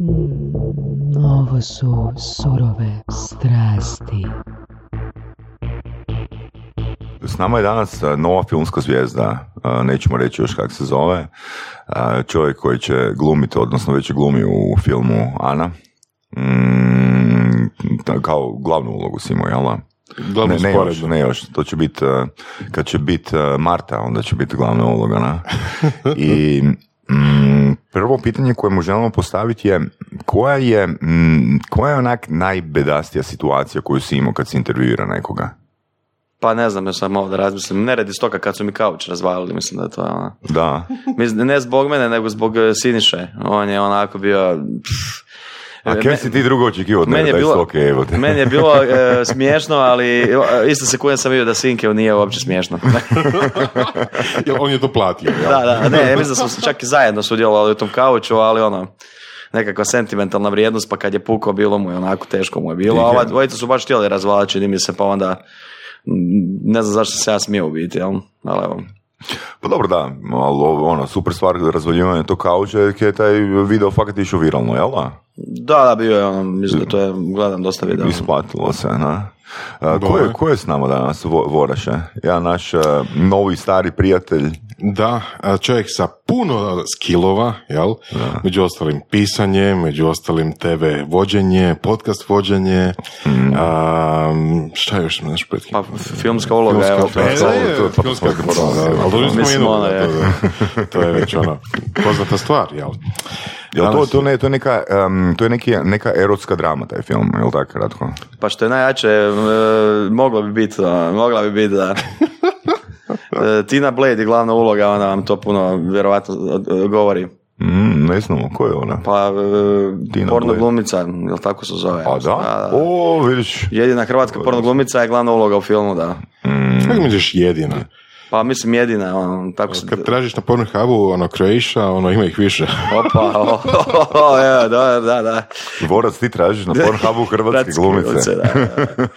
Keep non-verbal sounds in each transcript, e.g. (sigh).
Mm, ovo su surove strasti. S nama je danas a, nova filmska zvijezda, a, nećemo reći još kako se zove, a, čovjek koji će glumiti, odnosno već je glumi u filmu Ana, mm, kao glavnu ulogu si imao, jel da? Glavnu ne, ne, još, ne još, to će biti, kad će biti Marta, onda će biti glavna uloga, na. (laughs) I prvo pitanje koje mu želimo postaviti je koja je, mm, koja je onak najbedastija situacija koju si imao kad si intervjuira nekoga? Pa ne znam, još sam malo da razmislim. Ne radi stoka kad su mi kauč razvalili, mislim da je to ono. Da. Ne zbog mene, nego zbog e, Siniše. On je onako bio... pff, A e, kaj si ti drugo očekivao od mene je da je bilo- stoke, evo te. Meni je bilo e, (laughs) smiješno, ali e, isto sekunde sam vidio da Sinke nije uopće smiješno. (laughs) (laughs) On je to platio, jel? da, da, ne, ja mislim da smo čak i zajedno sudjelovali u tom kauču, ali ono, nekakva sentimentalna vrijednost, pa kad je pukao, bilo mu je onako teško mu je bilo. A ova dvojica su baš htjeli razvaliti, čini mi se, pa onda ne znam zašto se ja smio u biti? Ali evo, Pa dobro, da, ali ono, super stvar razvaljivanje to kauča je je taj video fakat išao viralno, jel da? Da, da, bio je ono, mislim da to je, gledam dosta videa. Isplatilo se, na. A, ko, je, ko je s nama danas, Vo- Voraše? Ja, naš a, novi stari prijatelj. Da, a čovjek sa puno skillova, jel? Među ostalim pisanje, među ostalim TV vođenje, podcast vođenje, a, šta još smo nešto pretki? Pa, filmska uloga, evo, to je E, to. da, je, to filmska to- to- da, da, ono je. da, to- to je već ono, poznata stvar, jel? Jel to, to, ne, to je neka, em, to je neki, neka erotska drama, taj film, jel tako, Ratko? Pa što je najjače, e, moglo bi biti, da, mogla bi biti da... (laughs) E, Tina Blade je glavna uloga, ona vam to puno vjerovatno e, govori. Mm, ne znamo, ko je ona? Pa, e, Tina porno Blade. glumica, jel tako se zove? A da? O, vidiš. Jedina hrvatska porno glumica je glavna uloga u filmu, da. Kako misliš jedina? Pa mislim jedina, ono, tako se... Kad tražiš na Pornhubu, ono, Croatia, ono, ima ih više. Opa, o, o, o, evo, da, da, da. Vorac, ti tražiš na Pornhubu hrvatske Hrvatske glumice. da, da.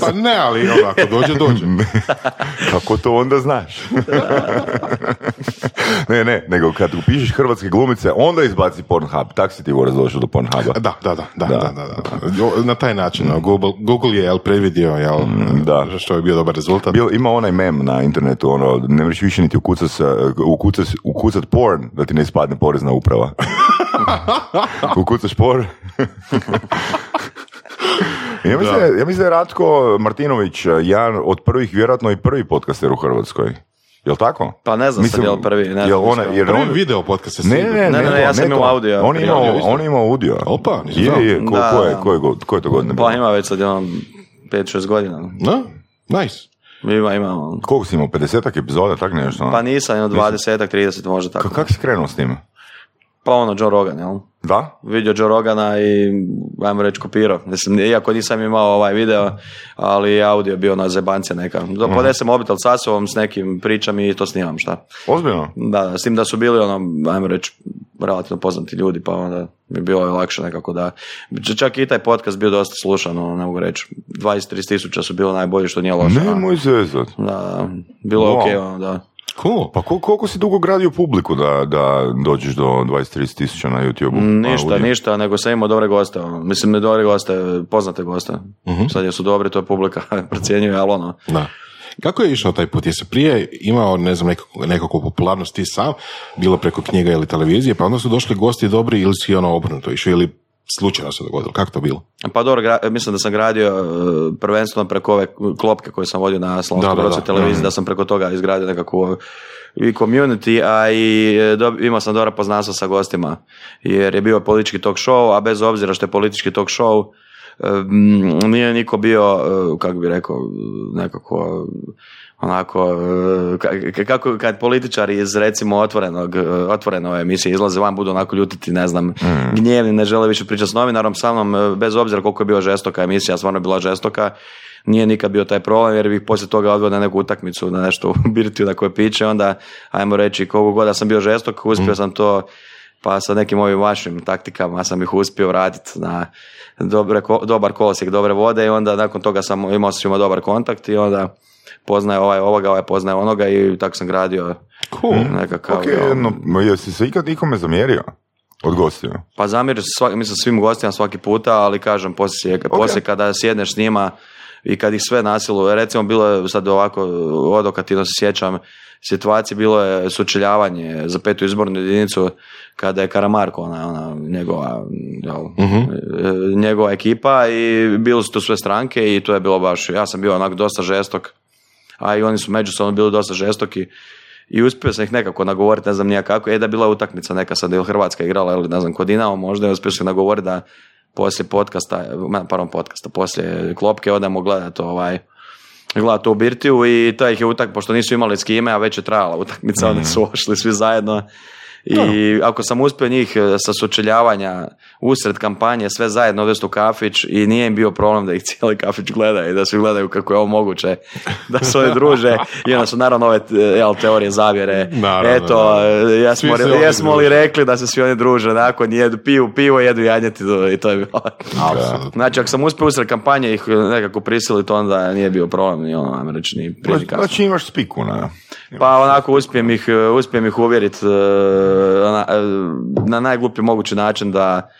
Pa ne, ali ono, ako dođe, dođe. (laughs) Kako to onda znaš? ne, ne, nego kad upišeš hrvatske glumice, onda izbaci Pornhub. Tak si ti Vorac došao do Pornhuba. Da, da, da, da, da, da, da. Na taj način, no, Google, Google je jel, predvidio, jel, da. što je bio dobar rezultat. Bil, ima onaj mem na internetu, ono, ne možeš više niti ukucat, sa- ukucat, ukucat porn da ti ne ispadne porezna uprava. (laughs) Ukucaš porn. (laughs) ja, mislim, da. je- ja mislim da je Ratko Martinović eh, jedan od prvih, vjerojatno i prvi podcaster u Hrvatskoj. Jel tako? Pa ne znam sad je li prvi, ne jel ona, jer Prvi on, video podcast se ne, ne, ne, Ne, ne, ne, ja sam to. imao audio. On je imao, Audio isto. on je imao audio. Opa, nisam znao. Je, je, ko, Da, ko je, da. ko je, go- koje to godine? Pa ima već sad ono 5-6 godina. No, nice. Ima, ima. ono. Koliko si imao? 50 epizoda, tak nešto? ono? Pa nisam, jedno 20-ak, 30 možda tako. Ka- Kako si krenuo s tim? Pa ono, Joe Rogan, jel? Da? Vidio Joe Rogana i, ajmo reći, kopirao. Mislim, iako nisam imao ovaj video, ali audio je bio na zebancija neka. Da Mhm. ponesem mobitel sa sobom s nekim pričam i to snimam, šta. Ozbiljno? Da, da, s tim da su bili ono, ajmo reći, relativno poznati ljudi, pa onda mi bilo je lakše nekako da... Čak i taj podcast bio dosta slušan, ono, ne mogu reći. 20-30 tisuća su bilo najbolji, što nije loše. Ne, a. moj zezat. Da, da, bilo je Wow. okej, ono, da. Cool. Pa kol- koliko si dugo gradio publiku da, da dođeš do 20-30 tisuća na YouTube-u? Ništa, ništa, nego sam imao dobre goste. Ono. Mislim, dobre goste, poznate goste. Sad jesu dobri, to je publika (laughs) procjenjuje, ali ono... Da. Kako je išao taj put? Jesi prije imao, ne znam, nekakvu, nekakvu popularnost ti sam, bilo preko knjiga ili televizije, pa onda su došli gosti dobri ili si ono obrnuto išao ili slučajno se dogodilo? Kako to bilo? Pa dobro, gra- mislim da sam gradio e, prvenstveno preko ove klopke koje sam vodio na Slavonskoj televiziji, da sam preko toga izgradio nekakvu i community, a i e, dob- imao sam dobra poznanstva sa gostima, jer je bio politički talk show, a bez obzira što je politički talk show, e, nije niko bio, e, kako bi rekao, nekako onako, e, ka- kako kad političari iz recimo otvorenog, otvorene emisije izlaze van, budu onako ljutiti, ne znam, gnjevni, ne žele više pričati s novinarom, sa mnom, bez obzira koliko je bio žestoka emisija, stvarno je bila žestoka, nije nikad bio taj problem jer bih poslije toga odveo na neku utakmicu, na nešto u (laughs) birtiju na koje piće, onda ajmo reći koliko god da sam bio žestok, uspio sam to pa sa nekim ovim vašim taktikama sam ih uspio vratiti na dobre, dobar kolosijek dobre vode i onda nakon toga sam imao s svima dobar kontakt i onda poznaje ovaj ovoga, ovaj poznaje onoga i tako sam gradio Cool. nekakav... Ok, jel, no, jesi se ikad ikome zamjerio? Od gostiju? Pa zamjeriš svaki, mislim svim gostima svaki puta, ali kažem poslije, poslije kada sjedneš s njima i kad ih sve nasilu, recimo bilo je sad ovako odokativno se sjećam situacije, bilo je sučeljavanje za petu izbornu jedinicu kada je Karamarko, ona, ona njegova, jel, e, njegova ekipa i bili su tu sve stranke i to je bilo baš, ja sam bio onak dosta žestok, a i oni su međusobno bili dosta žestoki i uspio sam ih nekako nagovoriti, ne znam nija kako, e da je bila utakmica neka sad, ili Hrvatska igrala, ili ne znam, kod Dinamo, možda je uspio sam nagovoriti da poslije podcasta, pardon podcasta, poslije klopke odemo gledati ovaj, gledati u Birtiju i to ih je utak, pošto nisu imali s kime, a već je trajala utakmica, mm. oni su ošli svi zajedno i ako sam uspio njih e, sa sučeljavanja usred kampanje sve zajedno odvesti u kafić i nije im bio problem da ih (laughs) cijeli kafić gleda i da svi gledaju kako je ovo moguće da se oni druže. I onda su naravno ove e, jel, teorije zavjere. Eto e, jesmo, jesmo li rekli da se svi oni druže nakon jedu piju pivo jedu janjetinu i to je bilo. Znači ako sam uspio usred kampanje ih nekako prisiliti to onda nije bio problem ni ono reći ni prije Znači imaš spiku na pa onako uspijem ih, uspijem ih uvjeriti na, na najgluplji mogući način da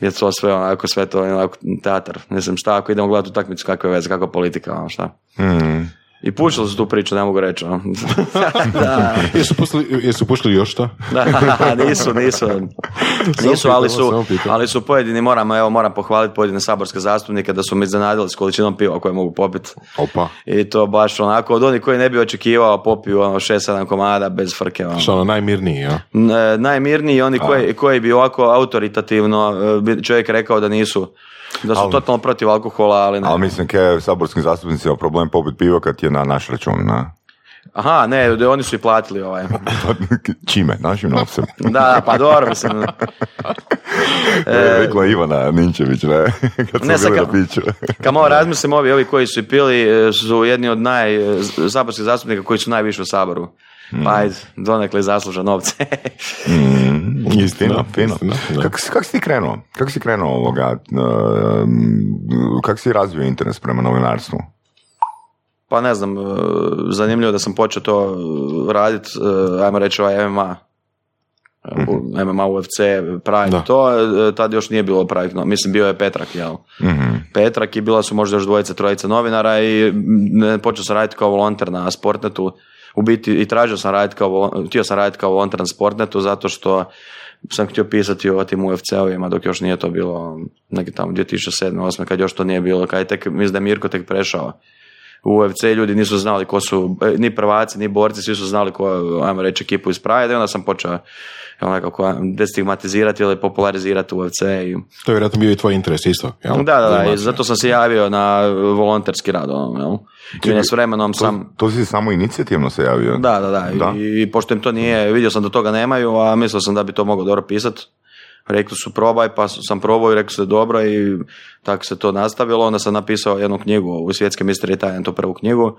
je to sve onako, sve to onako teatar. Mislim, šta ako idemo gledati utakmicu, kakve veze, kakva politika, ono šta. Mm. I puštili su tu priču, ne mogu reći. No. (laughs) da. Jesu, puštili, jesu puštili još to? da, (laughs) nisu, nisu. Nisu, ali su, ali su pojedini, moram, evo, moram pohvaliti pojedine saborske zastupnike da su me iznenadili s količinom piva koje mogu popiti. Opa. I to baš onako, od onih koji ne bi očekivao popiju ono 6-7 komada bez frke. Ono. Što ono najmirniji, ja? najmirniji, oni koji, koji bi ovako autoritativno e, čovjek rekao da nisu da su totalno protiv alkohola, ali ne. Ali mislim, ke saborskim zastupnicima problem poput piva kad je na naš račun, na... Aha, ne, oni su i platili ovaj. (laughs) Čime? Našim novcem? (laughs) da, pa dobro, mislim. (laughs) e, rekla Ivana Ninčević, ne? Kad ne, sad, kad malo razmislim, ovi, ovi koji su i pili e, su jedni od naj, saborskih zastupnika koji su najviše u Saboru. Mm. Pa ajde, donekle zasluža novce. mm, (laughs) istina, fino. Kako kak si ti krenuo? Kako si krenuo ovoga? Uh, kako si razvio interes prema novinarstvu? Pa ne znam, uh, zanimljivo da sam počeo to raditi, uh, ajmo reći ovaj MMA, mm-hmm. MMA, UFC, Pride, to tad još nije bilo Pride, no, mislim bio je Petrak, jel? Mm-hmm. Petrak i bila su možda još dvojice, trojice novinara i počeo sam raditi kao volonter na Sportnetu, u biti i tražio sam raditi kao, htio sam raditi kao volonter na Sportnetu zato što sam htio pisati o tim UFC-ovima dok još nije to bilo neki tamo 2007. 2008. kad još to nije bilo, kad je tek, mislim da je Mirko tek prešao u UFC ljudi nisu znali ko su, e, ni prvaci, ni borci, svi su znali ko, ajmo reći, ekipu iz Pride i onda sam počeo nekako destigmatizirati ili popularizirati UFC. I... To je vjerojatno bio i tvoj interes isto, jel? Da, da, da, i zato sam se javio na volonterski rad, ono, jel? I s vremenom sam... To, si samo inicijativno se javio? Da, da, da, da. I, i pošto im to nije, vidio sam da toga nemaju, a mislio sam da bi to mogao dobro pisati rekli su probaj, pa sam probao i rekli su da dobro i tako se to nastavilo. Onda sam napisao jednu knjigu u svjetske misterije tajne, to prvu knjigu.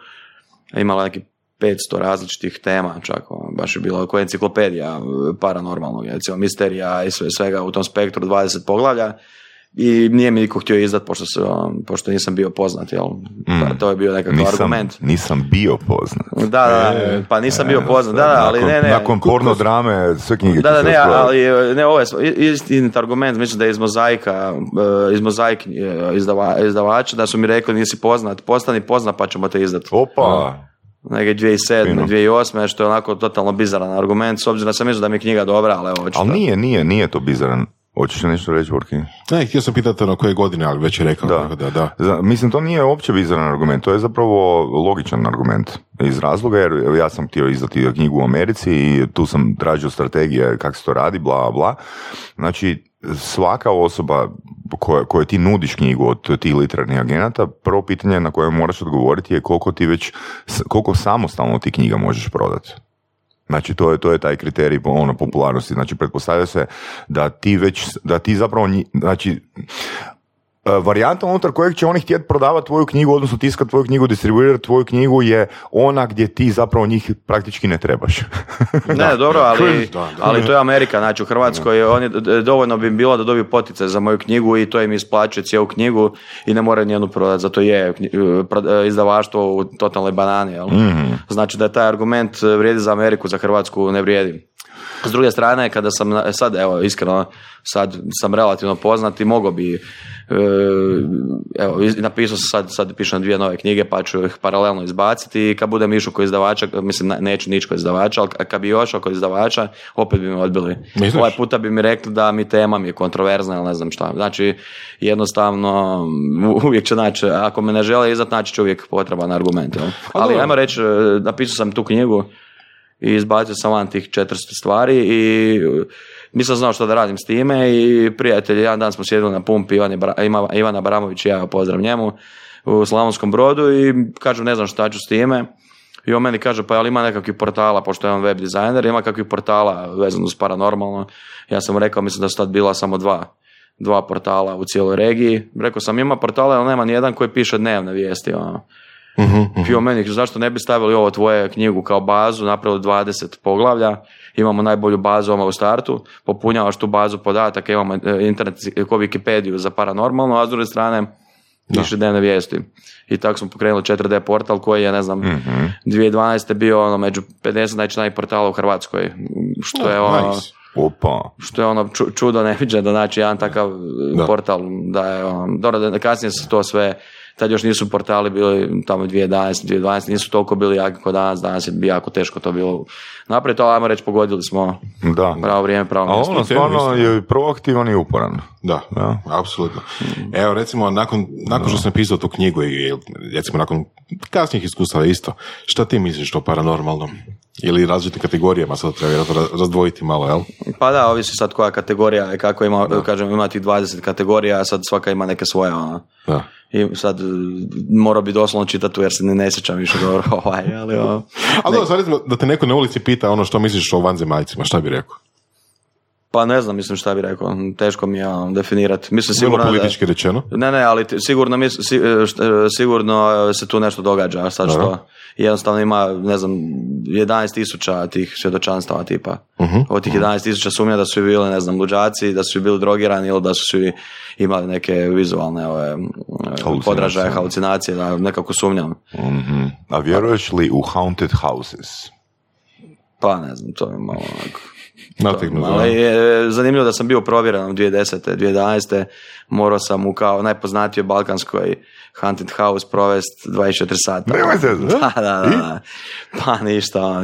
Imala neki 500 različitih tema, čak ono, baš je bila koja enciklopedija paranormalnog, recimo misterija i sve, svega u tom spektru 20 poglavlja i nije mi niko htio izdat pošto, se, pošto nisam bio poznat, jel? Mm. To je bio nekakav nisam, argument. Nisam bio poznat. Da, da, e, pa nisam bio poznat, da, da, ali nakon, ne, ne. Nakon porno drame sve knjige Da, da, ne, ali ne, ovo je istinit argument, mislim da je iz mozaika, e, iz mozaik e, izdava, izdavača, da su mi rekli nisi poznat, postani poznat pa ćemo te izdati. Opa! neke 2007. Fino. 2008. što je onako totalno bizaran argument, s obzirom da sam mislio da mi je knjiga dobra, ali evo Ali nije, nije, nije to bizaran. Hoćeš nešto reći, Urki? Ne, htio sam pitati ono koje godine, ali već je rekao. Da. da, da. mislim, to nije uopće bizaran argument, to je zapravo logičan argument. Iz razloga, jer ja sam htio izdati knjigu u Americi i tu sam tražio strategije kako se to radi, bla, bla. Znači, svaka osoba koje, koje ti nudiš knjigu od tih literarnih agenata, prvo pitanje na koje moraš odgovoriti je koliko ti već, koliko samostalno ti knjiga možeš prodati. Znači, to je, to je taj kriterij ono, popularnosti. Znači, pretpostavlja se da ti već, da ti zapravo, znači, varijanta unutar kojeg će oni htjeti prodavati tvoju knjigu, odnosno tiskati tvoju knjigu, distribuirati tvoju knjigu je ona gdje ti zapravo njih praktički ne trebaš. (laughs) ne, dobro, ali, ali to je Amerika, znači u Hrvatskoj oni, dovoljno bi bilo da dobiju poticaj za moju knjigu i to im isplaćuje cijelu knjigu i ne moraju nijednu prodati, zato je e, e, izdavaštvo u totalnoj banani. Jel? Mhm. Znači da je taj argument vrijedi za Ameriku, za Hrvatsku ne vrijedi. S druge strane, kada sam, na- sad evo iskreno, sad sam relativno poznat i mogao bi, e, evo napisao sam sad, sad pišem dvije nove knjige pa ću ih paralelno izbaciti i kad budem išao kod izdavača, mislim ne- neću nići kod izdavača, ali kad bi još kod izdavača, opet bi me odbili. Misliš? Ovaj puta bi mi rekli da mi tema mi je kontroverzna ili ne znam šta. Znači, jednostavno, uvijek će naći, ako me ne žele izdat, naći će uvijek potreban argument. Jel? Ali ajmo reći, e, napisao sam tu knjigu i izbacio sam van tih 400 stvari i e, nisam znao što da radim s time i prijatelji, jedan dan smo sjedili na pumpi, Ivan je Bra- ima- Ivan Abramović i ja, pozdrav njemu, u Slavonskom brodu i kažem ne znam šta ću s time. I on meni kaže, pa jel ima nekakvih portala, pošto je on web dizajner, ima kakvih portala vezano uz paranormalno. Ja sam rekao, mislim da su tad bila samo dva, dva portala u cijeloj regiji. Rekao sam, ima portala, ali nema nijedan koji piše dnevne vijesti. Ono. On meni, zašto ne bi stavili ovo tvoje knjigu kao bazu, napravili 20 poglavlja, imamo najbolju bazu odmah u startu, popunjavaš tu bazu podataka, imamo e, internet ko Wikipediju za paranormalno, a s druge strane piše dnevne vijesti. I tako smo pokrenuli 4D portal koji je, ne znam, 2012. bio ono među 50 najčitnijih portala u Hrvatskoj. Što je ono, Nice. Opa. što je ono ču- čudo neviđeno, znači jedan takav Da. portal da je ono, dobro da kasnije se to sve tad još nisu portali bili tamo 2011, 2012, nisu toliko bili jaki kao danas, danas je bi jako teško to bilo napraviti, ali ajmo reći pogodili smo Da. pravo vrijeme, pravo A mjesto. ono stvarno je proaktivan i uporan. Da, Da. apsolutno. Evo, recimo, nakon, nakon što sam pisao tu knjigu i recimo nakon kasnijih iskustava isto, šta ti misliš o paranormalnom? Ili različitim kategorijama sad treba razdvojiti malo, jel? Pa da, ovisi sad koja kategorija i kako ima, kažem, ima tih 20 kategorija, a sad svaka ima neke svoje, ono. Da. I sad morao bi doslovno čitati tu jer se ne, ne sjećam više dobro (laughs) ovaj, ali Ali sad recimo da te neko na ulici pita ono što misliš o vanzemaljcima, šta bi rekao? Pa ne znam, mislim šta bi rekao, teško mi je ono, definirati. Mislim Bilo sigurno da- politički rečeno? Ne, ne, ali sigurno, e, e, sigurno se tu nešto događa, sad što jednostavno ima, ne znam, 11 tisuća tih svjedočanstava tipa. Mhm. Od tih 11 tisuća sumnja da su bili, ne znam, luđaci, da su bili drogirani ili da su svi imali neke vizualne ove, e, podražaje, halucinacije, da nekako sumnjam. Mhm. A vjeruješ li u haunted houses? Pa ne znam, to je malo onako... Nategnuto, Ali da. je zanimljivo da sam bio provjeren u 2010. 2011. Morao sam u kao najpoznatijoj balkanskoj haunted house provest 24 sata. Nemoj se, (laughs) da? Da, da, da, da. Pa ništa.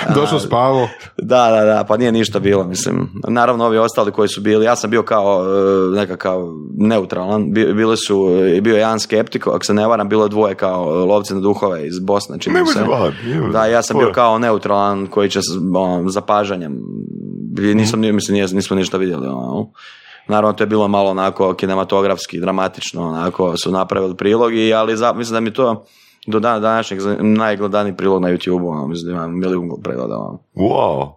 (laughs) Došao spavo, Da, da, da, pa nije ništa bilo, mislim. Naravno, ovi ostali koji su bili, ja sam bio kao e, nekakav neutralan, Bi- bili su, e, bio je jedan skeptik, ako se ne varam, bilo je dvoje kao lovci na duhove iz Bosne, čini se. Da, ja sam bio kao neutralan koji će s ono, zapažanjem, nisam, ni- mislim, nismo ništa vidjeli. Ono. Naravno, to je bilo malo onako kinematografski, dramatično, onako su napravili prilog, i, ali za, mislim da mi to do dana današnjeg najgledaniji prilog na YouTube, ono, mislim da ima milijun pregleda. Ono. Wow.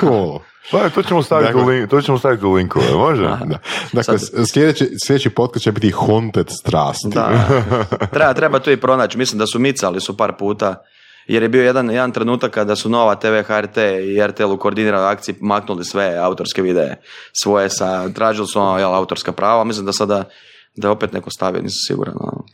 cool. (laughs) Pa, to ćemo staviti, Dakle- u, link, to ćemo staviti u linkove, može? (laughs) Da. Dakle, sljedeći, sljedeći podcast će biti Haunted strasti. Da. (laughs) treba, treba tu i pronaći. Mislim da su micali su par puta. Jer je bio jedan, jedan trenutak kada su Nova TV, HRT i RTL u koordiniranoj akciji maknuli sve autorske videe svoje sa, tražili su ono, jel, autorska prava. Mislim da sada da je opet neko stavio, nisam siguran. ono.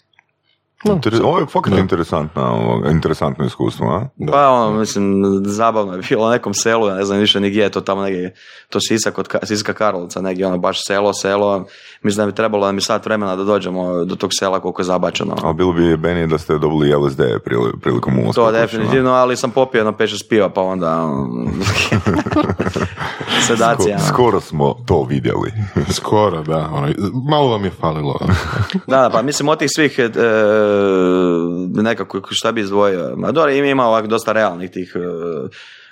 Inter- Ovo je fakat interesantna, ovoga, interesantno iskustvo, a? Pa ono, mislim, zabavno je bilo u nekom selu, ja ne znam više ni gdje je to tamo negdje, to Sisak Ka- Siska Karlovca, negdje ono baš selo, selo, mislim da bi trebalo da mi sat vremena da dođemo do tog sela koliko je zabačeno. Ali bilo bi Beni da ste dobili LSD prili- prilikom ulaska. To a? definitivno, ali sam popio jedno 5-6 piva, pa onda... (laughs) (laughs) Sedacija. Sko- skoro smo to vidjeli. (laughs) Skoro, da. Ono, malo vam je falilo. (laughs) Da, da, pa mislim od tih svih e, nekako šta bi izdvojio. Ma dobro, ima, ima ovak dosta realnih tih e,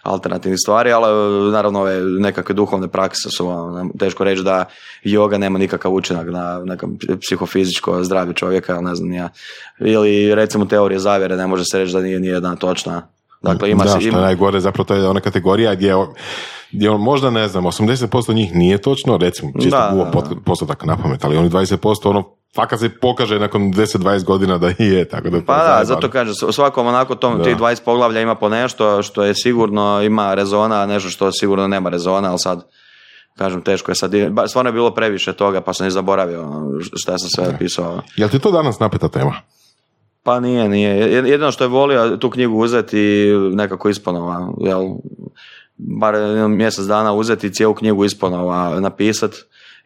alternativnih stvari, ali e, naravno ove nekakve duhovne prakse su ono, teško reći da yoga nema nikakav učinak na nekam psihofizičko zdravlje čovjeka, ne znam ja. Ili recimo teorije zavjere, ne može se reći da nije ni jedna točna. Dakle, ima da, se, što je najgore, zapravo to je ona kategorija gdje, gdje on možda, ne znam, 80% njih nije točno, recimo, čisto Da, pot- postotak na pamet, ali oni 20% ono, fakat se pokaže nakon 10-20 godina da je, tako da Pa da, zato kažem, u svakom onako tom, Da. tih 20 poglavlja ima po nešto što je sigurno ima rezona, a nešto što sigurno nema rezona, ali sad, kažem, teško je sad, stvarno je bilo previše toga, pa sam i zaboravio šta sam sve pisao. Jel ti to danas napeta tema? Pa nije, nije. Jed- Jedino što je volio tu knjigu uzeti nekako ispanova, jel, bar mjesec dana uzeti cijelu knjigu isponova napisat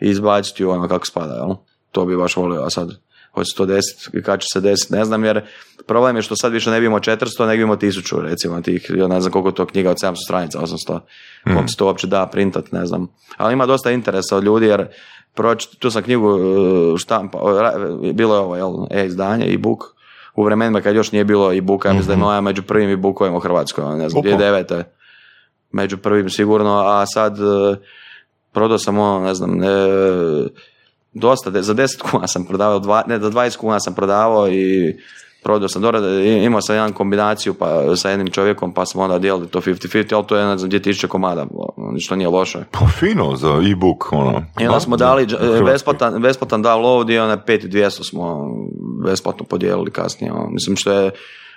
i izbaciti ju ono kako spada, jel? To bi baš volio, a sad hoće to desiti i kad će se desiti, ne znam, jer problem je što sad više ne bi imao 400, nego imamo 1000, recimo, tih, ja ne znam koliko to knjiga od 700 stranica, 800, Mhm. kom se to uopće da printat, ne znam. Ali ima dosta interesa od ljudi, jer proč, tu sam knjigu uh, štampa, bilo je ovo, jel, e-izdanje, e-book, u vremenima kad još nije bilo e-booka, ja mislim da je moja među prvim e-bookovima u Hrvatskoj, ono, ne znam, Mhm. Opa. 2009. Među prvim sigurno, a sad uh, prodao sam ono, ne znam, e, dosta, za 10 kuna sam prodavao, dva, ne, za 20 kuna sam prodavao i prodao sam dobro, imao sam jedan kombinaciju pa, sa jednim čovjekom pa smo onda dijelili to 50-50, ali to je ne znam 2000 komada, ono, što nije loše. Pa fino za e-book, ono. I onda smo dali besplatan, besplatan download i onda 5200 smo besplatno podijelili kasnije. ono. Mislim što je,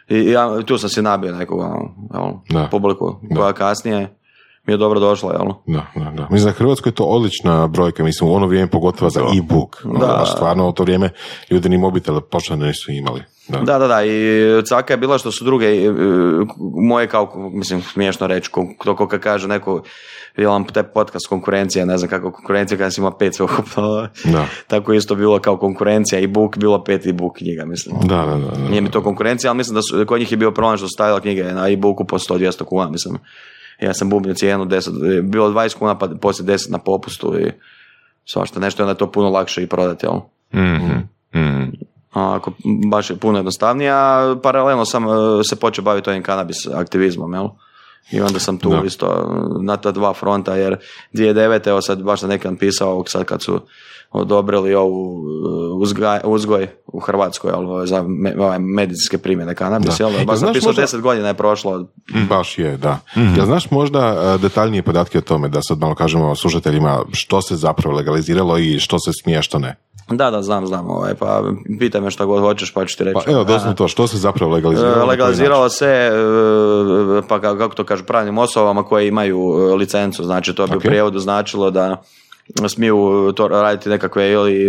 i ja tu sam si nabio nekoga, jel, Da. publiku koja kasnije mi je dobro došla, jel? Da, da, da. Mislim da Hrvatskoj je to odlična brojka, mislim u ono vrijeme pogotovo za e-book. Ono, Da. stvarno u to vrijeme ljudi ni mobitele počne nisu imali. Da. Da, da, i caka je bila što su druge, e, moje kao, mislim, smiješno reći, to ko kad kaže neko, je vam taj podcast konkurencija, ne znam kako konkurencija kada si ima pet sveukupno, Da. tako isto bilo kao konkurencija i book, bilo pet i book knjiga, mislim. Da, da, da, da. Nije mi to konkurencija, ali mislim da su, kod njih je bio problem što su stavila knjige na e-booku po 100-200 kuna, mislim. Ja sam bubnio cijenu 10, bilo 20 kuna pa poslije 10 na popustu i svašta nešto, i onda je to puno lakše i prodati, jel? Mhm, mhm. A Ako baš je puno jednostavnije, a paralelno sam e, se počeo baviti ovim kanabis aktivizmom, jel? I onda sam tu Da. isto e, na ta dva fronta, jer 2009. evo sad baš sam nekad pisao ovog sad kad su odobrili ovu e, uzgaj, uzgoj u Hrvatskoj, jel, za me, ovaj, medicinske primjene kanabisa, Da. jel? Baš sam Znaš pisao možda- 10 godina je prošlo. Baš je, da. Ja znaš možda detaljnije podatke o tome, da sad malo kažemo slušateljima što se zapravo legaliziralo i što se smije, što ne. Da, da, znam, znam, ovaj, pa pitaj me šta god hoćeš pa ću ti reći. Pa evo, doslovno to, što se zapravo legaliziralo? E, koji Legaliziralo se, e, pa ka- kako to kažu, pravnim osobama koje imaju e, licencu, znači to bi Ok. u prijevodu značilo da smiju to raditi nekakve ili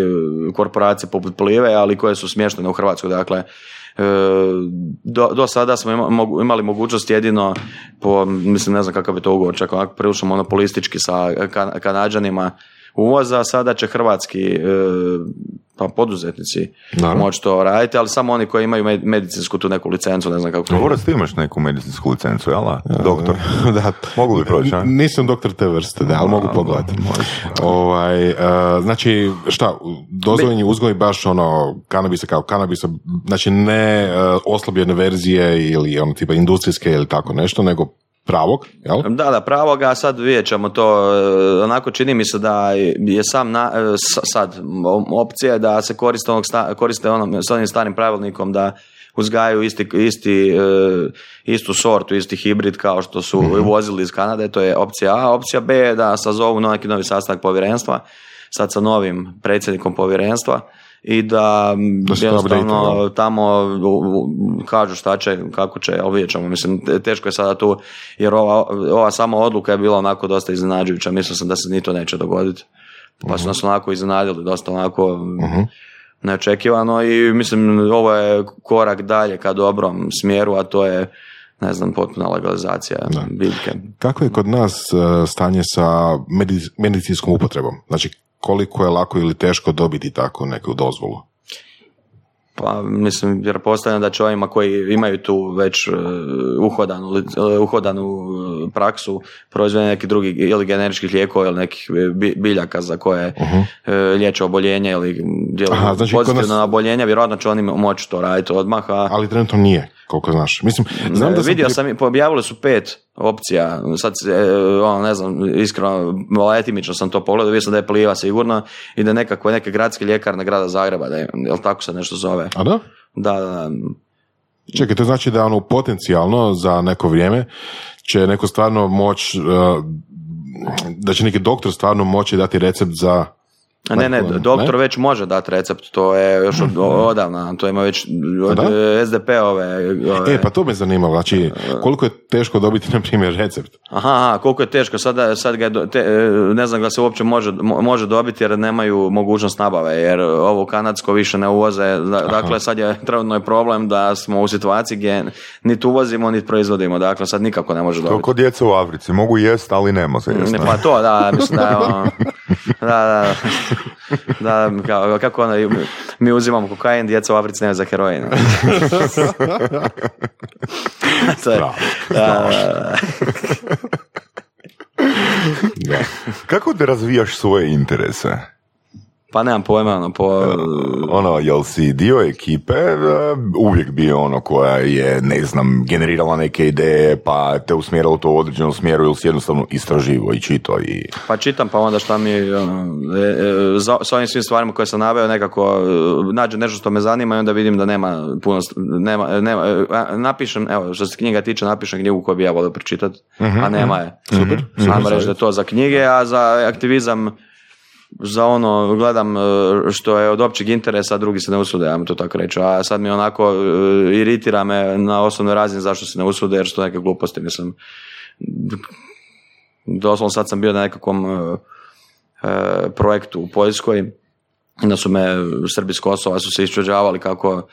korporacije poput Plive, ali koje su smještene u Hrvatskoj, dakle do, do sada smo imali mogućnost jedino po, mislim ne znam kakav je to ugovor, čak onako prilično monopolistički sa kan- Kanađanima uvoza, a sada će hrvatski e, pa poduzetnici Naravno. moći to raditi, ali samo oni koji imaju med- medicinsku tu neku licencu, ne znam kako to Govorac, ti imaš neku medicinsku licencu, jel? da? Doktor. (laughs) da. Mogu li proći, a? Nisam doktor te vrste, da, ali mogu pogledati. Ovaj, e, znači, šta, dozvoljen je uzgoj baš ono, kanabisa kao kanabisa, znači ne e, oslabljene verzije ili ono tipa industrijske ili tako nešto, nego pravog, jel? Da, da, pravo ga, sad vidjet ćemo to, e, onako čini mi se da je sam na, e, sad opcija da se koriste, onog koriste onom, s onim starim pravilnikom da uzgajaju isti, isti, e, istu sortu, isti hibrid kao što su uvozili iz Kanade, to je opcija A. Opcija B je da sazovu neki novi sastanak povjerenstva, sad sa novim predsjednikom povjerenstva i da, Da jednostavno tamo kažu šta će, kako će, ali vidjet ćemo. Mislim, te- teško je sada tu, jer ova, ova sama odluka je bila onako dosta iznenađujuća. Mislio sam da se ni to neće dogoditi. Pa su nas onako iznenadili, dosta onako neočekivano i mislim ovo je korak dalje ka dobrom smjeru, a to je ne znam, potpuna legalizacija biljke. Kako je kod nas e, stanje sa medi- medicinskom upotrebom? Znači, koliko je lako ili teško dobiti tako neku dozvolu? Pa mislim, jer postavljam da će ovima koji imaju tu već e, uhodanu, e, uhodanu e, praksu proizvode neki drugi ili generičkih lijekova ili nekih bi- biljaka za koje e, liječe oboljenje ili djeluju znači pozitivno nas- na oboljenje, vjerojatno će oni moći to raditi odmah, a Ali trenutno nije, koliko znaš. Mislim, znam da sam vidio sam, i- objavili su pet opcija, sad e, ono, ne znam, iskreno, malo etimično sam to pogledao, vidio sam da je Pliva sigurno i da nekakve neke gradske ljekarne grada Zagreba, da je, jel tako se nešto zove? A da? Da, da, da. Čekaj, to znači da ono potencijalno za neko vrijeme će neko stvarno moć, uh, da će neki doktor stvarno moći dati recept za Ne, ne, doktor već može dati recept, to je još od, odavna, to ima već od SDP-ove. ove- E, pa to me zanimalo, znači koliko je teško dobiti, na primjer, recept? Aha, aha, koliko je teško, sada, sad ga je te, e, ne znam da se uopće može, mo- može dobiti jer nemaju mogućnost nabave, jer ovo kanadsko više ne uvoze, Da- dakle sad je trenutno je problem da smo u situaciji gdje niti uvozimo, niti proizvodimo, dakle sad nikako ne može To dobiti. kod djeca u Africi, mogu jest, ali ne može jest. Ne, ne? pa to, da, mislim da ono, (laughs) da, da, (laughs) da, kao, kako ono, mi uzimamo kokain, djeca u Africi nemaju za heroin. (laughs) to je, da, da, da. Da. Kako da razvijaš svoje interese? Pa nemam pojma, ono, po, Ono, jel si dio ekipe, e, uvijek bio ono koja je, ne znam, generirala neke ideje, pa te usmjerila u to u određenom smjeru ili si jednostavno istraživo i čito i... Pa čitam, pa onda šta mi, ono, e, e, za, s ovim svim stvarima koje sam naveo, nekako e, nađem nešto što me zanima i onda vidim da nema puno, nema, nema, e, a, napišem, evo, što se knjiga tiče, napišem knjigu koju bi ja volio pročitati, a nema je. Super. Ajmo reći da je to za knjige, a za aktivizam, za ono, gledam e, što je od općeg interesa, a drugi se ne usude, ajmo to tako reći. A sad mi onako e, iritira me na osobnoj razini zašto se ne usude, jer su to neke gluposti, mislim. Doslovno sad sam bio na nekakvom e, projektu u Poljskoj, da su me Srbi s Kosova su se iščuđavali kako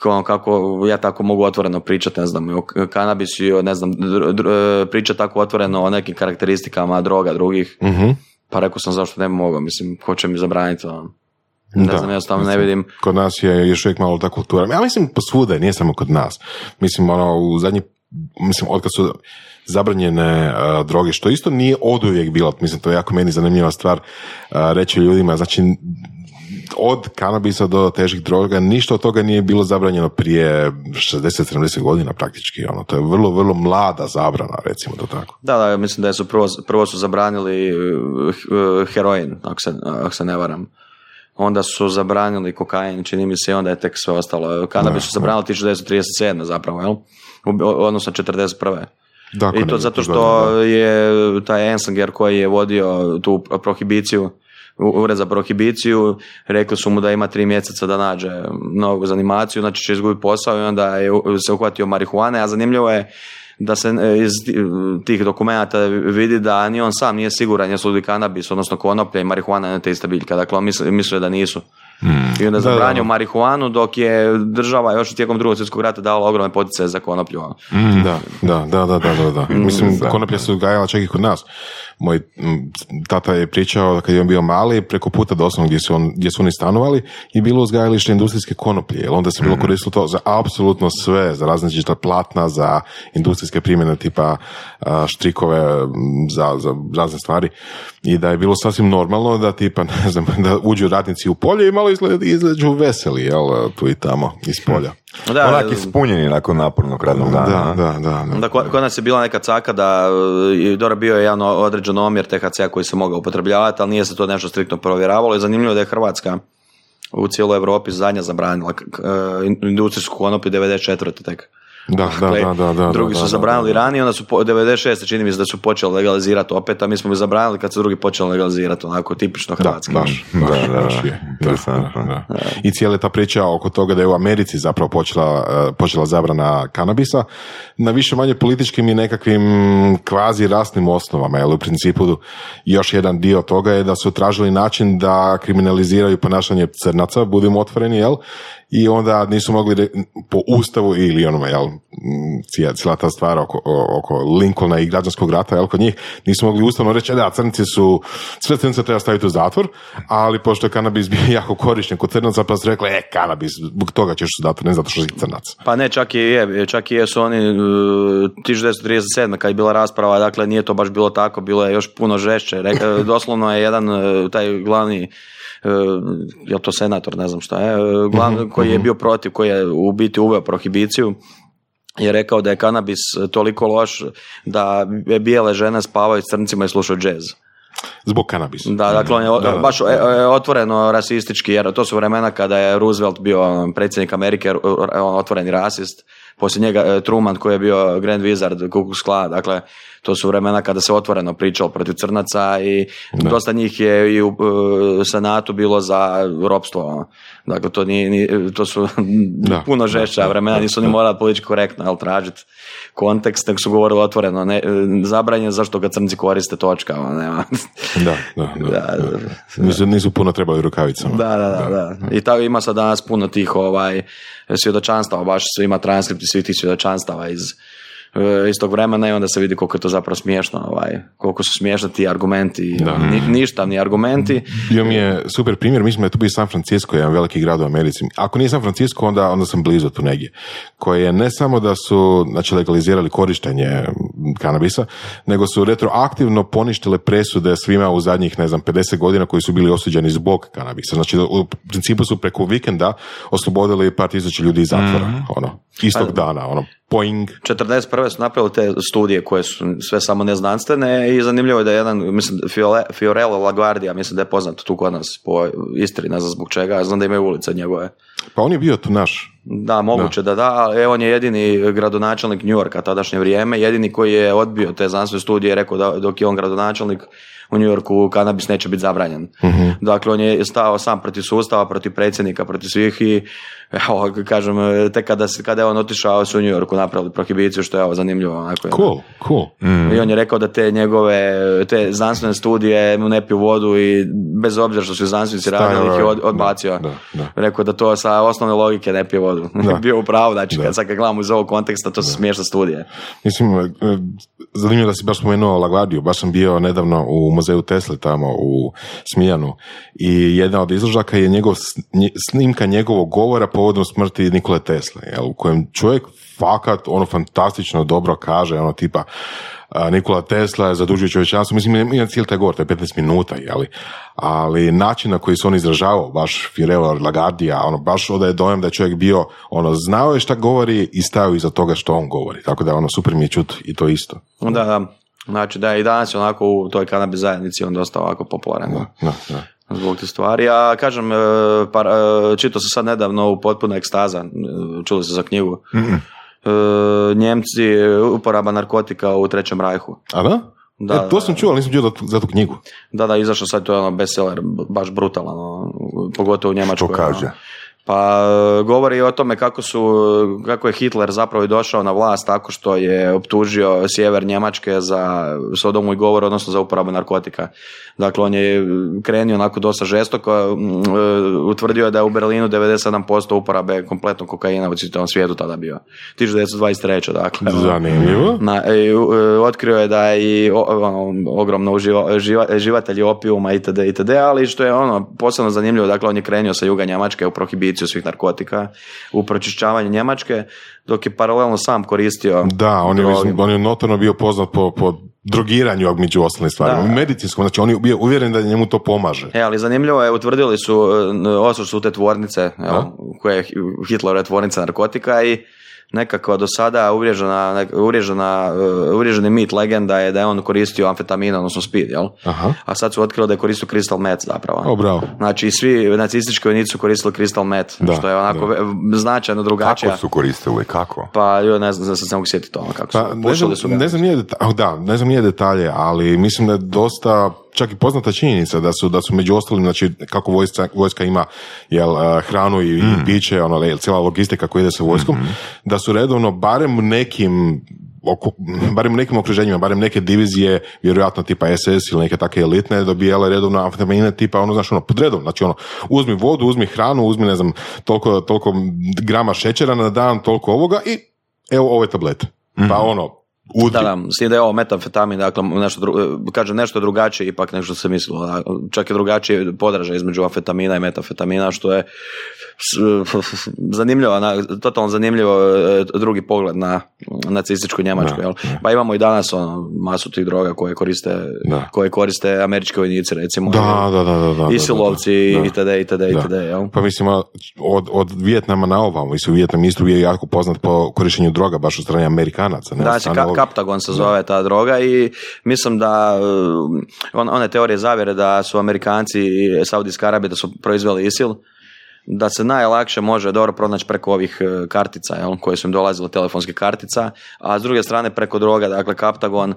kako, kako ja tako mogu otvoreno pričati, ne znam, o kanabisu i o, ne znam, dr- pričati tako otvoreno o nekim karakteristikama droga drugih. Mhm. Pa rekao sam zašto ne bi mogao, mislim, ko će mi zabraniti ono. Ne Da, znam, jednostavno ne mislim, vidim. Kod nas je još uvijek malo ta kultura. Ja mislim posvuda, je, nije samo kod nas. Mislim, ono, u zadnji, mislim, od kad su zabranjene uh, droge, što isto nije oduvijek bilo, mislim, to je jako meni zanimljiva stvar uh, reći ljudima, znači, od kanabisa do težih droga, ništa od toga nije bilo zabranjeno prije 60-70 godina praktički, ono, to je vrlo, vrlo mlada zabrana, recimo to tako. Da, da, mislim da su prvo, prvo su zabranili uh, heroin, ako se, ako se ne varam. Onda su zabranili kokain, čini mi se, i onda je tek sve ostalo. Kanabis su zabranili 1937. zapravo, jel? Odnosno 41. Dakle, I to zato što je taj Ensinger koji je vodio tu prohibiciju, ured za prohibiciju, rekli su mu da ima tri mjeseca da nađe novu zanimaciju, znači će izgubiti posao i onda je se uhvatio marihuane, a zanimljivo je da se e, iz ti- tih dokumenata vidi da ni on sam nije siguran jesu li kanabis, odnosno konoplja i marihuana ne te ista biljka, dakle on mislio da nisu. I onda Da, zabranio da. marihuanu dok je država još tijekom drugog svjetskog rata davala ogromne poticaje za konoplju. Da, da, da, da, da, da, da. Mislim, konoplja se uzgajala čak i kod nas. Moj tata je pričao da kad je on bio mali, preko puta doslovno gdje su, on, gdje su oni stanovali, je bilo uzgajalište industrijske konoplje, jer onda se bilo koristilo to za apsolutno sve, za različita platna, za industrijske primjene tipa štrikove za, za razne stvari i da je bilo sasvim normalno da tipa, ne znam, (laughs) da uđu radnici u polje i malo izađu veseli, jel, tu i tamo, iz polja. Da, Onak ispunjeni nakon napornog radnog dana. Da, da, da. da. Da, kod kod nas je bila neka caka da dobro bio je jedan određen omjer THC-a koji se mogao upotrebljavati, ali nije se to nešto striktno provjeravalo i zanimljivo da je Hrvatska u cijeloj Europi zadnja zabranila industrijsku konoplju 94. tek. Da, da, Dakle, da, da, da, drugi da, su da, zabranili ranije, onda su po, 96. čini mi se da su počeli legalizirati opet, a mi smo bi zabranili kad su drugi počeli legalizirati, onako tipično hrvatski. Da, baš, Da, baš, da, baš da. je. Da, Interesantno. da, da. I cijela ta priča oko toga da je u Americi zapravo počela, eh, počela zabrana kanabisa na više manje političkim i nekakvim kvazi rasnim osnovama, jer u principu još jedan dio toga je da su tražili način da kriminaliziraju ponašanje crnaca, budimo otvoreni, jel? I onda nisu mogli re- po ustavu ili onome, jel, cijela ta stvar oko, oko Lincolna i građanskog rata, jel, kod njih, nisu mogli ustavno reći, "E da, crnci su, sve crnce treba staviti u zatvor, ali pošto je kanabis (laughs) bio jako korišten kod crnaca, pa su rekli, e, kanabis, zbog toga ćeš u zatvor, ne zato što si crnac. Pa ne, čak i je, čak i jesu oni uh, 1937. kad je bila rasprava, dakle nije to baš bilo tako, bilo je još puno žešće. (laughs) Doslovno je jedan uh, taj glavni uh, je to senator, ne znam šta je, uh, glavni, koji je bio protiv, koji je u biti uveo prohibiciju, je rekao da je kanabis toliko loš da bijele žene spavaju s crncima i slušaju džez. Zbog kanabisa. Da, dakle on je Da, da, baš e, e, otvoreno rasistički, jer to su vremena kada je Roosevelt bio ono, predsjednik Amerike, on otvoreni rasist, poslije njega e, Truman koji je bio Grand Wizard Ku Klux Klan, dakle to su vremena kada se otvoreno pričalo protiv crnaca i dosta njih je i u e, senatu bilo za ropstvo. ono. Dakle, to, nije, ni- to su Da, puno žešća vremena, nisu ni morali politički korektno jel, tražiti kontekst, nego su govorili otvoreno, ne, e, zabranjen zašto ga crnci koriste točka, ono, nema. (laughs) Da, da, da. Da, da. Nisu, nisu puno trebali rukavicama. Da, da, da, da. I tako ima sad danas puno tih ovaj, svjedočanstava, baš ima transkripti svih tih svjedočanstava iz, iz tog vremena i onda se vidi koliko je to zapravo smiješno, ovaj, koliko su smiješni ti argumenti, Da. ni, ništavni argumenti. Bio mi je super primjer, mislim da je tu bio San Francisco, jedan veliki grad u Americi. Ako nije San Francisco, onda, onda sam blizu tu negdje. Koje je ne samo da su znači, legalizirali korištenje kanabisa, nego su retroaktivno poništile presude svima u zadnjih, ne znam, 50 godina koji su bili osuđeni zbog kanabisa. Znači, u principu su preko vikenda oslobodili par tisuća ljudi iz zatvora. Ono, istog dana, ono, poing. 41. su napravili te studije koje su sve samo neznanstvene i zanimljivo je da je jedan, mislim, Fiorello LaGuardia, mislim da je poznat tu kod nas po Istri, ne znam zbog čega, znam da imaju ulice njegove. Pa on je bio tu naš. Da, moguće da da, ali evo on je jedini gradonačelnik New Yorka tadašnje vrijeme, jedini koji je odbio te znanstvene studije i rekao da dok je on gradonačelnik u New Yorku kanabis neće biti zabranjen. Dakle, on je stao sam protiv sustava, protiv predsjednika, protiv svih i evo, kažem, tek kada, se- kada je on otišao su u New Yorku napravili prohibiciju, što je evo zanimljivo. Onako, Cool, cool. I on je rekao da te njegove, te znanstvene studije mu ne piju vodu i bez obzira što su znanstvenici radili, ih je od- odbacio. Da, da. Rekao da to sa osnovne logike ne pije vodu. Da. (laughs) Bio u pravu, znači kad sad kad gledamo iz ovog konteksta, to su smiješne studije. Mislim, e, zanimljivo da si baš spomenuo Lagardiju. Baš sam bio nedavno u muzeju Tesle tamo u Smiljanu i jedna od izložaka je njegov, snimka njegovog govora povodom smrti Nikole Tesle, jel, u kojem čovjek fakat ono fantastično dobro kaže, ono tipa Nikola Tesla je zadužio čovječanstvo, mislim, ima cijeli taj govor, to je 15 minuta, jeli, ali način na koji se on izražavao, baš Firelo Lagardija, ono, baš odaje dojam da je čovjek bio, ono, znao je šta govori i stao iza toga što on govori, tako da, ono, super mi je čut i to isto. Da, da. Znači da je i danas onako u toj kanabis zajednici on dosta ovako popularan. Da, da. Zbog te stvari. A kažem, e, par, e, čitao sam sad nedavno u potpuna ekstaza, e, čuli ste za knjigu. E, Njemci, uporaba narkotika u Trećem rajhu. A da? Da, e, to sam čuo, ali nisam čuo za tu, knjigu. Da, da, izašao sad, to je ono bestseller, baš brutalan, ono, pogotovo u Njemačkoj. Što kaže? ono. Pa govori o tome kako su, kako je Hitler zapravo i došao na vlast tako što je optužio sjever Njemačke za sodomu i govor, odnosno za uporabu narkotika. Dakle, on je krenio onako dosta žestoko, mm, e, utvrdio je da je u Berlinu 97% uporabe kompletnog kokaina u čitavom svijetu tada bio. 1923. dakle. Zanimljivo. Na, e, u- e, otkrio je da je i o- ono, ogromno uživa, živa- živatelji opijuma itd. itd. ali što je ono posebno zanimljivo, dakle on je krenuo sa juga Njemačke u prohibiciju svih narkotika, u pročišćavanje Njemačke, dok je paralelno sam koristio Da, on je, on je notorno bio poznat po, po drogiranju među ostalim stvarima. Da. Medicinskom, znači on je bio uvjeren da njemu to pomaže. E, ali zanimljivo je, utvrdili su, e, osu su te tvornice, evo, koje je Hitlerove tvornice narkotika i nekako do sada uvriježena, uvriježena, e, uvriježeni mit, legenda je da je on koristio amfetamina, odnosno speed, jel? Aha. A sad su otkrili da je koristio crystal meth zapravo. O, bravo. Znači, svi nacistički vojnici su koristili crystal meth, Da, što je onako da. značajno drugačija. Kako su koristili, kako? Pa, jo, ne znam, sad se mogu sjetiti ono kako su. Pa, ne, znam, su ne znam nije da, ne znam nije detalje, ali mislim da je dosta čak i poznata činjenica da su, da su među ostalim, znači kako vojska, vojska ima jel, eh, hranu i, Mm. i piće, ono, jel, cijela logistika koja ide sa vojskom, Mm-hmm. da su redovno barem u nekim oko, barem u nekim okruženjima, barem neke divizije, vjerojatno tipa SS ili neke takve elitne, dobijale redovno amfetamine tipa, ono, znaš, ono, podredom, znači ono, uzmi vodu, uzmi hranu, uzmi, ne znam, toliko, toliko grama šećera na dan, toliko ovoga i evo ove tablete. Pa ono, udri. Da, da, s tim da je ovo metamfetamin, dakle, nešto dru, kažem nešto drugačije ipak nego što se mislilo. Čak je drugačije podražaj između amfetamina i metamfetamina, što je zanimljivo, na, totalno zanimljivo e, drugi pogled na nacističku Njemačku. Da, Jel? Pa imamo i danas ono, masu tih droga koje koriste, Da. koje koriste američki vojnici, recimo. Da, da, da, da, da, da. itd., itd., itd. Jel? Pa mislim, a, od, od Vijetnama na ovamo, mislim, Vijetnam isto bio jako poznat po korištenju droga, baš od strane Amerikanaca. Ne? Ka, ovog- Kaptagon se zove ta droga i mislim da um, on, one teorije zavjere da su Amerikanci i Saudijska Arabija da su proizveli ISIL da se najlakše može dobro pronaći preko ovih e, kartica jel, koje su im dolazile telefonskih kartica, a s druge strane preko droga, dakle Kaptagon, e,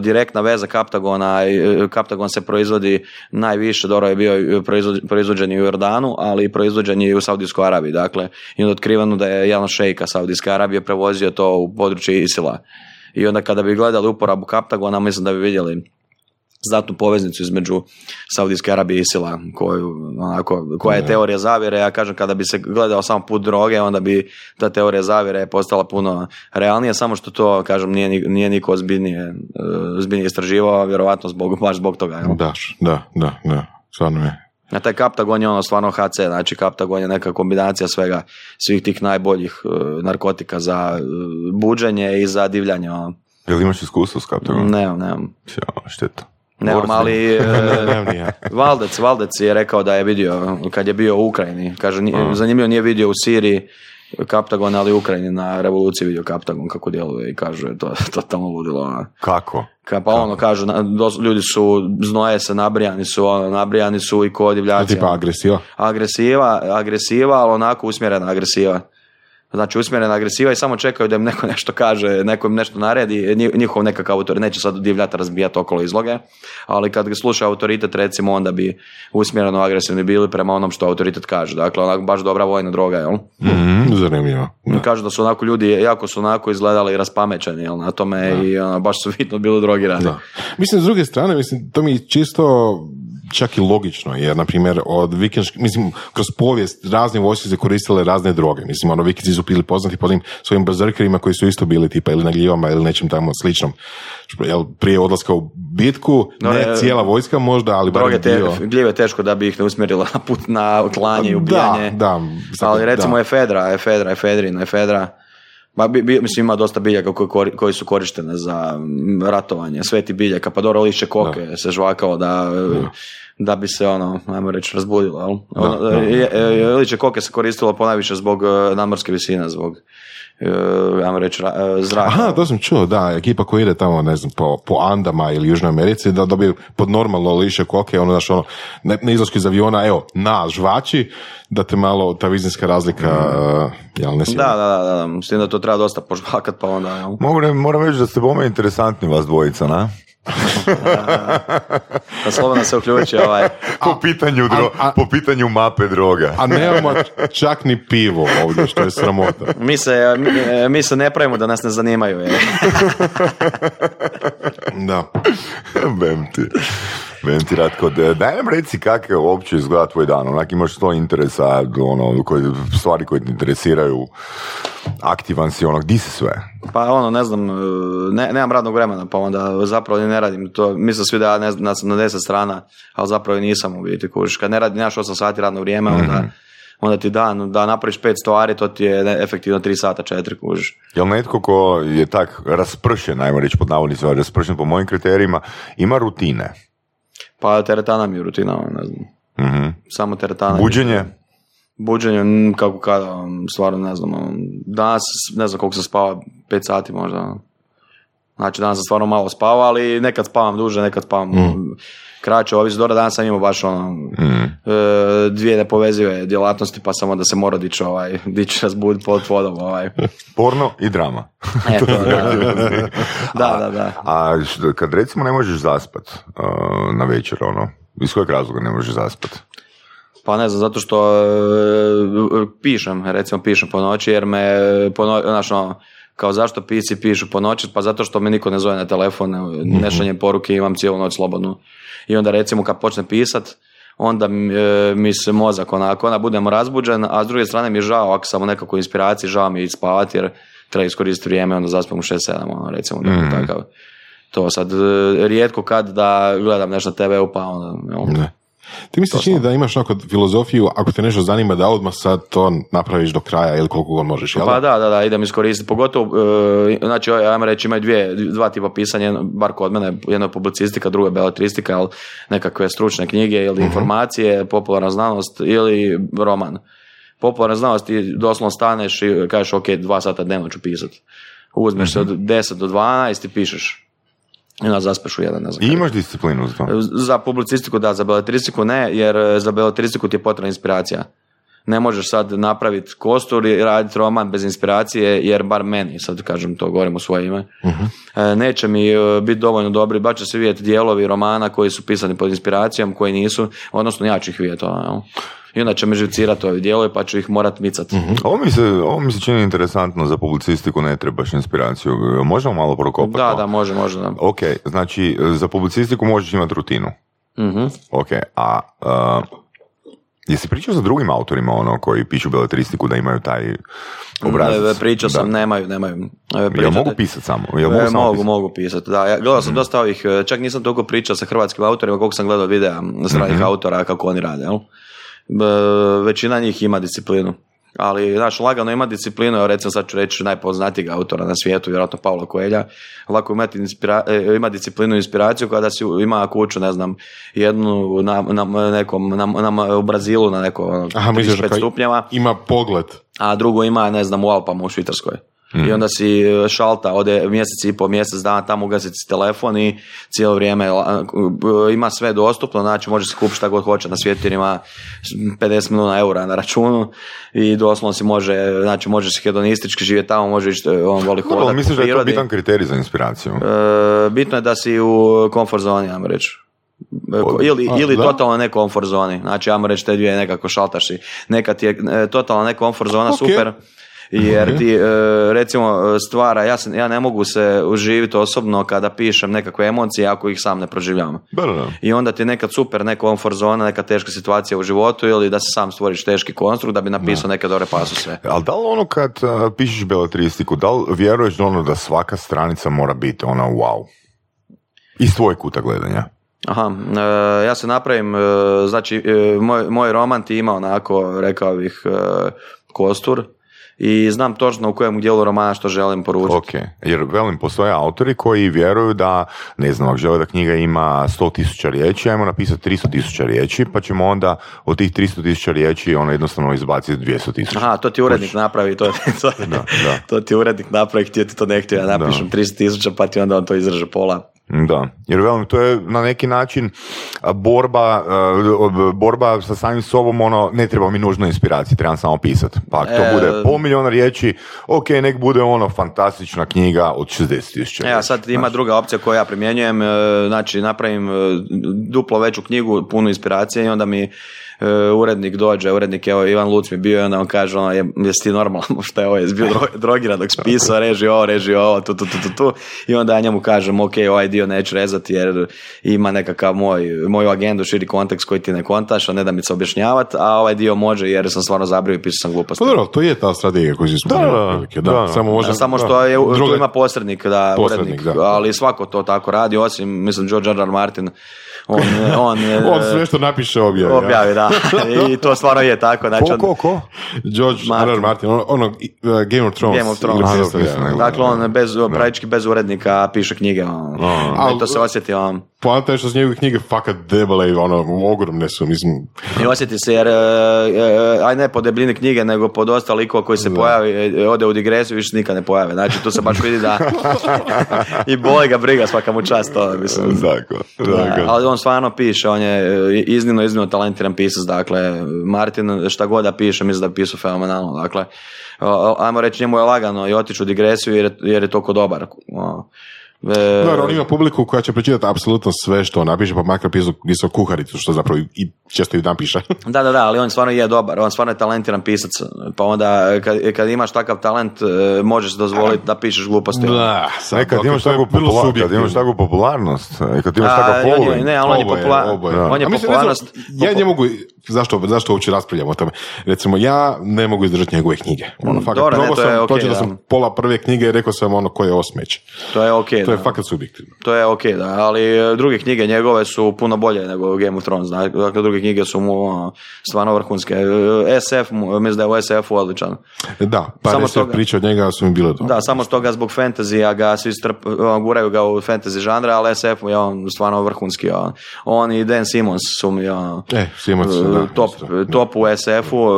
direktna veza Kaptagona, e, Kaptagon se proizvodi najviše, dobro je bio proizvođen i u Jordanu, ali proizvođen i u Saudijskoj Arabiji, dakle i onda otkriveno da je jedan šejka Saudijske Arabije prevozio to u područje Isila. I onda kada bi gledali uporabu Kaptagona, mislim da bi vidjeli znatnu poveznicu između Saudijske Arabije i Isila, koju, onako, koja je teorija zavire. Ja kažem, kada bi se gledao samo put droge, onda bi ta teorija zavire postala puno realnija, samo što to, kažem, nije, nije niko ozbiljnije, e, ozbiljnije istraživao, vjerovatno zbog, baš zbog toga. Jel? Da, da, da, da, stvarno je. A taj Kaptagon je ono stvarno HC, znači Kaptagon je neka kombinacija svega, svih tih najboljih e, narkotika za e, buđenje i za divljanje. Ono. Jel imaš iskustvo s Kaptagonom? Nemam, nemam. šteta. Nemam, ali (laughs) Valdec, Valdec je rekao da je vidio kad je bio u Ukrajini. Kaže, zanimljivo nije vidio u Siriji Kaptagon, ali Ukrajini na revoluciji vidio Kaptagon kako djeluje i kaže to je totalno ludilo. Ono. Kako? Ka, pa ono kažu, ljudi su, znoje se, nabrijani su, ono, nabrijani su i kod divljaci. Tipa agresiva? Agresiva, agresiva, ali onako usmjerena agresiva. Znači usmjerena agresiva i samo čekaju da im neko nešto kaže, neko im nešto naredi, njihov nekakav autor, neće sad divljati razbijati okolo izloge, ali kad ga sluša autoritet recimo onda bi usmjereno agresivni bili prema onom što autoritet kaže. Dakle, onako baš dobra vojna droga, jel? Mm-hmm, zanimljivo. Kažu da su onako ljudi, jako su onako izgledali raspamećeni, jel, na tome i ono, baš su vidno bili drogirani. Da. Mislim, s druge strane, mislim, to mi čisto čak i logično, jer, na primjer, od vikinških, mislim, kroz povijest razne vojske se koristile razne droge. Mislim, ono, vikinci su bili poznati po tim svojim bezrkerima koji su isto bili tipa ili na gljivama ili nečem tamo sličnom. Jel, prije odlaska u bitku, ne cijela vojska možda, ali droge te, gljive teško da bi ih ne usmjerila na (laughs) put na klanje i ubijanje. Da, da. ali recimo efedra, efedra, efedrin, efedra, Ba, bi, mislim, ima dosta biljaka koji, koji su korištene za ratovanje. Sveti biljaka, pa dobro lišće koke se žvakao da, da bi se ono, ajmo reći, razbudilo. Jel? Ono, lišće koke se koristilo ponajviše zbog e, namorske visine, zbog uh, ajmo reći, uh, zraka. Aha, to sam čuo, da, ekipa koja ide tamo, ne znam, po, po Andama ili Južnoj Americi, da dobije pod normalno liše koke, ono, znaš, ono, ne, ne izlasku iz aviona, evo, na žvači, da te malo ta vizinska razlika, mm. jel, ne Da, da, da, da, mislim da to treba dosta požvakat, pa onda, jel? Mogu, moram reći da ste bome interesantni vas dvojica, na? Pa slobodno se uključi ovaj. (laughs) Po pitanju, dro, po pitanju mape droga. A nemamo čak ni pivo ovdje, što je sramota. Mi se, mi, se ne pravimo da nas ne zanimaju. Je. da. Bem ti. Bem ti Ratko, daj nam reci kako je uopće izgleda tvoj dan, onak imaš sto interesa, ono, koje, stvari koje te interesiraju, aktivan si, ono, di si sve? Pa ono, ne znam, ne, nemam radnog vremena, pa onda zapravo ne radim to, mislim svi da ja ne znam, na deset strana, ali zapravo nisam u biti, kužiš, kad ne radim, nemaš 8 sati radno vrijeme, onda, mm onda ti dan, da napraviš pet stvari, to ti je efektivno tri sata, četiri kužiš. Jel netko ko je tak raspršen, ajmo reći pod navodnicima, raspršen po mojim kriterijima, ima rutine? Pa teretana mi je rutina, ne znam. mm Samo teretana. Buđenje? Buđenje, kako kada, stvarno ne znam. Danas ne znam koliko se spava, pet sati možda. Znači danas sam stvarno malo spavao, ali nekad spavam duže, nekad spavam mm. Kraće. Ovi dobro danas sam imao baš ono, mm. e, dvije nepovezive djelatnosti, pa samo da se mora dići ovaj, (laughs) dići razbud pod vodom. Ovaj. (laughs) Porno i drama. (laughs) Eto, da, da, da. A, kad recimo ne možeš zaspat uh, na večer, ono, iz kojeg razloga ne možeš zaspat? Pa ne znam, zato što uh, pišem, recimo pišem po noći, jer me, po no, ono, kao zašto pisci pišu po noći, pa zato što me niko ne zove na telefon, ne šaljem poruke, imam cijelu noć slobodnu. I onda recimo kad počne pisat, onda e, mi se mozak onako, onda budem razbuđen, a s druge strane mi je žao, ako sam u nekakvoj inspiraciji, žao mi je spavati jer treba iskoristiti vrijeme, onda zaspam u 6-7, ono, recimo, mm takav. To sad, e, rijetko kad da gledam nešto na TV-u, pa onda... Ne. Ti mi se čini da imaš onako filozofiju, ako te nešto zanima da odmah sad to napraviš do kraja ili koliko god možeš, jel? Pa da, da, da, idem iskoristiti. Pogotovo, e, znači, ajmo reći, imaju dvije, dva tipa pisanja, bar kod mene, jedno je publicistika, drugo je beletristika, ali nekakve stručne knjige ili uh informacije, popularna znanost ili roman. Popularna znanost ti doslovno staneš i kažeš, ok, dva sata dnevno ću pisati. Uzmeš se od 10 do 12 i pišeš onda zaspeš u jedan, ne znam. I imaš disciplinu za to? Za publicistiku da, za beletristiku ne, jer za beletristiku ti je potrebna inspiracija. Ne možeš sad napraviti kostur i raditi roman bez inspiracije, jer bar meni, sad kažem to, govorim u svoje ime, e, neće mi e, biti dovoljno dobri, baš će se vidjeti dijelovi romana koji su pisani pod inspiracijom, koji nisu, odnosno ja ću ih vidjeti. ono. I onda će me živcirati ovi dijelovi, pa ću ih morat micati. Ovo mi, se, ovo mi se čini interesantno za publicistiku, ne trebaš inspiraciju. Možemo malo prokopati? Da, to? da, može, može. Da. Ok, znači za publicistiku možeš imati rutinu. Mhm. Ok, a uh, jesi pričao sa drugim autorima ono koji pišu beletristiku da imaju taj obrazac? E, Pričao sam, Da. nemaju, nemaju. Jel pričate- mogu pisati samo? Jel mogu E, samo mogu, pisati? mogu pisati. Da, ja gledao sam dosta ovih, e, čak nisam toliko pričao sa hrvatskim autorima koliko sam gledao videa stranih Mhm. autora kako oni rade. Jel? E, većina njih ima disciplinu. Ali, znaš, lagano ima disciplinu, evo recimo sad ću reći najpoznatijeg autora na svijetu, vjerojatno Paula Coelha, lako imati inspira, e, ima disciplinu i inspiraciju kada si ima kuću, ne znam, jednu na, na nekom, na, na- u Brazilu na neko ono, Aha, misliš 35 kao stupnjeva, ima pogled. a drugo ima, ne znam, u Alpama u Švicarskoj. I onda si e, šalta, ode mjesec i po mjesec dana tamo ugasiti si telefon i cijelo vrijeme e, ima sve dostupno, znači može se kupiti šta god hoće na svijetu jer ima 50 milijuna eura na računu i doslovno si može, znači može se hedonistički živjeti tamo, može ići, e, on voli hodati misliš po da je to bitan kriterij za inspiraciju? E, bitno je da si u komfort zoni, ajmo reći. Ili, A, ili da? totalno ne komfort zoni. Znači, ajmo reći te dvije nekako šaltaš i neka ti je e, totalno ne komfort zona Ok. super. Jer ti, e, recimo, stvara, ja, sam, ja ne mogu se uživiti osobno kada pišem nekakve emocije ako ih sam ne proživljavam. Da. I onda ti je nekad super, neka komfort zona, neka teška situacija u životu ili da se sam stvoriš teški konstrukt da bi napisao neke dobre pasuse. Ali da li ono kad uh, pišeš beletristiku, da li vjeruješ da ono da svaka stranica mora biti ona wow? Iz tvojeg kuta gledanja. Aha, e, ja se napravim, e, znači e, moj, moj roman ti ima onako, rekao bih, e, kostur i znam točno u kojem dijelu romana što želim poručiti. Ok, jer velim, postoje autori koji vjeruju da, ne znam, ako žele da knjiga ima 100.000 riječi, ajmo napisati 300.000 riječi, pa ćemo onda od tih 300.000 riječi ono jednostavno izbaciti 200.000. Aha, to ti urednik napravi, to, (laughs) to, da. to ti urednik napravi, htio ti to ne htio, ja napišem 300 tisuća pa ti onda on to izraže pola. Da, jer velim, to je na neki način borba, borba sa samim sobom, ono, ne treba mi nužno inspiracije, trebam samo pisati. Pa ako to E, bude pol miliona riječi, ok, nek bude ono fantastična knjiga od 60 tisuća. E, a sad ima druga opcija koju ja primjenjujem, e, znači napravim e, duplo veću knjigu, punu inspiracije i onda mi urednik dođe, urednik evo Ivan Luc mi bio i onda on kaže ono, je, jesi ti normalno (laughs) šta je ovo, jesi bio dro- (laughs) drogiran dok si pisao, reži ovo, reži ovo, tu, tu, tu, tu, tu. I onda ja njemu kažem, ok, ovaj dio neću rezati jer ima nekakav moj, moju agendu, širi kontekst koji ti ne kontaš, a ne da mi se objašnjavati, a ovaj dio može jer sam stvarno zabrio i pisao sam gluposti. Pa dobro, to je ta strategija koju si spomenuo. Da, da, da. Samo, može, Da, samo što je, tu Druga- ima posrednik, da, Posrednik, urednik, da. ali svako to tako radi, osim, mislim, George R. R. Martin, on, (laughs) on, On sve što napiše objavi. ja. objavi, da, (laughs) i to stvarno je tako, znači, Ko, ko, ko? George Martin. R. R. Martin, ono, ono uh, Game of Thrones. Game of Thrones. A, dakle, on bez, praktički bez urednika piše knjige, on, i to se osjeti, on, Poanta je što su njegove knjige fakat debele i ono, ogromne su, mislim. i osjeti se, jer, e, e, aj ne po debljini knjige, nego pod dosta likova koji se pojavi, e, ode u digresiju, više nikad ne pojave, znači, tu se baš vidi da i boli ga briga svaka mu čast, to, mislim, Dakle, Da, dakle. ali on stvarno piše, on je iznimno, iznimno talentiran pisac, dakle, Martin šta god da piše, mislim da pisao fenomenalno, dakle, ajmo reći, njemu je lagano i otići u digresiju jer, je- jer je toliko dobar. E, Dobro, on ima publiku koja će pročitati apsolutno sve što on napiše, pa makar pisao, pisao kuharicu, što zapravo i često i napiše. (laughs) Da, da, da, ali on stvarno je dobar, on stvarno je talentiran pisac, pa onda kad, kad imaš takav talent, e, možeš dozvoliti da pišeš gluposti. Da, sad, Ne, kad imaš takvu popular- kad imaš takvu popularnost, e, kad imaš takav ne, ali on je Oboje, popula- oboje. on je popularnost... ja ne mogu, zašto, zašto uopće raspravljamo o tome? Recimo, ja ne mogu izdržati njegove knjige. Ono, fakat, dobro, ne, to je sam, okej, pročitao da. sam pola prve knjige i rekao sam ono koje je ovo smeće. To je okej, To je da. fakat subjektivno. To je ok, da, ali e, druge knjige njegove su puno bolje nego Game of Thrones, dakle druge knjige su mu ono, stvarno vrhunske. E, SF, mislim da je u SF-u odličan. Da, pa Samo samo toga- priče od njega su mi bile dobro. Da, samo što ga zbog fantazija ga svi strp, guraju ga u fantasy žanra, ali SF je on stvarno vrhunski. On, on i Dan Simmons su mi ono, E, Simac, da, top, isto. top u SF-u.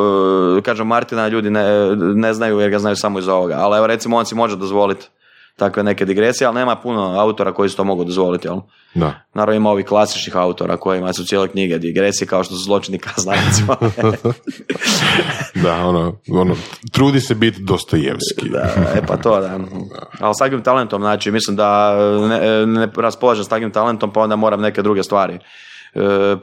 E, Kažem, Martina ljudi ne, ne znaju jer ga znaju samo iz ovoga, ali evo recimo on si može dozvoliti takve neke digresije, ali nema puno autora koji su to mogu dozvoliti, jel? Da. Naravno ima ovih klasičnih autora kojima su cijele knjige digresije kao što su zločini kaznajnicima. (laughs) da, ono, ono, trudi se biti Dostojevski. da, e pa to da. Ali s takvim talentom, znači mislim da ne, ne raspolažem s takvim talentom pa onda moram neke druge stvari e,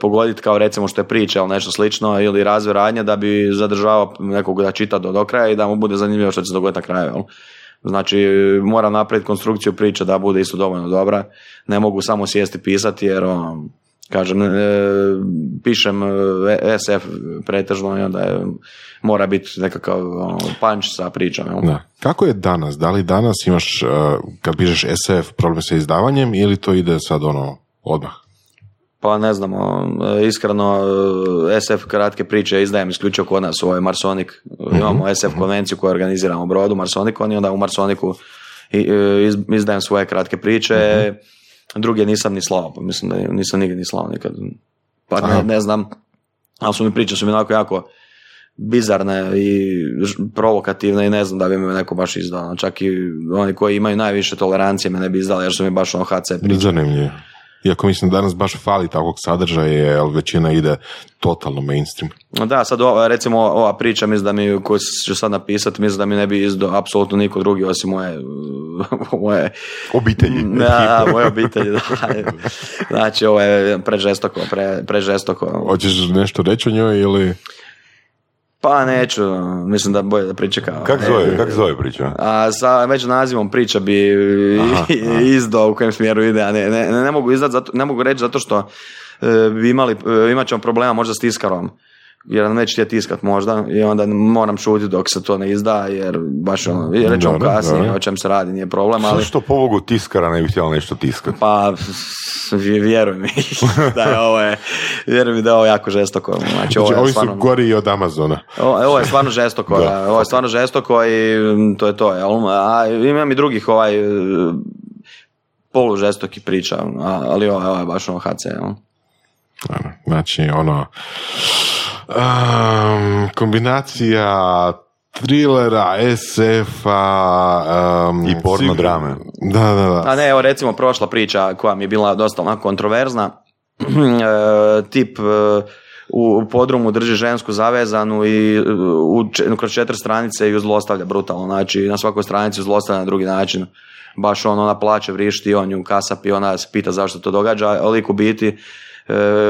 pogoditi kao recimo što je priča ili nešto slično ili razvoj radnje da bi zadržavao nekog da čita do, do kraja i da mu bude zanimljivo što će se dogoditi na kraju. Jel? Znači, moram napraviti konstrukciju priče da bude isto dovoljno dobra. Ne mogu samo sjesti pisati jer, ono, kažem, e, pišem e, SF pretežno i onda je, mora biti nekakav ono, punch sa pričom. Da. Kako je danas? Da li danas imaš, uh, kad pišeš SF, problem sa izdavanjem ili to ide sad ono odmah? Pa ne znam, iskreno SF kratke priče izdajem isključivo kod nas, ovo je Marsonic. Imamo SF konvenciju koju organiziramo u brodu Marsonicon i onda u Marsoniku izdajem svoje kratke priče. Druge nisam ni slao, pa mislim da nisam nigdje ni slao nikad. Pa ne, ne znam, ali su mi priče su mi onako jako bizarne i provokativne i ne znam da bi me neko baš izdao. Čak i oni koji imaju najviše tolerancije me ne bi izdali jer su mi baš ono HC priče. Zanimljivo. Iako mislim danas baš fali takvog sadržaja, jer većina ide totalno mainstream. Da, sad ova, recimo ova priča, mislim da mi, koju ću sad napisati, mislim da mi ne bi izdao apsolutno niko drugi osim moje, (laughs) moje obitelji. Da, moje obitelji, da. Znači, ovo je prežestoko, pre, prežestoko. Hoćeš nešto reći o njoj ili... Pa neću, mislim da bolje da pričekam. Kak zove, kak zove priča? A sa već nazivom priča bi (laughs) izdao u kojem smjeru ide, a ne, ne, ne mogu izdat, zato, ne mogu reći zato što e, bi imali, e, imat ćemo problema možda s tiskarom jer neće htjeti tiskat možda i onda moram šutiti dok se to ne izda jer baš ono, rećemo kasnije o čem se radi, nije problem. Ali... Što povogu tiskara ne bi htjela nešto tiskati? Pa, vjeruj mi (laughs) da je ovo je, vjeruj mi da je ovo jako žestoko. Znači, ovo znači, je ovi stvarno, su gori od Amazona. Ovo, ovo je stvarno žestoko, da. ovo je stvarno žestoko i to je to. Jel? A imam i drugih ovaj polu žestoki priča, ali ovo, ovo je baš ono HC. Jel? Znači, ono, um, kombinacija trilera, SF-a um, i porno drame. Da, da, da. A ne, evo recimo prošla priča koja mi je bila dosta onako kontroverzna. E, (clears throat) tip e, u podrumu drži žensku zavezanu i u, kroz četiri stranice ju zlostavlja brutalno. Znači na svakoj stranici zlostavlja na drugi način. Baš on, ona plaće, vrišti, on ju kasapi, ona se pita zašto to događa, ali u biti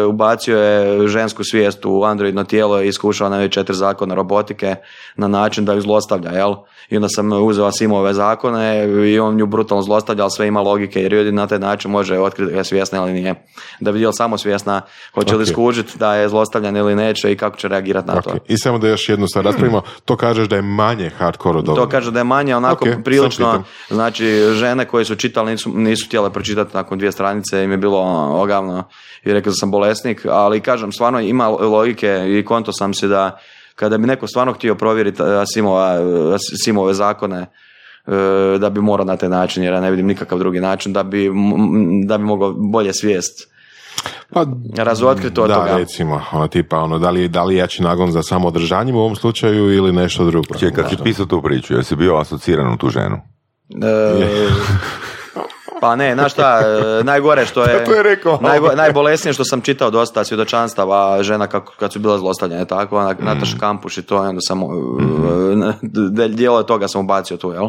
ubacio je žensku svijest u androidno tijelo i iskušao na četiri zakona robotike na način da ju zlostavlja, jel? I onda sam uzeo Asimove zakone i on nju brutalno zlostavlja, ali sve ima logike jer ljudi na taj način može otkriti je svjesna ili nije. Da bi bilo samo svjesna hoće li skužiti da je zlostavljan ili neće i kako će reagirati na to. I samo da još jednu stvar raspravimo, to kažeš da je manje hardcore od To kaže da je manje, onako prilično, znači žene koje su čitali nisu, nisu htjele pročitati nakon dvije stranice, im je bilo ogavno i rekao da sam bolesnik, ali kažem, stvarno ima logike i konto sam si da kada bi neko stvarno htio provjeriti Asimova, Asimove zakone, e, da bi morao na taj način, jer ja ne vidim nikakav drugi način, da bi, da bi mogao bolje svijest pa, razotkriti od da, toga. recimo, ono, tipa, ono, da li, da li jači nagon za samo održanjem u ovom slučaju ili nešto drugo. Čekaj, kad si pisao tu priču, jesi bio asociran u tu ženu? E, (laughs) (laughs) pa ne, znaš šta, e, najgore što (laughs) je, to je rekao. najbolesnije što sam čitao dosta svjedočanstava žena kako, kad su bila zlostavljene, tako, ona, mm. Nataša Kampuš i to, onda sam, mm-hmm. dijelo toga sam ubacio tu, jel?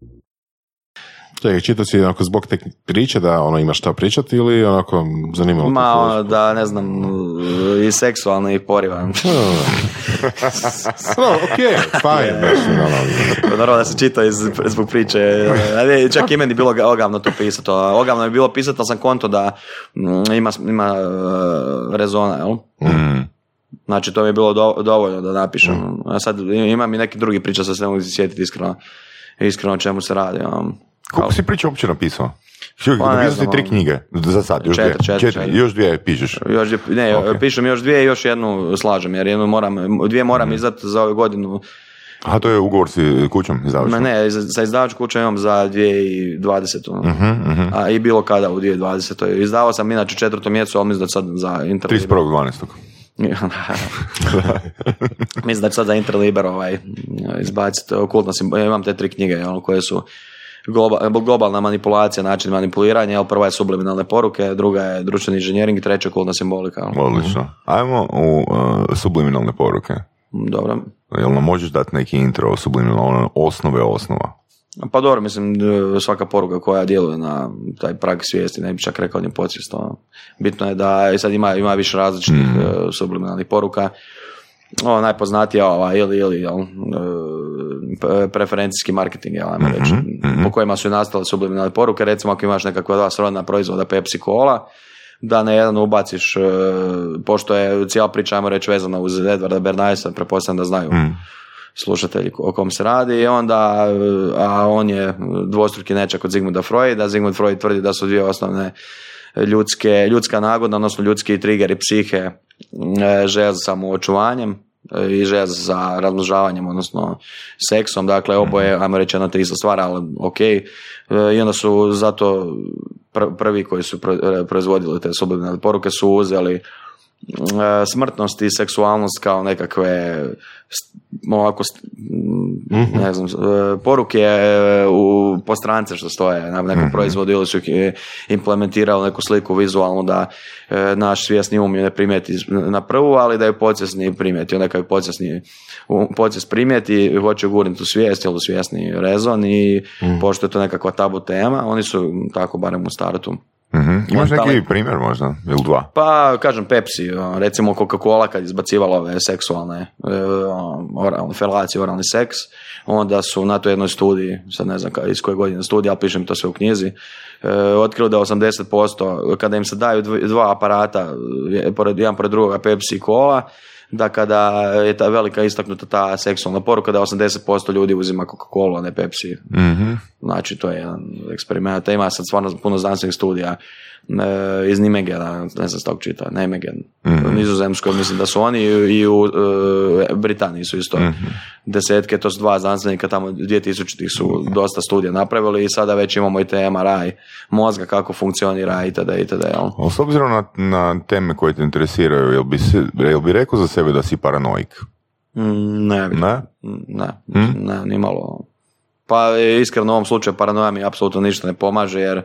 Čekaj, čitao si onako zbog te priče da ono ima šta pričati ili onako zanimljivo? Ma ono, da ne znam, i seksualno i porivan. (laughs) no, ok, fajn. (laughs) Naravno da se čita iz, zbog priče. Čak i meni bilo ogavno to pisati. Ogavno je bilo pisati, ali sam konto da ima, ima uh, rezona, jel? Mm. Znači to mi je bilo dovoljno da napišem. Mm. A sad imam i neki drugi priča, sa se ne mogu sjetiti iskreno, iskreno o čemu se radi. Um Koliko si priča uopće napisao? Što, Pa, napisao si tri ono, knjige, za sad, još četiri, dvije. četiri, četiri. još dvije pišeš. Još dvije, ne, Ok. pišem još dvije i još jednu slažem, jer jednu moram, dvije moram Mhm. izdati za ovu godinu. Aha, to je ugovor s kućom izdavačkom. Ma ne, sa izdavač kuća imam za 2020. Mhm, mhm. A i bilo kada u 2020. Izdavao sam inače četvrtom mjesecu, ali mislim da sad za Interliber. 31.12. (laughs) mislim da će sad za Interliber ovaj, izbaciti okultno sim- imam te tri knjige ono, koje su globa- globalna manipulacija, način manipuliranja, jel, prva je subliminalne poruke, druga je društveni inženjering treća je kultna simbolika. jel. Odlično. Ajmo u uh, subliminalne poruke. Dobro. Jel nam možeš dati neki intro o subliminalne osnove osnova? Pa dobro, mislim, e, svaka poruka koja djeluje na taj prag svijesti, ne bi čak rekao ni podsvijest. ono. Bitno je da i sad ima, ima više različitih e, subliminalnih poruka. Ovo najpoznatija ova ili ili jel, e, preferencijski marketing, jel, ajmo reći, po kojima su i nastale subliminalne poruke. Recimo ako imaš nekakva dva srodna proizvoda Pepsi Cola, da na jedan ubaciš, e, pošto je cijela priča, ajmo reći, vezana uz Edvarda Bernaisa, pretpostavljam da znaju slušatelji o kom se radi i onda, e, a on je dvostruki nečak od Zigmunda Freuda, Zigmund Freud tvrdi da su dvije osnovne ljudske, ljudska nagoda, odnosno ljudski triggeri psihe, e, želja za samoočuvanjem. e, i želja za razmnožavanjem, odnosno seksom, dakle oboje, ajmo reći jedna te ista stvar, ali ok. E, I onda su zato pr- prvi koji su pro- proizvodili te subliminalne poruke su uzeli e, smrtnost i seksualnost kao nekakve ovako st- m, ne znam, e, poruke e, u postrance što stoje na nekom proizvodu ili su implementirali neku sliku vizualnu da naš svjesni um ne primijeti na prvu, ali da ju podsvjesni primijeti. Onda kad ju podsvjesni, um, podsvijest primijeti, hoće gurnuti u svijest ili u svjesni rezon i pošto je to nekakva tabu tema, oni su tako barem u startu Mhm. Imaš neki talent. primjer možda? Ili dva? pa, kažem, Pepsi, recimo Coca-Cola kad izbacivala ove seksualne e, oralne felacije, oralni seks, onda su na toj jednoj studiji, sad ne znam iz koje godine studija, ali pišem to sve u knjizi, e, otkrili da 80%, kada im se daju dv- dva aparata, jedan pored drugoga Pepsi i Cola, da kada je ta velika istaknuta ta seksualna poruka, da 80% ljudi uzima Coca-Cola, a ne Pepsi. Mhm. Znači, to je jedan eksperiment. Ima sad stvarno puno znanstvenih studija e, iz Nimegena, ne znam stog čita, Nimegen. U Nizozemskoj mislim da su oni i u e, Britaniji su isto desetke, to su dva znanstvenika tamo 2000 su dosta studija napravili i sada već imamo i te MRI mozga, kako funkcionira itd. itd. S obzirom na, na teme koje te interesiraju, jel bi, se, jel bi rekao za sebe da si paranoik? Mm, ne, Ne? ne, ne, ni malo. Pa e, iskreno u ovom slučaju paranoja mi apsolutno ništa ne pomaže jer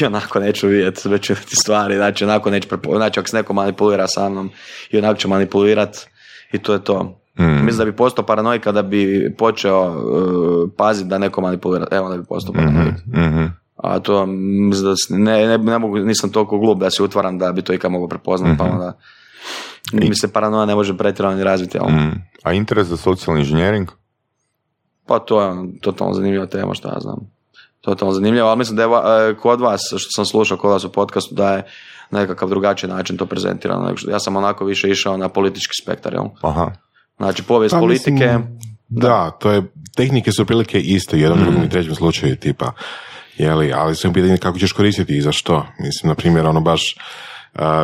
i onako neću vidjeti većinu ti stvari, znači onako neću, prepo- znači ako se neko manipulira sa mnom i onako će manipulirat i to je to. Mislim da bi postao paranoik kada bi počeo uh, paziti da neko manipulira, evo da bi postao paranoik. Mhm. A to mislim da ne, ne, ne mogu, nisam toliko glup da se utvaram da bi to ikad mogao prepoznati, pa onda mi se paranoja ne može pretjerano razviti, jel? Mm. A interes za socijalni inženjering? Pa to je ono, totalno zanimljiva tema, što ja znam. Totalno zanimljivo, ali mislim da je va- e, kod vas, što sam slušao kod vas u podcastu, da je nekakav drugačiji način to prezentirano. što- Ja sam onako više išao na politički spektar, jel? Aha. Znači, povijest Pa, politike, mislim, da, to je, tehnike su otprilike iste u jednom drugom i trećem slučaju tipa, jeli, ali sam pitanje kako ćeš koristiti i za što. Mislim, na primjer, ono baš,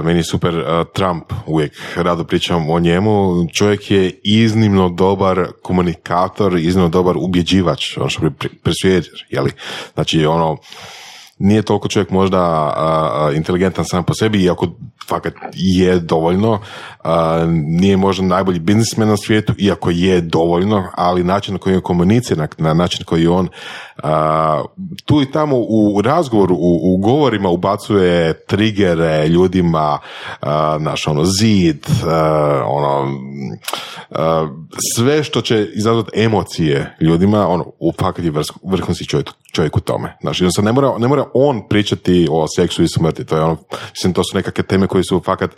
meni je super Trump, uvijek rado pričam o njemu, čovjek je iznimno dobar komunikator, iznimno dobar ubjeđivač, ono što bi presvijeđer, jeli, znači ono, nije toliko čovjek možda inteligentan sam po sebi, iako fakat je dovoljno, nije možda najbolji biznismen na svijetu, iako je dovoljno, ali način na koji on komunicira, na, na način na koji on a, tu i tamo u, razgovoru, u, u govorima ubacuje trigere ljudima, a, naš ono zid, ono sve što će izazvati emocije ljudima, ono, u fakat je vrhunski čovjek, čovjek u tome. Jednostavno ne mora, ne mora on pričati o seksu i smrti, to je ono, mislim, to su nekakve teme koje su fakat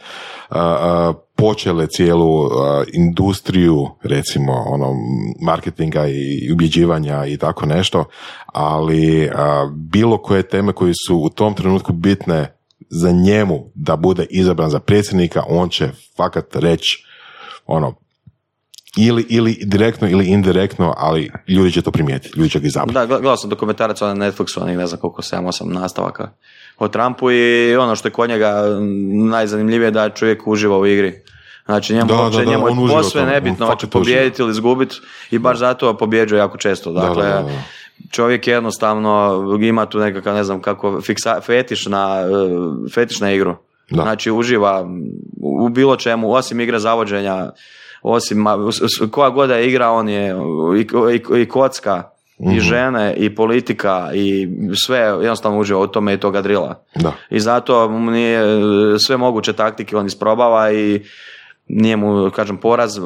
a, a, počele cijelu a, industriju, recimo, ono, marketinga i ubjeđivanja i tako nešto, ali a, bilo koje teme koje su u tom trenutku bitne za njemu da bude izabran za predsjednika, on će fakat reći ono, ili, ili direktno ili indirektno, ali ljudi će to primijetiti, ljudi će ga izabrati. Da, gledao sam dokumentarac na Netflixu, ne znam koliko, 7-8 nastavaka o Trumpu i ono što je kod njega najzanimljivije da čovjek uživa u igri. Znači njemu, Da, uopće, da, da, njemu je posve nebitno hoće pobijediti ili izgubiti i baš zato pobjeđuje jako često. Da, Dakle, da, da, da. čovjek jednostavno ima tu nekakav, ne znam kako, fiksa, fetiš, na, eh, fetiš na igru. Da. Znači uživa u bilo čemu, osim igre zavođenja, osim koja god je igra, on je i, i, i kocka. I žene, i politika, i sve jednostavno uživa u tome i toga drila. Da. I zato nije sve moguće taktike on isprobava i nije mu, kažem, poraz, e,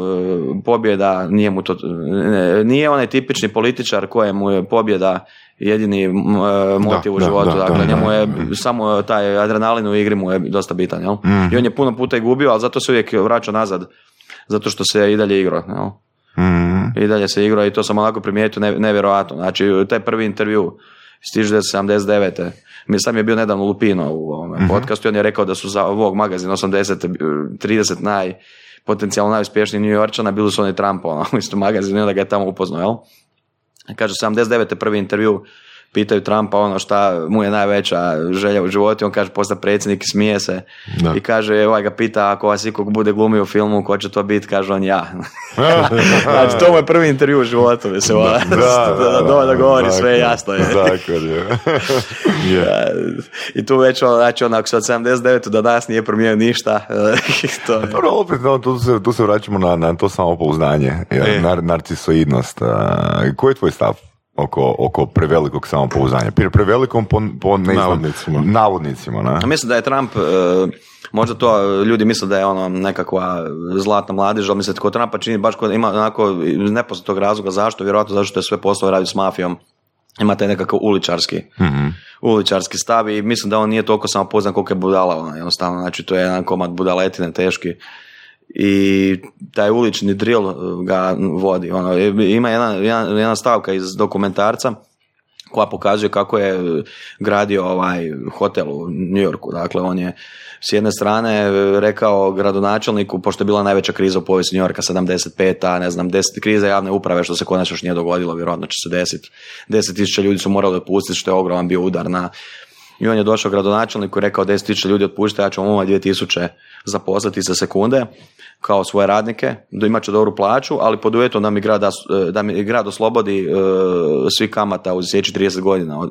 pobjeda, nije mu to, ne, nije onaj tipični političar kojemu je pobjeda jedini e, motiv u da, životu. da, dakle, da, njemu da. je samo taj adrenalin u igri mu je dosta bitan, jel? I on je puno puta i gubio, ali zato se uvijek vraća nazad. Zato što se i dalje igrao, jel? Mhm. I dalje se igrao i to sam onako primijetio ne, nevjerojatno. Znači, taj prvi intervju iz 1979. Mi sam je bio nedavno Lupino u ovome podcastu i on je rekao da su za ovog magazina 80, eh, 30 naj potencijalno najuspješnijih New Yorkčana bili su oni Trumpa ono, (laughs) u istom magazinu i onda ga je tamo upoznao, jel? Kaže, 79. prvi intervju pitaju Trumpa ono šta mu je najveća želja u životu, on kaže posta predsjednik i smije se Da. i kaže, ovaj ga pita ako vas ikog bude glumio u filmu, ko će to biti, kaže on ja. (laughs) znači, to mu je prvi intervju u životu, mislim, ono, (laughs) da, da, da, da govori, sve je jasno je. Tako je. (laughs) Da, I tu već, ono, znači, ako se od 79. do danas nije promijenio ništa, to je... Dobro, opet, no, tu, se, tu se vraćamo na, na to samopouzdanje, jer, E. nar, narcisoidnost. Koji je tvoj stav oko, oko prevelikog samopouzdanja? Pre, prevelikom po, po ne znam, Navodnicima. Navodnicima, ne? Mislim da je Trump, e, možda to e, ljudi misle da je ono nekakva zlatna mladež, ali mislim da kod Trumpa čini baš kod ima onako iz nepoznatog razloga zašto, vjerojatno zato što je sve poslove radi s mafijom. Ima taj nekakav uličarski, uličarski stav i mislim da on nije toliko samopoznan koliko je budala ona, jednostavno, znači to je jedan komad budaletine teški i taj ulični drill ga vodi. Ono, ima jedna, jedna, stavka iz dokumentarca koja pokazuje kako je gradio ovaj hotel u New Yorku. Dakle, on je s jedne strane rekao gradonačelniku, pošto je bila najveća kriza u povijesti New Yorka, 75-a, ne znam, 10 kriza javne uprave, što se konačno još nije dogodilo, vjerojatno će se desiti. 10.000 ljudi su morali otpustiti, što je ogroman bio udar na i on je došao gradonačelniku i rekao 10.000 ljudi otpušta, ja ću vam ovaj 2000 zaposliti za sekunde kao svoje radnike, da imat će dobru plaću, ali pod uvjetom da mi grad, da, da mi grad oslobodi e, svi kamata u sljedećih 30 godina od,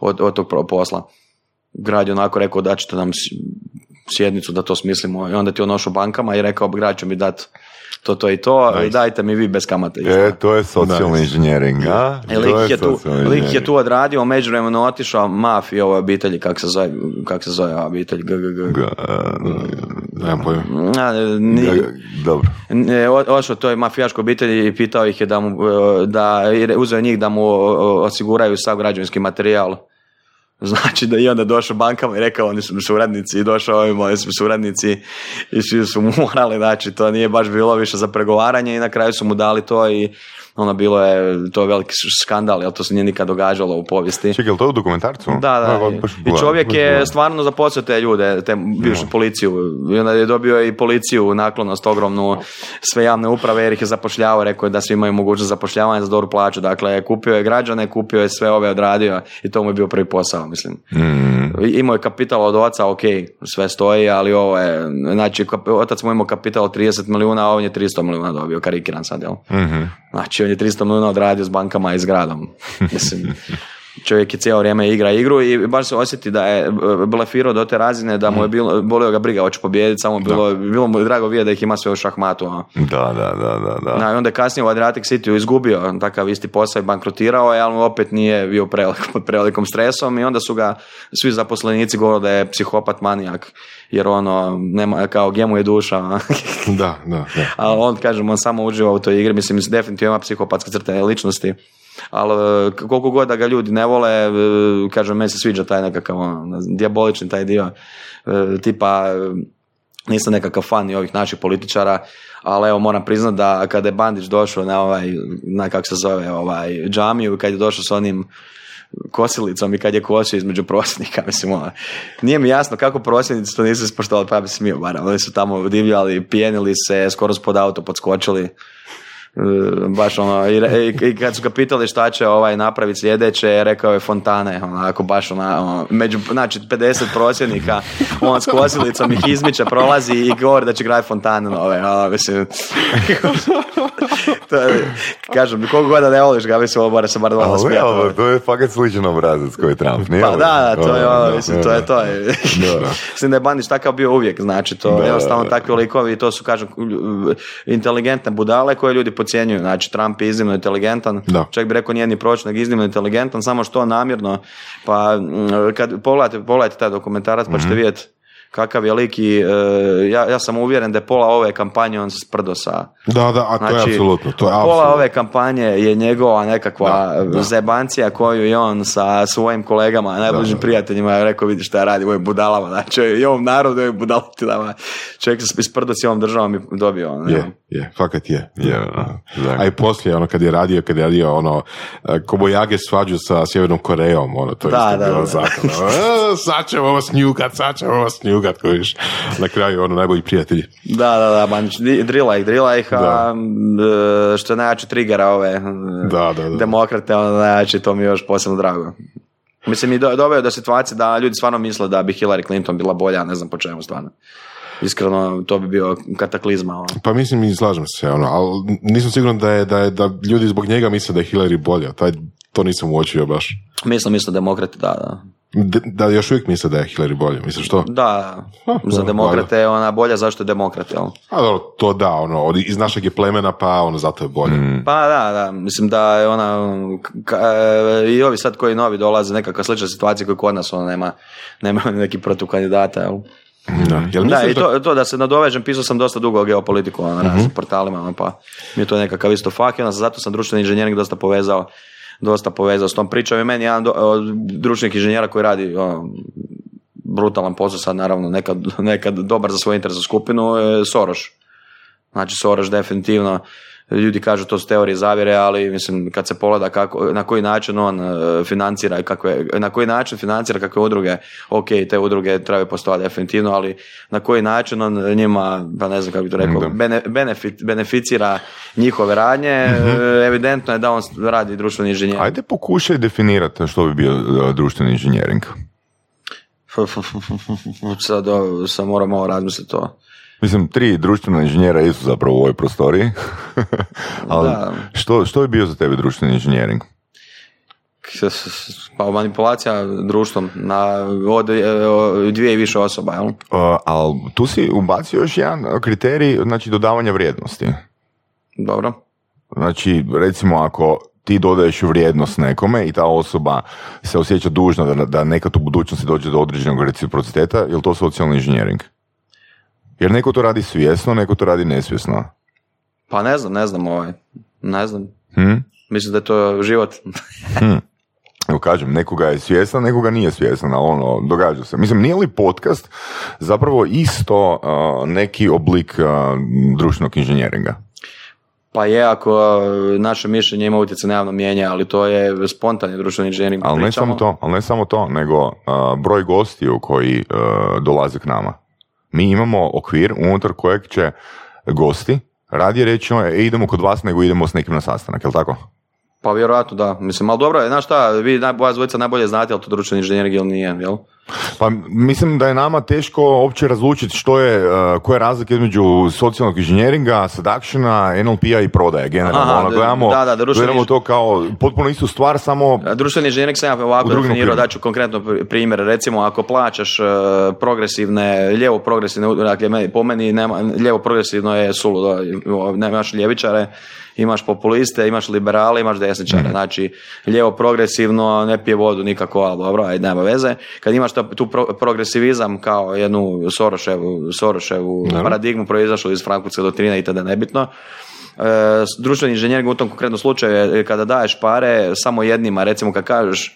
od, od tog posla. Grad je onako rekao da ćete nam sjednicu da to smislimo i onda ti on nošao bankama i rekao grad će mi dat to, to i to, Nice. dajte mi vi bez kamate. E, to je socijalni Nice. inženjering, a? E, To lik, je tu, lik je tu odradio, u međuvremenu otišao mafiji ove obitelji, kak se zove, kak se zove obitelj, GGG. Nemam pojma. A, ni- Ga- Dobro. ne, o- Ošao toj mafijaškoj obitelji i pitao ih je da mu, e, da, uzeo njih da mu osiguraju sav građevinski materijal. Znači da i onda došao bankama i rekao oni su mi suradnici i došao ovi moji su mi suradnici i svi su mu morali, znači to nije baš bilo više za pregovaranje i na kraju su mu dali to i ono bilo je to veliki skandal, jer to se nije nikad događalo u povijesti. Čekaj, je to u dokumentarcu? Da, da. Evo, i- I čovjek baš je stvarno zaposlio te ljude, te bivšu policiju. I onda je dobio i policiju naklonost ogromnu sve javne uprave jer ih je zapošljavao, rekao je da svi imaju mogućnost zapošljavanja za dobru plaću. Dakle, kupio je građane, kupio je sve ove odradio i to mu je bio prvi posao, mislim. Mm, Imao je kapital od oca, ok, sve stoji, ali ovo je, znači, otac mu je imao kapital od 30 milijuna, a on je 300 milijuna dobio, karikiran sad, jel? mhm. Znači, on je 300 milijuna odradio s bankama i s gradom. (laughs) Mislim, čovjek je cijelo vrijeme igra igru i baš se osjeti da je e, blefirao do te razine da mu je bilo, bolio ga briga, hoće pobijediti, samo bilo, bilo mu je drago vidjeti da ih ima sve u šahmatu. ono. Da, da, da, da, da. Na, i onda je kasnije u Adriatic City izgubio takav isti posao i bankrotirao je, ali opet nije bio prevelik, pod prevelikom stresom i onda su ga svi zaposlenici govorili da je psihopat manijak, jer ono, nema, kao gdje mu je duša. ono. Da, da, da. (laughs) ali on, kažem, on samo uživa u toj igri, mislim, definitivno ima psihopatske crte ličnosti, ali e, koliko god da ga ljudi ne vole, e, kažem, meni se sviđa taj nekakav, ono, dijabolični taj dio, e, tipa, nisam nekakav fan i ovih naših političara, ali evo moram priznat da kada je Bandić došao na ovaj, na kak se zove, ovaj, džamiju, kad je došao s onim kosilicom i kad je kosio između prosvjednika, (laughs) mislim, ono, nije mi jasno kako prosvjednici to nisu ispoštovali, pa bi smio barem, oni su tamo divljali, pijenili se, skoro su pod auto podskočili, baš ono, i, i, kad su ga pitali šta će ovaj napraviti sljedeće, rekao je fontane, onako baš ona, ono, među, znači 50 prosvjednika, on s kosilicom ih izmiče, prolazi i govori da će graditi fontane nove, ono, mislim, (laughs) to je, kažem, koliko god da ne voliš ga, mislim, ovo mora se bar dva smijati. Ono. to je fakat sličan obrazac koji je Trump, nije Pa da, da, to je ono, mislim, to je to. (laughs) Mislim da je Bandić takav bio uvijek, znači, to je jednostavno takvi likovi i to su, kažem, inteligentne budale koje ljudi podcjenjuju. Znači, Trump je iznimno inteligentan, da. čak bi rekao nije ni proč, nego iznimno inteligentan, samo što namjerno. Pa, kad pogledate, pogledajte taj dokumentarac, pa ćete mm vidjeti kakav je lik i e, ja, ja sam uvjeren da je pola ove kampanje on se sprdo sa... Da, da, a to je znači, apsolutno. To je pola ove kampanje je njegova nekakva da, zebancija koju je on sa svojim kolegama, najbližim prijateljima je rekao vidi šta ja radim ovim budalama, znači i ovom narodu ovim budalatima. Čovjek se sprdo s ovom državom i dobio. Ono, je, je, fakat je. je. A i poslije, ono, kad je radio, kad je radio, ono, Kobojage svađu sa Sjevernom Korejom, ono, to je da, isto da, bilo da. zakon. E, sad ćemo vas njukat, sad ćemo vas njukat rugat kojiš na kraju ono najbolji prijatelji. Da, da, da, man, drila ih, drila ih, a e, što je najjači trigera ove e, da, da, da. demokrate, ono najjači, to mi je još posebno drago. Mislim, i do, do situacije da ljudi stvarno misle da bi Hillary Clinton bila bolja, ne znam po čemu stvarno. Iskreno, to bi bio kataklizma. Ono. Pa mislim i slažem se, ono, ali nisam siguran da, je, da, je, da ljudi zbog njega misle da je Hillary bolja. Taj, to nisam uočio baš. Mislim, mislim demokrati, da, da. Da još uvijek misle da je Hillary bolje, misliš što? Da, za demokrate je ona bolja, zašto je demokrat, jel? A dobro, to da, ono, iz našeg je plemena, pa ono, zato je bolje. Mm. Pa da, da, mislim da je ona, e, i ovi sad koji novi dolaze, nekakva slična situacija koja kod nas, ona nema, nema neki protiv kandidata, jel? Da, jel da i to, to, da se nadovežem, pisao sam dosta dugo o geopolitiku na uh raznim portalima, ono, pa mi je to nekakav isto fak i onda zato sam društveni inženjering dosta povezao dosta povezao s tom pričom i meni jedan od društvenih inženjera koji radi ono, brutalan posao sad naravno nekad, nekad dobar za svoju interesnu skupinu je Soroš. Znači Soroš definitivno ljudi kažu to su teorije zavjere, ali mislim kad se pogleda kako, na koji način on e, financira kakve, na koji način financira kakve udruge, ok, te udruge trebaju postojati definitivno, ali na koji način on njima, pa ne znam kako bi to rekao, benefit, beneficira njihove radnje, mhm. evidentno je da on radi društveni inženjer. Ajde pokušaj definirati što bi bio e, društveni inženjering. Sad sam moram malo razmisliti to. Mislim, tri društvena inženjera jesu zapravo u ovoj prostoriji. (laughs) Ali što, što je bio za tebe društveni inženjering? Pa manipulacija društvom na od dvije i više osoba, jel? Uh, ali tu si ubacio još jedan kriterij, znači dodavanja vrijednosti. Dobro. Znači, recimo ako ti dodaješ vrijednost nekome i ta osoba se osjeća dužna da, da nekad u budućnosti dođe do određenog reciprociteta, je li to socijalni inženjering? Jer neko to radi svjesno, neko to radi nesvjesno. Pa ne znam, ne znam ovaj. Ne znam. Hmm? Mislim da je to život. (laughs) hmm. Evo kažem, nekoga je svjestan, nekoga nije svjestan, ali ono, događa se. Mislim, nije li podcast zapravo isto neki oblik uh, društvenog inženjeringa? Pa je, ako naše mišljenje ima utjecaj na javno mijenje, ali to je spontani društveni inženjering. Ali ne samo to, ali ne samo to, nego broj gostiju koji dolaze k nama mi imamo okvir unutar kojeg će gosti radije reći e, idemo kod vas nego idemo s nekim na sastanak, je li tako? Pa vjerojatno da. Mislim, ali dobro, znaš šta, vi vas dvojica najbolje znate, ali to društveni inženjering ili nije, jel? Pa mislim da je nama teško uopće razlučiti što je, uh, koja je razlika između socijalnog inženjeringa, seductiona, NLP-a i prodaje generalno. Aha, ono, gledamo, da, da, gledamo to kao potpuno istu stvar, samo... Društveni inženjering sam ja ovako definirao, daću konkretno primjer. Recimo, ako plaćaš uh, progresivne, lijevo progresivne, dakle, po meni nema, lijevo progresivno je suludo, nemaš ljevičare, imaš populiste, imaš liberale, imaš desničare. mm Znači, lijevo progresivno ne pije vodu nikako, ali dobro, ajde, nema veze. Kad imaš tu progresivizam kao jednu Soroševu, Soroševu paradigmu proizašlu iz Frankfurtske doktrine i tada nebitno, E, društveni inženjering u tom konkretnom slučaju je kada daješ pare samo jednima, recimo kad kažeš e,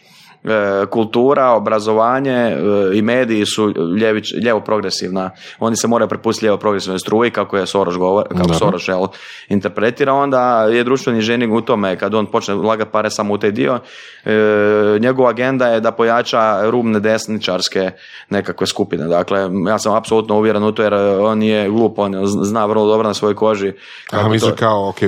kultura, obrazovanje e, i mediji su ljević, lijevo progresivna. Oni se moraju prepustiti lijevo progresivnoj struji, kako je Soros govor, kako Soros jel, interpretira, onda je društveni žening u tome, kad on počne ulagati pare samo u taj dio, e, njegova agenda je da pojača rubne desničarske nekakve skupine. Dakle, ja sam apsolutno uvjeren u to jer on je glup, on zna vrlo dobro na svojoj koži. Kako Aha, mislim kao, ok,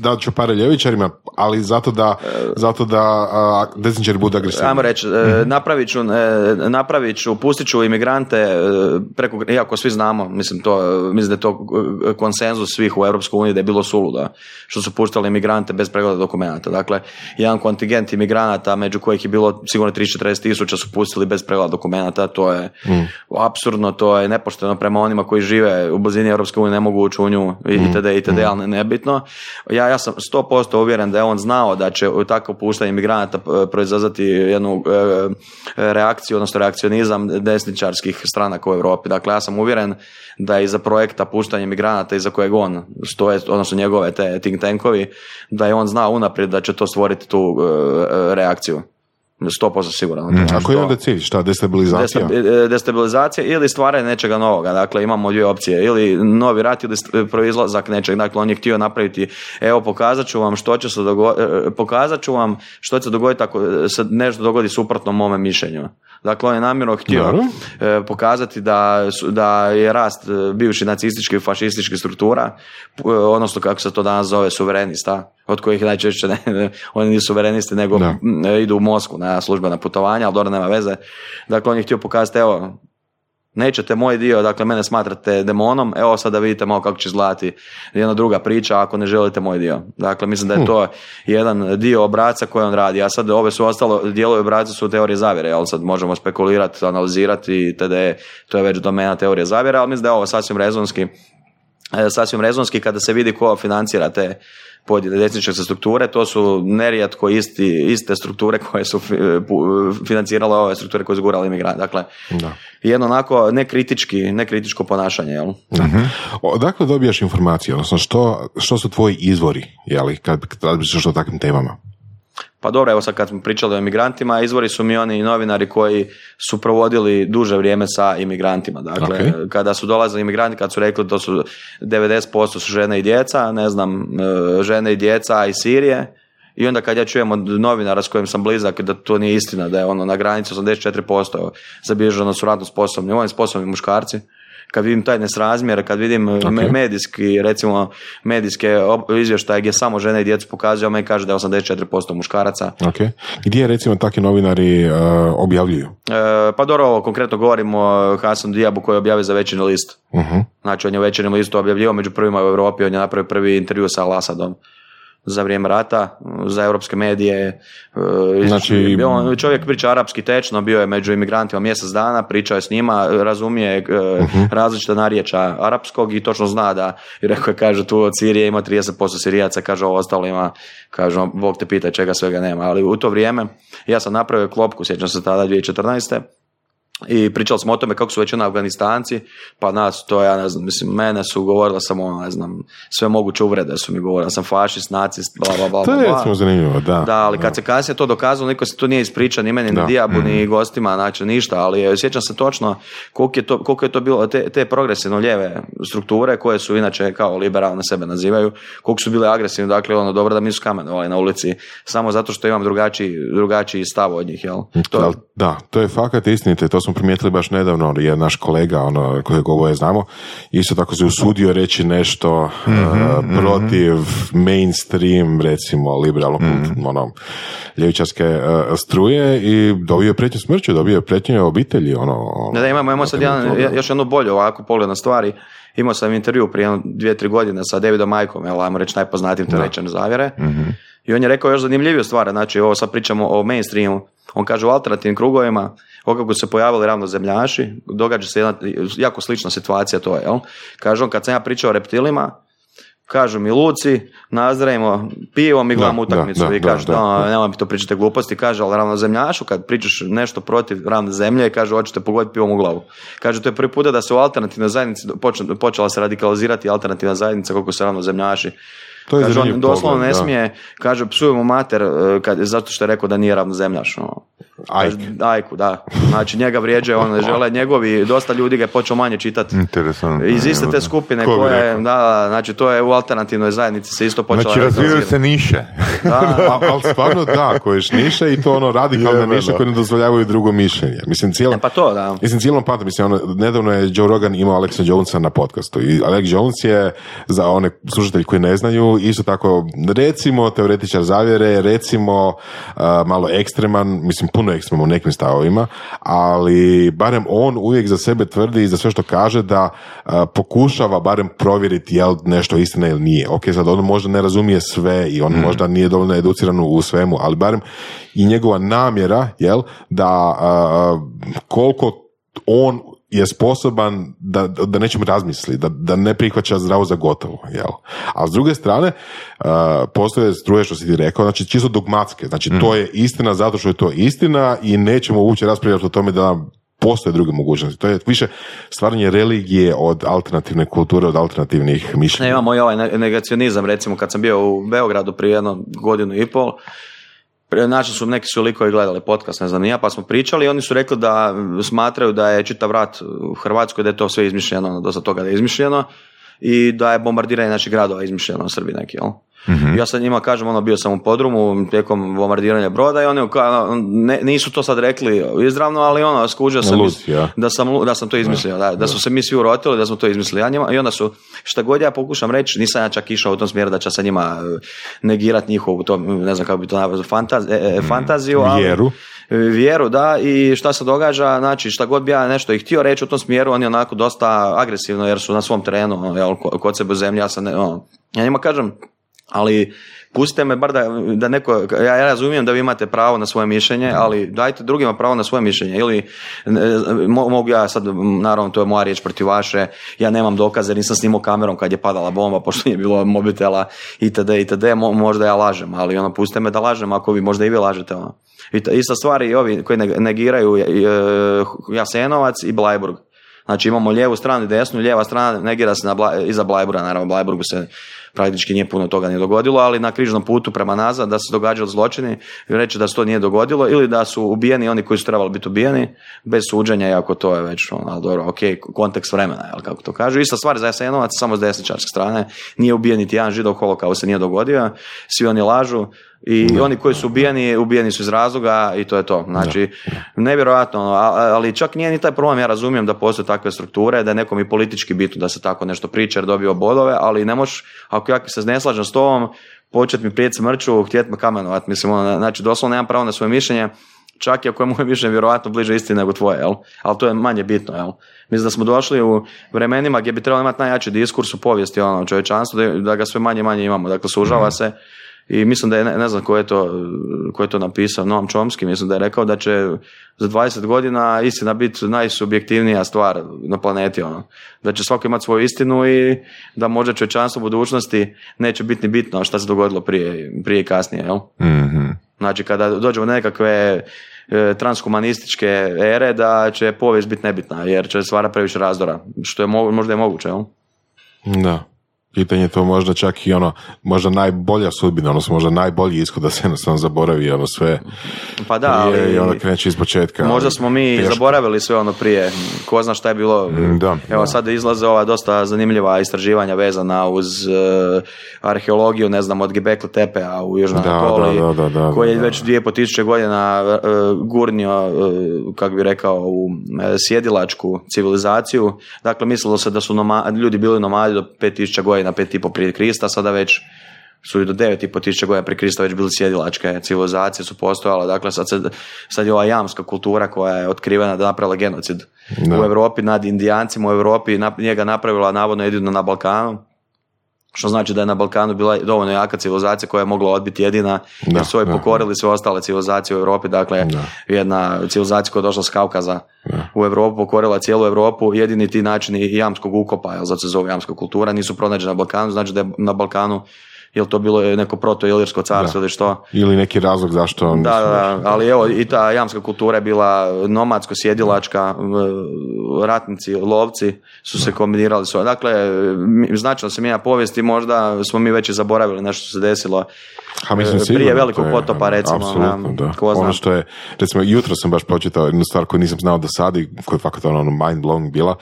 da ću pare ljevičarima, ali zato da, zato da desničari budu agresivni. Ajmo reći, mm napravit ću, e, napravit ću, pustit ću imigrante e, preko, iako svi znamo, mislim, to, mislim da je to konsenzus svih u EU da je bilo suluda, što su puštali imigrante bez pregleda dokumenata. Dakle, jedan kontingent imigranata, među kojih je bilo sigurno 30-40 tisuća su pustili bez pregleda dokumenata, to je mm. apsurdno, to je nepošteno prema onima koji žive u blizini Europske unije, ne mogu ući u nju itd. itd. Mm. ali nebitno. Ja, ja sam 100% uvjeren da je on znao da će takvo puštanje imigranata proizazvati jednu e, reakciju, odnosno reakcionizam desničarskih stranaka u Europi. Dakle, ja sam uvjeren da iza projekta puštanja migranata iza kojeg on stoje, odnosno njegove te think tankovi, da je on znao unaprijed da će to stvoriti tu e, reakciju. 100% siguran. Mm, a koji je onda cilj? Šta, destabilizacija? E, destabilizacija ili stvaranje nečega novoga. Dakle, imamo dvije opcije. Ili novi rat ili proizlazak nečeg. Dakle, on je htio napraviti, evo, pokazat ću vam što će se dogoditi, e, pokazat ću vam što će se dogoditi ako se nešto dogodi suprotno mome mišljenju. Dakle, on je namjerno htio e, pokazati da, da je rast bivših nacističkih i fašističkih struktura, odnosno kako se to danas zove, suverenista, od kojih najčešće ne, oni nisu suverenisti, nego idu u Mosku na službena putovanja, ali dobro nema veze. Dakle, on je htio pokazati, evo, nećete moj dio, dakle mene smatrate demonom, evo sada vidite malo kako će izgledati jedna druga priča ako ne želite moj dio. Dakle, mislim da je hm. to jedan dio obraca koji on radi, a sad ove su ostalo, dijelovi obraca su teorije zavjere, jel sad možemo spekulirati, analizirati, itd. To je već domena teorije zavjere, ali mislim da je ovo sasvim rezonski, e, sasvim rezonski kada se vidi ko financira te podjele desničarske strukture, to su nerijetko isti, iste strukture koje su financirale ove strukture koje su gurali imigranti. Dakle, da. jedno onako nekritički, nekritičko ponašanje. Jel? uh Odakle dobijaš informacije, odnosno što, što su tvoji izvori, jeli, kad razmišljaš o takvim temama? Pa dobro, evo sad kad smo pričali o imigrantima, izvori su mi oni novinari koji su provodili duže vrijeme sa imigrantima. Dakle, kada su dolazili imigranti, kad su rekli da su 90% su žene i djeca, ne znam, e, žene i djeca iz Sirije, i onda kad ja čujem od novinara s kojim sam blizak da to nije istina, da je ono na granici 84% zabilježeno su radno sposobni, oni sposobni muškarci, kad vidim taj nesrazmjer, kad vidim okay. medijski, recimo medijske izvještaje gdje samo žene i djecu pokazuju, me kaže da je 84% muškaraca. Okay. Gdje recimo takvi novinari uh, objavljuju? E, pa dobro, ovo konkretno govorimo o Hasan Diabu koji je objavio za večerni list. Uh-huh. Znači on je večerni list objavljivao među prvima u Europi, on je napravio prvi intervju sa Al-Asadom za vrijeme rata, za europske medije. E, znači, on, čovjek priča arapski tečno, bio je među imigrantima mjesec dana, pričao je s njima, razumije uh-huh. različita narječa arapskog i točno zna da, i rekao je, kaže, tu od Sirije ima 30% Sirijaca, kaže, ovo ostalo ima, kaže, Bog te pita čega svega nema, ali u to vrijeme ja sam napravio klopku, sjećam se tada 2014 i pričali smo o tome kako su već na Afganistanci, pa nas, to ja ne znam, mislim, mene su govorila samo, ne znam, sve moguće uvrede su mi govorili, sam fašist, nacist, bla, bla, bla. To je recimo zanimljivo, da. Da, ali kad se kasnije to dokazalo, niko se tu nije ispričao, ni meni, ni Dijabu, ni mhm. gostima, znači ništa, ali sjećam se točno koliko je to, koliko je to bilo, te, te progresivno lijeve strukture, koje su inače kao liberalne sebe nazivaju, koliko su bile agresivne, dakle, ono, dobro da mi su kamenovali na ulici, samo zato što imam drugačiji, drugačiji stav od njih, jel? To, da, to je fakat istinite, to smo primijetili baš nedavno, je naš kolega, ono, kojeg ovo znamo, isto tako se usudio reći nešto mm protiv mainstream, recimo, liberalno, mm ono, ljevičarske uh, struje i dobio je pretnju smrću, dobio je pretnju obitelji, ono... ono. Da, imamo, imamo sad jedan, još jednu bolju ovako pogled na stvari. Imao sam intervju prije dvije, tri godine sa Davidom Majkom, jel, ajmo reći najpoznatijim teoretičarem zavjere. mm I on je rekao još zanimljiviju stvar, znači ovo sad pričamo o mainstreamu, on kaže u alternativnim krugovima, kako se pojavili ravnozemljaši, događa se jedna jako slična situacija to je, jel? Kaže on, kad sam ja pričao o reptilima, kažu mi Luci, nazdravimo pivom i gledamo utakmicu. I kaže, da, nemoj mi to pričate gluposti. Kaže, ali ravnozemljašu, kad pričaš nešto protiv ravne zemlje, kaže, hoćete pogoditi pivom u glavu. Kaže, to je prvi puta da se u alternativnoj zajednici počela se radikalizirati alternativna zajednica koliko se ravnozemljaši To je kaže, on doslovno pogled, ne da. smije, kaže, psujemo mater e, kad, zato što je rekao da nije ravnozemljaš. ono. Kaže, Ajk. Ajku, da. Znači, njega vrijeđaju, on ne žele njegovi, dosta ljudi ga je počeo manje čitati. Interesantno. Iz iste te skupine Ko je, rekao? da, da, znači to je u alternativnoj zajednici se isto počela Znači, razvijaju se niše. Da, (laughs) A, ali stvarno da, koje niše i to ono radikalne Jebeno. niše koje ne dozvoljavaju drugo mišljenje. Mislim, cijela, E, pa to, da. Mislim, cijelom pamtim, mislim, ono, nedavno je Joe Rogan imao Alexa Jonesa na podcastu i Alex Jones je, za one slušatelji koji ne znaju, isto tako, recimo, teoretičar zavjere, recimo, uh, malo ekstreman, mislim, puno ekstreman u nekim stavovima, ali barem on uvijek za sebe tvrdi i za sve što kaže da uh, pokušava barem provjeriti je li nešto istina ili nije. Ok, sad on možda ne razumije sve i on možda nije dovoljno educiran u svemu, ali barem i njegova namjera, jel, da uh, koliko on je sposoban da, da nečem razmisli, da, da ne prihvaća zdravo za gotovo, jel? A s druge strane, uh, postoje struje što si ti rekao, znači čisto dogmatske, znači to je istina zato što je to istina i nećemo uopće raspravljati o tome da postoje druge mogućnosti. To je više stvaranje religije od alternativne kulture, od alternativnih Ne, mišljenja. imamo i ovaj ne- negacionizam, recimo kad sam bio u Beogradu prije jedno godinu i pol, Znači su neki su likovi gledali podcast, ne znam ja, pa smo pričali i oni su rekli da smatraju da je čitav rat u Hrvatskoj, da je to sve izmišljeno, ono, dosta toga da je izmišljeno i da je bombardiranje naših gradova izmišljeno u Srbiji neki, jel? Ja sad njima kažem, ono, bio sam u podrumu tijekom bombardiranja broda i oni ka- ne, nisu to sad rekli izravno, ali ono, skužio sam iz- ja. da sam, da sam to izmislio, da, da su se mi svi urotili, da smo to izmislili. Ja njima, I onda su, šta god ja pokušam reći, nisam ja čak išao u tom smjeru da će sa njima e, negirati njihovu, to, ne znam kako bi to nazvao, fantaz, e, e, fantaziju, ali, Vjeru. E, vjeru, da, i šta se događa, znači šta god bi ja nešto i htio reći u tom smjeru, oni onako dosta agresivno jer su na svom terenu, ono, jel, ko- kod sebe u zemlji, ja sam, ne, ono, ja njima kažem, ali pustite me bar da, da neko, ja, ja razumijem da vi imate pravo na svoje mišljenje, ali dajte drugima pravo na svoje mišljenje, ili e, mo- mogu ja sad, naravno to je moja riječ protiv vaše, ja nemam dokaze, jer nisam snimao kamerom kad je padala bomba, pošto nije bilo mobitela itd. itd. Mo- možda ja lažem, ali ono, pustite me da lažem ako vi, možda i vi lažete, ono. I ta- ista stvar i ovi koji neg- negiraju e, Jasenovac i Blajburg. Znači imamo lijevu stranu i desnu, lijeva strana negira se na Bla- iza Blajburga, naravno Blajburgu se praktički nije puno toga nije dogodilo, ali na križnom putu prema nazad da se događali zločini, reći da se to nije dogodilo ili da su ubijeni oni koji su trebali biti ubijeni bez suđenja, iako to je već, ono, ali dobro, ok, kontekst vremena, jel, kako to kažu. Ista stvar za Jasenovac, samo s desničarske strane, nije ubijen niti jedan židov, holokaust se nije dogodio, svi oni lažu, i oni koji su ubijeni, ubijeni su iz razloga i to je to. Znači, nevjerojatno, ono, a- ali čak nije ni taj problem, ja razumijem da postoje takve strukture, da je nekom i politički bitno da se tako nešto priča jer dobio bodove, ali ne možeš, ako ja se ne slažem s tobom, počet mi prijeti smrću, htjet me kamenovat, mislim, ono, znači doslovno nemam pravo na svoje mišljenje, čak i ako je moje mišljenje vjerojatno bliže istini nego tvoje, jel? Ali to je manje bitno, jel? Mislim da smo došli u vremenima gdje bi trebalo imati najjači diskurs u povijesti ono, čovječanstva, da, da ga sve manje i manje imamo. Dakle, sužava se i mislim da je, ne, znam ko je to, ko je to napisao, Noam Chomsky, mislim da je rekao da će za 20 godina istina biti najsubjektivnija stvar na planeti, ono. Da će svako imati svoju istinu i da možda čovječanstvo u budućnosti neće biti ni bitno šta se dogodilo prije, prije i kasnije, jel? Mhm. Znači kada dođemo do nekakve e, transhumanističke ere da će povijest biti nebitna jer će stvara previše razdora, što je mo- možda je moguće, jel? Da. Pitanje je to možda čak i ono, možda najbolja sudbina, odnosno možda najbolji ishod da se jednostavno zaboravi ono sve Pa da, prije ali i ono kreće iz početka. možda smo mi teško. zaboravili sve ono prije, ko zna šta je bilo. Mm, da, Evo da. sad izlaze ova dosta zanimljiva istraživanja vezana uz e, arheologiju, ne znam, od Gebekli Tepea u Južnoj Anatoliji, koji je već dvije po tisuće godina e, gurnio, e, kako bi rekao, u sjedilačku civilizaciju. Dakle, mislilo se da su noma- ljudi bili nomadi do 5000 godina, 5,5 prije Krista, sada već su i do 9,5 tisuća godina prije Krista već bili sjedilačke civilizacije su postojale, dakle sad, se, sad je ova jamska kultura koja je otkrivena da je napravila genocid Da. u Europi nad indijancima u Europi, njega napravila navodno jedino na Balkanu, što znači da je na Balkanu bila dovoljno jaka civilizacija koja je mogla odbiti jedina, Da, jer su da. pokorili sve ostale civilizacije u Europi, dakle Da. jedna civilizacija koja je došla s Kaukaza Da. u Europu, pokorila cijelu Europu, jedini ti načini jamskog ukopa, jel zato se zove jamska kultura, nisu pronađeni na Balkanu, znači da je na Balkanu jel to bilo neko proto-ilirsko carstvo ili što. Ili neki razlog zašto on... Da, da, ali evo i ta jamska kultura je bila nomadsko sjedilačka, ratnici, lovci su se kombinirali su. Dakle, značajno se mijenja povijest i možda smo mi već i zaboravili nešto se desilo Ha, mislim, prije sigurno, velikog je, potopa, recimo, na- da. ko zna. Ono što je, recimo, jutro sam baš pročitao jednu stvar koju nisam znao do sada i koja je fakat ono mind blowing bila.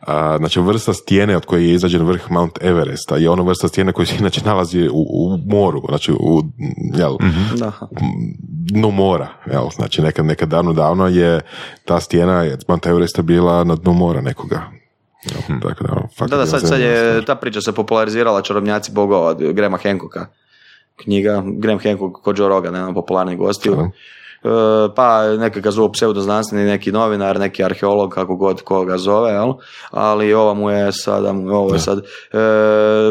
A, znači, vrsta stijene od koje je izađen vrh Mount Everesta je ono vrsta stijene koja se inače nalazi u, u moru, znači u, jel, Da. dnu mora, jel, znači nekad, nekad davno davno je ta stijena je Mount Everesta bila na dnu mora nekoga. Jel, tako da, fakat Da, da, sad, sad je, ta priča se popularizirala čarobnjaci bogova od Grema Hancocka. Knjiga, Graham Hancock kod Joe Rogan, jedan od popularnih gostiju. E, pa neka ga zovu pseudoznanstveni, neki novinar, neki arheolog, kako god ko ga zove, jel? ali ova mu je sada, ovo je sad e,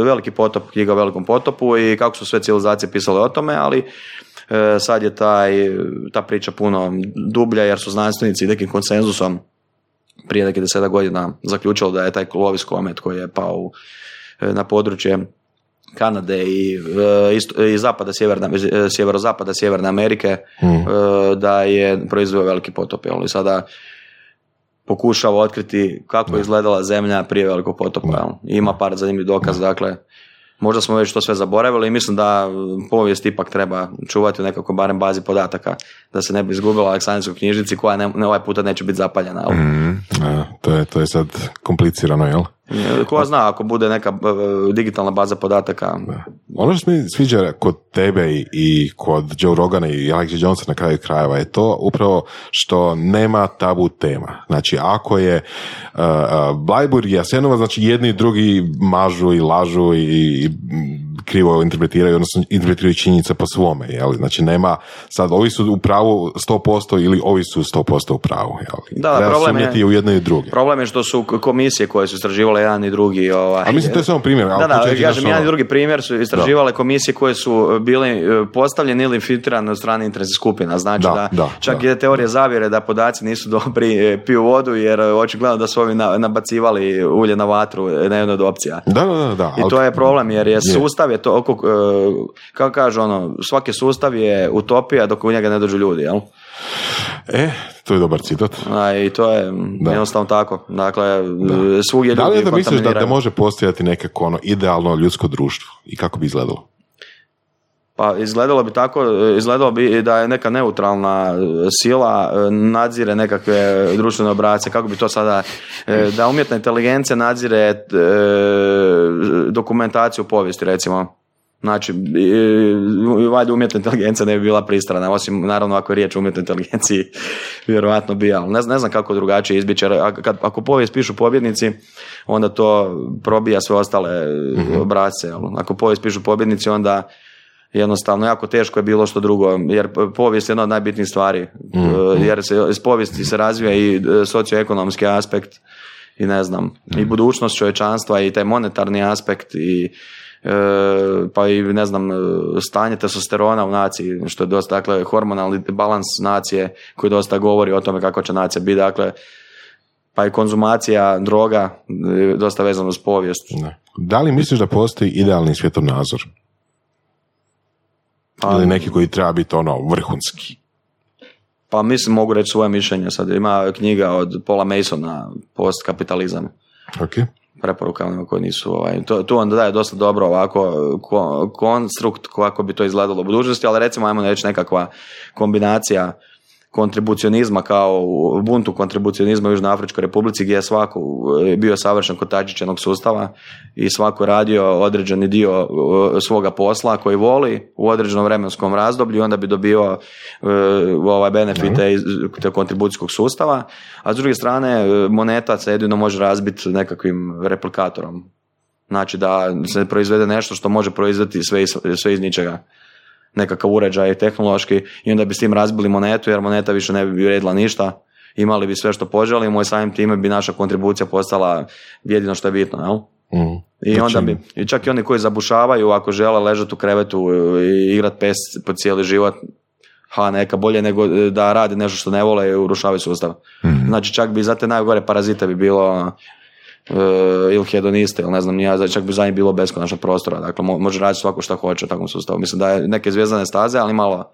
veliki potop, knjiga o velikom potopu i kako su sve civilizacije pisale o tome, ali e, sad je taj, ta priča puno dublja jer su znanstvenici nekim konsenzusom prije nekih deseta godina zaključilo da je taj lovis komet koji je pao u- e, na područje Kanade i, isto- i zapada sjeverna, e, sjeverozapada Sjeverne Amerike Mm. da je proizveo veliki potop. Jel? I sada pokušava otkriti kako je izgledala zemlja prije velikog potopa. Jel? Ima par zanimljivih dokaza, dakle možda smo već to sve zaboravili i mislim da povijest ipak treba čuvati u nekakvoj barem bazi podataka da se ne bi izgubila u Aleksandrijskoj knjižnici koja ne, ne ovaj puta neće biti zapaljena. Jel? Mm, a, to, je, to je sad komplicirano, jel? E, Ko zna, ako bude neka e, digitalna baza podataka, Ono što mi sviđa kod tebe i, kod Joe Rogana i Alex Jonesa na kraju krajeva je to upravo što nema tabu tema. Znači, ako je uh, uh, Blajbur i Jasenova, znači jedni i drugi mažu i lažu i, krivo interpretiraju, odnosno interpretiraju činjenice po svome, jel? Znači, nema sad, ovi su u pravu 100% ili ovi su 100% u pravu, jel? Da, Treba problem je- i u jedno i druge. problem je što su komisije koje su istraživale jedan i drugi ovaj, A mislim, to je samo primjer. Da, da, kažem, jedan i ono- drugi primjer su istraživale komisije koje su bili e, postavljene ili filtrirane od strane interesnih skupina. Znači Da, da, da, čak da. je teorija zavjere da podaci nisu dobri, e, piju vodu jer e, očigledno da su ovi na- nabacivali ulje na vatru na jednu od opcija. Da, da, da. da I to je problem jer je Je. sustav je to oko, e, kako kažu ono, svaki sustav je utopija dok u njega ne dođu ljudi, jel? E, to je dobar citat. A, I to je Da. jednostavno tako. Dakle, e, svugdje Da li ljudi je da misliš da, da može postojati nekako ono idealno ljudsko društvo i kako bi izgledalo? Pa izgledalo bi tako, izgledalo bi da je neka neutralna e, sila e, nadzire nekakve društvene obrace, kako bi to sada, e, da umjetna inteligencija nadzire dokumentaciju povijesti recimo. Znači, valjda umjetna inteligencija ne bi bila pristrana, osim naravno ako je riječ o umjetnoj inteligenciji, (laughs) vjerojatno bi, ali ne, znam- ne znam kako drugačije izbjeći, jer ako, kad, ako povijest pišu pobjednici, onda to probija sve ostale mm obrasce. jel? Ako povijest pišu pobjednici, onda jednostavno jako teško je bilo što drugo, jer povijest je jedna od najbitnijih stvari, e, jer se iz povijesti se razvija i e, socioekonomski aspekt i ne znam, i budućnost čovječanstva i taj monetarni aspekt i e, pa i ne znam e, stanje testosterona u naciji što je dosta dakle hormonalni balans nacije koji dosta govori o tome kako će nacija biti dakle pa i konzumacija droga dosta vezano uz povijest. Da li misliš da postoji idealni svjetonazor? Pa- Ili neki koji treba biti ono vrhunski? Pa mislim mogu reći svoje mišljenje. Sad ima knjiga od Paula Masona Postkapitalizam. Ok. Preporuka onima koji nisu ovaj, to, tu onda daje dosta dobro ovako ko- konstrukt kako bi to izgledalo u budućnosti, ali recimo ajmo reći nekakva kombinacija kontribucionizma kao u buntu kontribucionizma u Južnoafričkoj republici gdje je svako e, bio savršen kotačić jednog sustava i svako radio određeni dio e, svoga posla koji voli u određenom vremenskom razdoblju i onda bi dobio e, ovaj benefite iz kontribucijskog sustava, a s druge strane moneta se jedino može razbiti nekakvim replikatorom. Znači da se proizvede nešto što može proizvesti sve iz, sve iz ničega nekakav uređaj tehnološki i onda bi s tim razbili monetu jer moneta više ne bi vrijedila ništa imali bi sve što poželimo i samim time bi naša kontribucija postala jedino što je bitno, jel? Mm. I onda bi, i čak i oni koji zabušavaju ako žele ležati u krevetu i igrat pes po cijeli život, ha neka bolje nego da radi nešto što ne vole i urušavaju sustav. Znači čak bi za te najgore parazite bi bilo ili hedoniste, ili ne znam, ja, čak bi za njih bilo beskonačnog prostora, dakle može raditi svako što hoće u takvom sustavu. Mislim da je neke zvijezdane staze, ali malo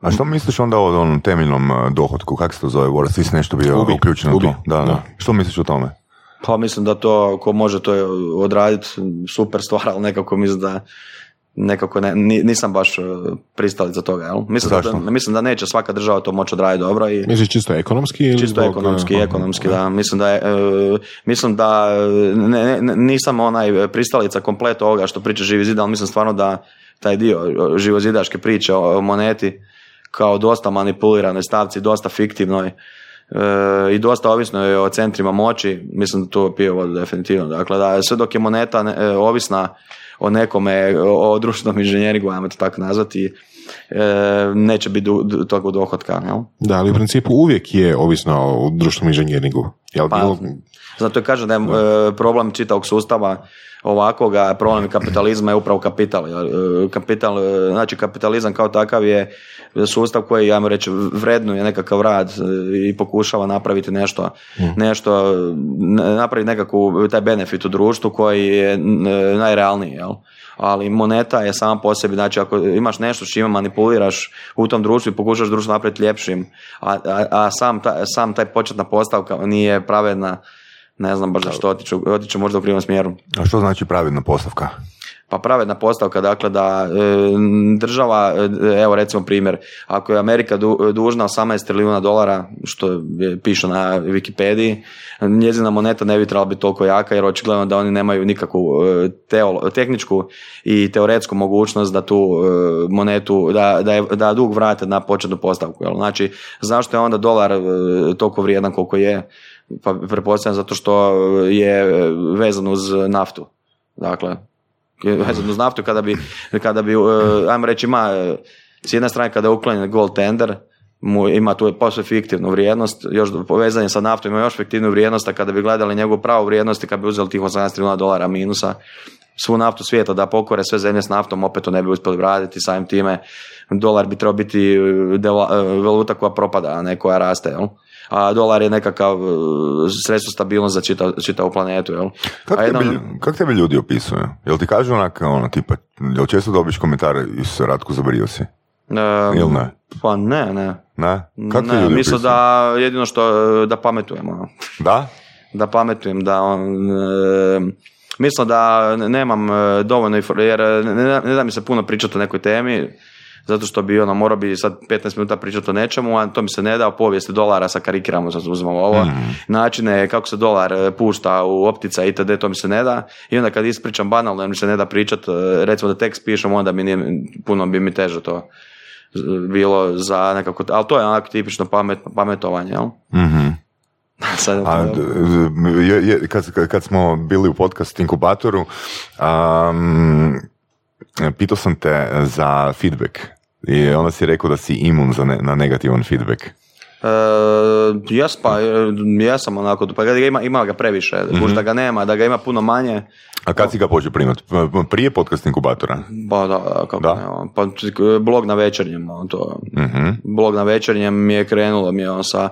a što misliš onda o onom temeljnom dohodku, kako se to zove, Boris, ti si nešto bio uključeno uključen u to? Da, da. Što misliš o tome? Pa mislim da to, ko može to odraditi, super stvar, ali nekako mislim da nekako ne, nisam baš e, pristalica toga, jel? Mislim da, mislim da neće svaka država to moći odraditi dobro. I, Misliš čisto ekonomski? Ili čisto ekonomski, uh, ekonomski, da. Mislim da, je, uh, mislim da ne, ne, nisam onaj pristalica komplet ovoga što priča Živi zid, ali mislim stvarno da taj dio živozidaške priče o, o moneti kao dosta manipuliranoj stavci, dosta fiktivnoj, E, i dosta ovisno je o centrima moći, mislim da to pije vodu definitivno. Dakle, da sve dok je moneta e, ovisna o nekome, o, društvenom inženjeringu, ajmo to tako nazvati, e, neće biti tog dohotka. Jel? Da, ali u principu uvijek je ovisno o društvenom inženjeringu. Jel, pa, zato kažem da je problem čitavog sustava ovakvoga problem kapitalizma je upravo kapital. kapital. Znači kapitalizam kao takav je sustav koji, ja reći, vrednuje nekakav rad i pokušava napraviti nešto, mm. nešto napraviti nekakvu taj benefit u društvu koji je najrealniji, jel? ali moneta je sama po sebi, znači ako imaš nešto s čime manipuliraš u tom društvu i pokušaš društvo napraviti ljepšim, a, a, sam, sam taj početna postavka nije pravedna, ne znam baš zašto otiću, otiću možda u krivom smjeru. A što znači pravedna postavka? Pa pravedna postavka, dakle da e, država, e, evo recimo primjer, ako je Amerika dužna 18 trilijuna dolara, što je piše na Wikipediji, njezina moneta ne bi trebala biti toliko jaka jer očigledno da oni nemaju nikakvu e, teolo, tehničku i teoretsku mogućnost da tu monetu, da, da, je, da dug vrate na početnu postavku. Jel? Znači, zašto je onda dolar toliko vrijedan koliko je? Pa pretpostavljam zato što je vezan uz naftu. Dakle, vezan uz naftu kada bi, kada bi uh, ajmo reći, ima s jedne strane kada je uklonjen gold tender, mu ima tu posve fiktivnu vrijednost, još povezanje sa naftom ima još fiktivnu vrijednost, a kada bi gledali njegovu pravu vrijednost i kada bi uzeli tih 18 milijuna dolara minusa, svu naftu svijeta da pokore sve zemlje s naftom, opet to ne bi uspjeli vratiti samim time. Dolar bi trebao biti valuta koja propada, a ne koja raste. Jel? A dolar je nekakav e, sredstvo stabilnost za čitav, čitavu planetu. Jel? Kako tebi, kak tebe ljudi opisuju? Jel ti kažu onak, ono, tipa, jel često dobiš komentare iz Ratku zabrio si? Ili ne? Pa ne, ne. Ne? Kako ne, ljudi mislim da jedino što, da pametujemo. Ono. Da? Da pametujem, da on, e, mislim da nemam e, dovoljno jer ne, ne da mi se puno pričati o nekoj temi, zato što bi ono morao bi sad 15 minuta pričati o nečemu, a to mi se ne da, povijesti dolara sa karikiramo, sad uzmemo ovo, mm. načine kako se dolar e, pušta u optica itd., to mi se ne da. I onda kad ispričam banalno, mi se ne da pričat, e, recimo da tekst pišem, onda mi nije, puno bi mi teže to bilo za nekako, ali to je onako tipično pamet, pametovanje, jel? (laughs) mm A, je, kad, kad smo bili u podcast inkubatoru, um, pitao sam te za feedback i onda si rekao da si imun za na negativan feedback. Uh, jes pa, jesam onako, pa ga ima, ima ga previše, mm da ga nema, da ga ima puno manje. A kad si ga počeo primati? Prije podcast inkubatora? Pa da, kako da? Ne, pa blog na večernjem, to, uh blog na večernjem mi je krenulo mi je on sa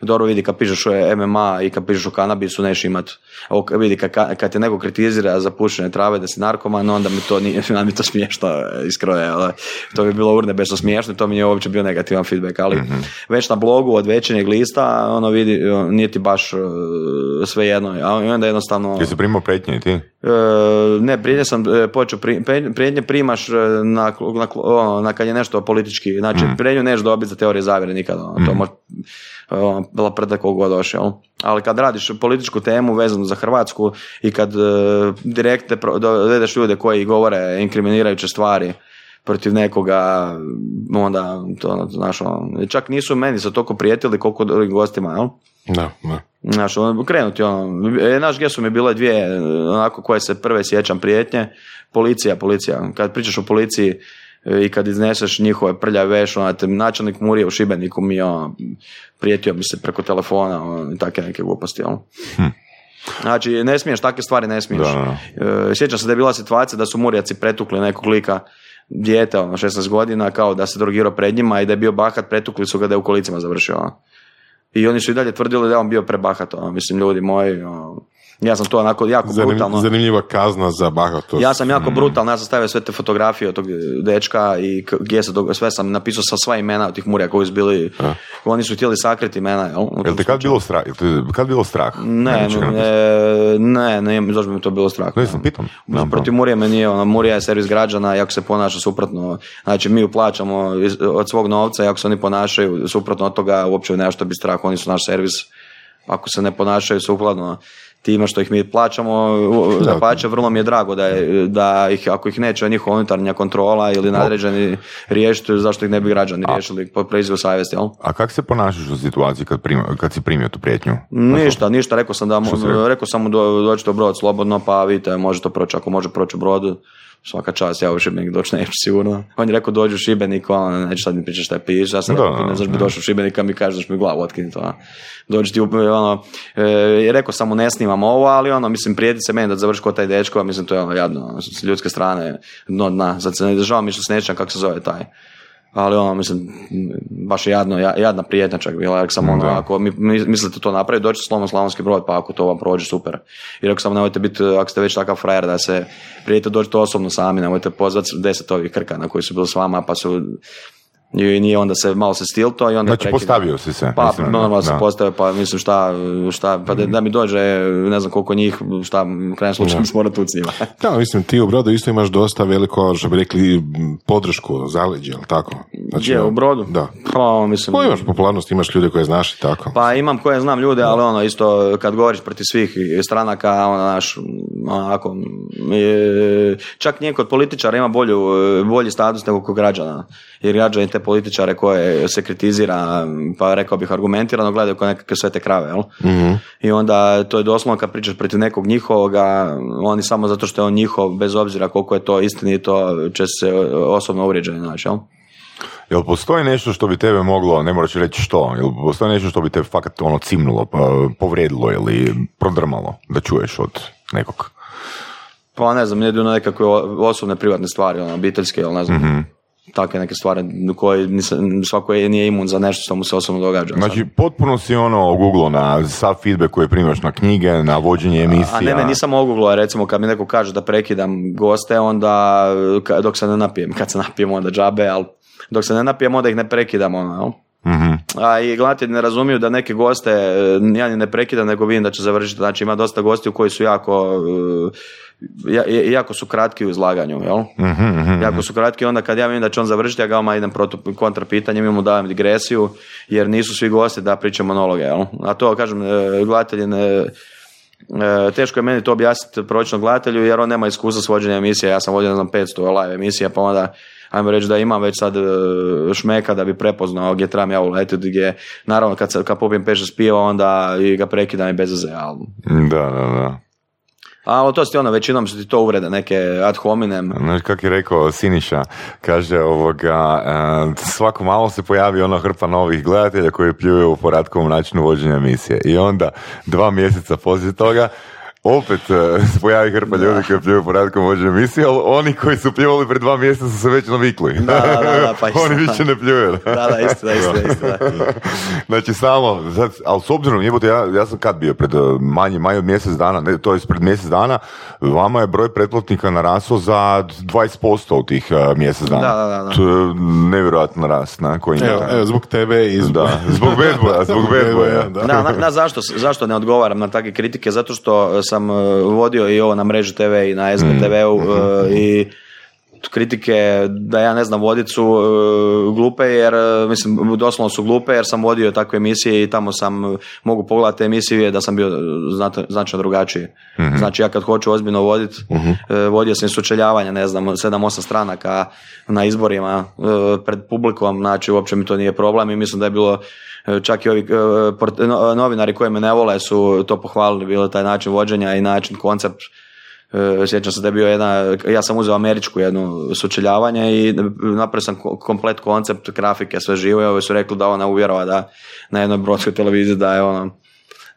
dobro vidi kad pišeš o MMA i kad pišeš o kanabisu neš imat. Ovo vidi kad, kad te neko kritizira za pušenje trave da si narkoman, onda mi to nije, (laughs) mi to smiješno iskroje, ali to bi bilo urnebečno smiješno i to mi je uopće bio negativan feedback, ali mhm. već na blogu od večernjeg lista, ono vidi, nije ti baš sve jedno, a onda jednostavno... Ti si primao pretnje ti? Ne, prijetnje sam počeo, prijetnje primaš na, na, ono, na, kad je nešto politički, znači mm. prijetnju neš dobiti za teorije zavjere nikada, ono, to mhm. može ono, bila prda god došao. Ali kad radiš političku temu vezanu za Hrvatsku i kad uh, direkte dovedeš ljude koji govore inkriminirajuće stvari protiv nekoga, onda to, znaš, ono, čak nisu meni sa toliko prijetili koliko drugim gostima, jel? Da, da. Znaš, ono, krenuti, ono, e, naš gdje su mi bile dvije, onako, koje se prve sjećam prijetnje, policija, policija, kad pričaš o policiji, E, i kad izneseš njihove prljave veš, onaj načelnik Murije u Šibeniku mi on, prijetio mi se preko telefona on, i takve neke gluposti. On. Hm. Znači, ne smiješ, takve stvari ne smiješ. Da. E, sjećam se da je bila situacija da su Murijaci pretukli nekog lika dijete, ono, 16 godina, kao da se drogirao pred njima i da je bio bahat, pretukli su ga da je u kolicima završio. Ono. I oni su i dalje tvrdili da je on bio prebahat, ono, mislim, ljudi moji, ono, Ja sam to onako jako brutalno... Zanimljiva kazna za bahatost. Ja sam jako brutalno, ja sam stavio sve te fotografije od tog dečka i gdje se sve sam napisao sa sva imena od tih murija koji su bili, oni su htjeli sakriti imena. Jel, jel te kad bilo strah? Kad bilo strah? Ne, ne, ne, ne, zašto bi mi to bilo strah? Ne, sam pitam. Protiv Murije me nije, ono, Murija je servis građana i ako se ponaša suprotno, znači mi uplaćamo od svog novca i ako se oni ponašaju suprotno od toga, uopće nema što bi strah, oni su naš servis. Ako se ne ponašaju sukladno time što ih mi plaćamo, da pače, vrlo mi je drago da, je, da ih, ako ih neće njihova unutarnja kontrola ili nadređeni riješiti, zašto ih ne bi građani riješili po preizvu savjesti, jel? A kako se ponašaš u situaciji kad, kad si primio tu prijetnju? Ništa, ništa, rekao sam da, rekao sam mu do, dođite u brod slobodno, pa vidite, može to proći, ako može proći u brodu, svaka čast, ja u Šibenik doći neću sigurno. On je rekao dođu u Šibenik, on neće sad mi pričati šta piš, ja sam rekao, ne znaš bi došao u Šibenik, mi kažeš mi glavu otkini to. Dođi ti, ono, e, rekao sam mu ne snimam ovo, ali ono, mislim, prijeti se meni da završi kod taj dečko, mislim, to je ono jadno, s ljudske strane, dno dna, sad se ne država mi što se nećem kako se zove taj ali ono, mislim, baš je jadno, jadna prijetnja čak bila, jer sam ono, ako mi, mislite to napraviti, doći slovom Slavonski brod, pa ako to vam prođe, super. I rekao sam, nemojte biti, ako ste već takav frajer, da se prijete dođite osobno sami, nemojte pozvati deset ovih krkana koji su bili s vama, pa su i nije onda se malo se stilto i onda znači postavio si se pa normalno se postavio pa mislim šta, šta pa da, mi dođe ne znam koliko njih šta krajem slučaju se (laughs) mora tu s njima (laughs) da mislim ti u Brodu isto imaš dosta veliko što bi rekli podršku zaleđe jel tako? Znači je u Brodu? da. Pa mislim pa imaš popularnost? Imaš ljude koje znaš i tako? Pa imam koje znam ljude ali ono isto kad govoriš protiv svih stranaka ono naš onako čak nije kod političara ima bolju, bolji status nego kod građana jer građani te političare koje se kritizira, pa rekao bih argumentirano, gledaju kao nekakve svete krave, jel? mm I onda to je doslovno kad pričaš protiv nekog njihovoga, oni samo zato što je on njihov, bez obzira koliko je to istinito, će se osobno uvrijeđeni naći, jel? Jel postoji nešto što bi tebe moglo, ne moraš reći što, jel postoji nešto što bi te fakat ono cimnulo, pa povrijedilo ili prodrmalo da čuješ od nekog? Pa ne znam, ne idu na nekakve osobne privatne stvari, ono, obiteljske, ili ne znam. Mhm takve neke stvari koje svako je, nije imun za nešto što mu se osobno događa. Znači, potpuno si ono oguglo na sav feedback koji primaš na knjige, na vođenje emisija. A ne, ne, nisam oguglo, recimo kad mi neko kaže da prekidam goste, onda dok se ne napijem, kad se napijem onda džabe, ali dok se ne napijem onda ih ne prekidam, ono, mm A i gledatelji ne razumiju da neke goste ja ni ne prekidam, nego vidim da će završiti. Znači ima dosta gostiju koji su jako jako su kratki u izlaganju, jel? mm jako su kratki, onda kad ja vidim da će on završiti, ja ga odmah idem protu, kontra pitanje, mi mu dajem digresiju, jer nisu svi gosti da pričaju monologe, jel? A to, kažem, e, gledatelji ne, e, teško je meni to objasniti pročnom gledatelju, jer on nema iskustva s vođenjem emisije, ja sam vodio, ne znam, 500 live emisija, pa onda ajmo reći da imam već sad e, šmeka da bi prepoznao gdje trebam ja uletiti, gdje naravno kad, kad popijem 5-6 piva onda i ga prekidam i bez ali... Da, da, da. A to ti ono, većinom su ti to uvrede, neke ad hominem. Znaš kako je rekao Siniša, kaže ovoga, uh, svako malo se pojavi ona hrpa novih gledatelja koji pljuju u poradkovom načinu vođenja emisije. I onda dva mjeseca poslije toga opet se (laughs) pojavi hrpa ljudi koji pljuju poradkom vođe emisije, ali oni koji su pljuvali pred dva mjeseca su se već navikli. Da, da, da, pa (laughs) oni više ne pljuju. Da, da, isto, isto, isto. (laughs) znači samo, ali s obzirom, jebote, ja, ja sam kad bio, pred e, manje, manje od mjesec dana, ne, to je pred mjesec dana, vama je broj pretplatnika narasao za 20% u tih uh, mjesec dana. Da, da, da. To je nevjerojatno rast, na koji evo, evo, zbog tebe i zbog... Da, zbog bedboja, zbog bedboja. Da, na, na, zašto, zašto ne odgovaram na takve kritike? Zato što sam sam e, vodio i ovo na mreži TV i na SBTV-u mm. E, i kritike da ja ne znam vodicu e, glupe jer mislim doslovno su glupe jer sam vodio takve emisije i tamo sam mogu pogledati emisije da sam bio značajno drugačiji. mm Znači ja kad hoću ozbiljno voditi, mm vodio sam sučeljavanja, ne znam, 7-8 stranaka na izborima pred publikom, znači uopće mi to nije problem i mislim da je bilo čak i ovi e, novinari koji me ne vole su to pohvalili, bilo taj način vođenja i način, koncept e, sjećam se da je bio jedna, ja sam uzeo američku jednu sučeljavanje i napravio sam komplet koncept grafike, sve živo i ovi su rekli da ona uvjerova da na jednoj brodskoj televiziji da je ono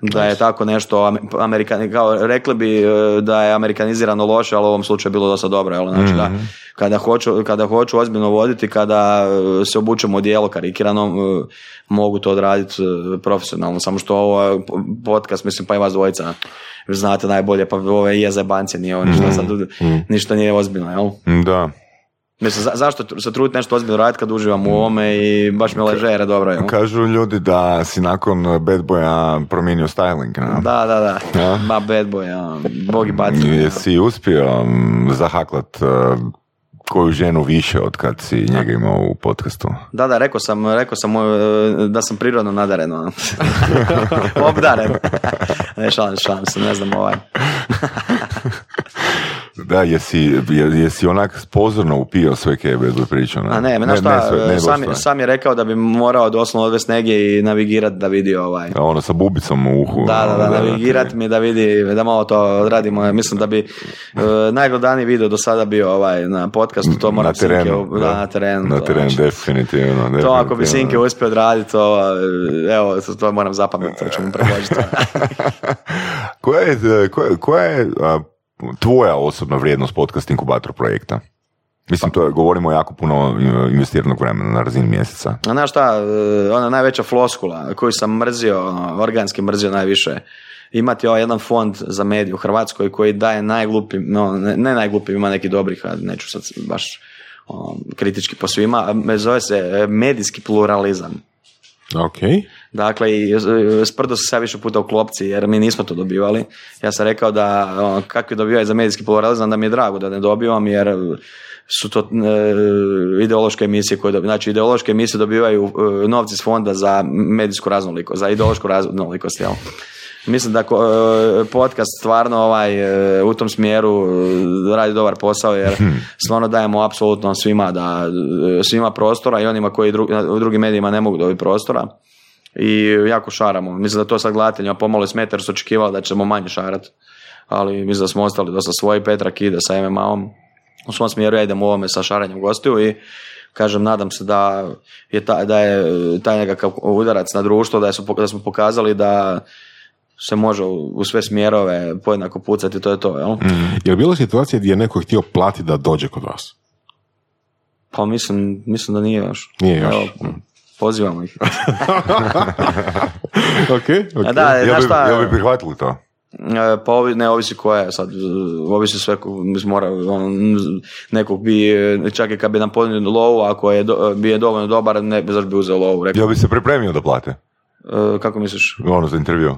da je tako nešto amerikan, kao rekli bi e, da je amerikanizirano loše, ali u ovom slučaju bilo dosta dobro, jel? Znači da Mhm. kada hoću, kada hoću ozbiljno voditi, kada e, se obučem u dijelo karikirano, e, mogu to odraditi profesionalno, samo što ovo je podcast, mislim pa i vas dvojica znate najbolje, pa ove je zajebancije, nije ovo ništa, Mhm. sad, ništa nije ozbiljno, jel? Da. Mislim, za, zašto se truditi nešto ozbiljno raditi kad uživam u ovome i baš mi ležere, dobro je. Kažu ljudi da si nakon Bad Boya promijenio styling. Ne? Da, da, da. Ja. Ma bad boy, ja. Bog i baci. Jesi uspio zahaklat uh, koju ženu više od kad si njega imao u podcastu? Da, da, rekao sam, rekao sam uh, da sam prirodno nadaren. (laughs) (laughs) Obdaren. ne, šalim, šalim se, ne znam ovaj. (laughs) Da, jesi, je- jesi onak pozorno upio sve je Bad Boy pričao? A ne, ne, šta, sve, ne sam, sam je rekao da bi morao doslovno odvesti negdje i navigirat da vidi ovaj. A Ono sa bubicom u uhu. Da, da, da, ono, navigirat mi da vidi, da malo to odradimo. Mislim da bi uh, najgledaniji video do sada bio ovaj na podcastu, to moram na terenu. Sinke, da, na terenu. Na terenu, znači. definitivno. To ako bi definitivno. Sinke uspio odraditi, to, e, evo, to, to moram zapamtiti, to ću (laughs) mu preložiti. koja je, koja, koja je a, tvoja osobna vrijednost podcast inkubator projekta? Mislim, to je, govorimo jako puno investiranog vremena na razini mjeseca. A znaš šta, e, ona najveća floskula koju sam mrzio, organski mrzio najviše, imati ovaj jedan fond za mediju u Hrvatskoj koji daje najglupi, no, ne, ne najglupi, ima neki dobrih, neću sad baš kritički po svima, zove se e, medijski pluralizam. Ok. Dakle, i e, sprdo se sad više puta u klopci, jer mi nismo to dobivali. Ja sam rekao da ono, kakvi dobivaju za medijski pluralizam, da mi je drago da ne dobivam, jer su to e, ideološke emisije koje dobivaju. Znači, ideološke emisije dobivaju e, novci iz fonda za medijsku raznolikost, za ideološku raznolikost, jel? Mislim da e, podcast stvarno ovaj, e, u tom smjeru radi dobar posao jer stvarno dajemo apsolutno svima da svima prostora i onima koji dru- u drugim medijima ne mogu dobiti prostora i jako šaramo. Mislim da to sad gledateljima pomalo smeta jer su očekivali da ćemo manje šarat. Ali mislim da smo ostali dosta svoji. Petrak ide sa MMA-om. U svom smjeru ja idem u ovome sa šaranjem gostiju i kažem, nadam se da je, ta, da je taj nekakav udarac na društvo, da, je su, da smo pokazali da se može u, sve smjerove podjednako pucati, to je to, jel? Je li bila situacija gdje je neko htio platiti da dođe kod vas? Pa mislim, mislim da nije još. Nije još. Evo, pozivamo ih. (laughs) ok, ok. Da, znaš bi, šta, jel bi prihvatili to? E, Pa ovi, ne, ovisi koja je sad, ovisi sve, ko- mora, on, nekog bi, čak i kad bi nam ponio lovu, ako je, do, bi je dovoljno dobar, ne bi, zašto bi uzeo lovu, rekao, Jel bi se pripremio da plate? E, kako misliš? Ono za intervju. E,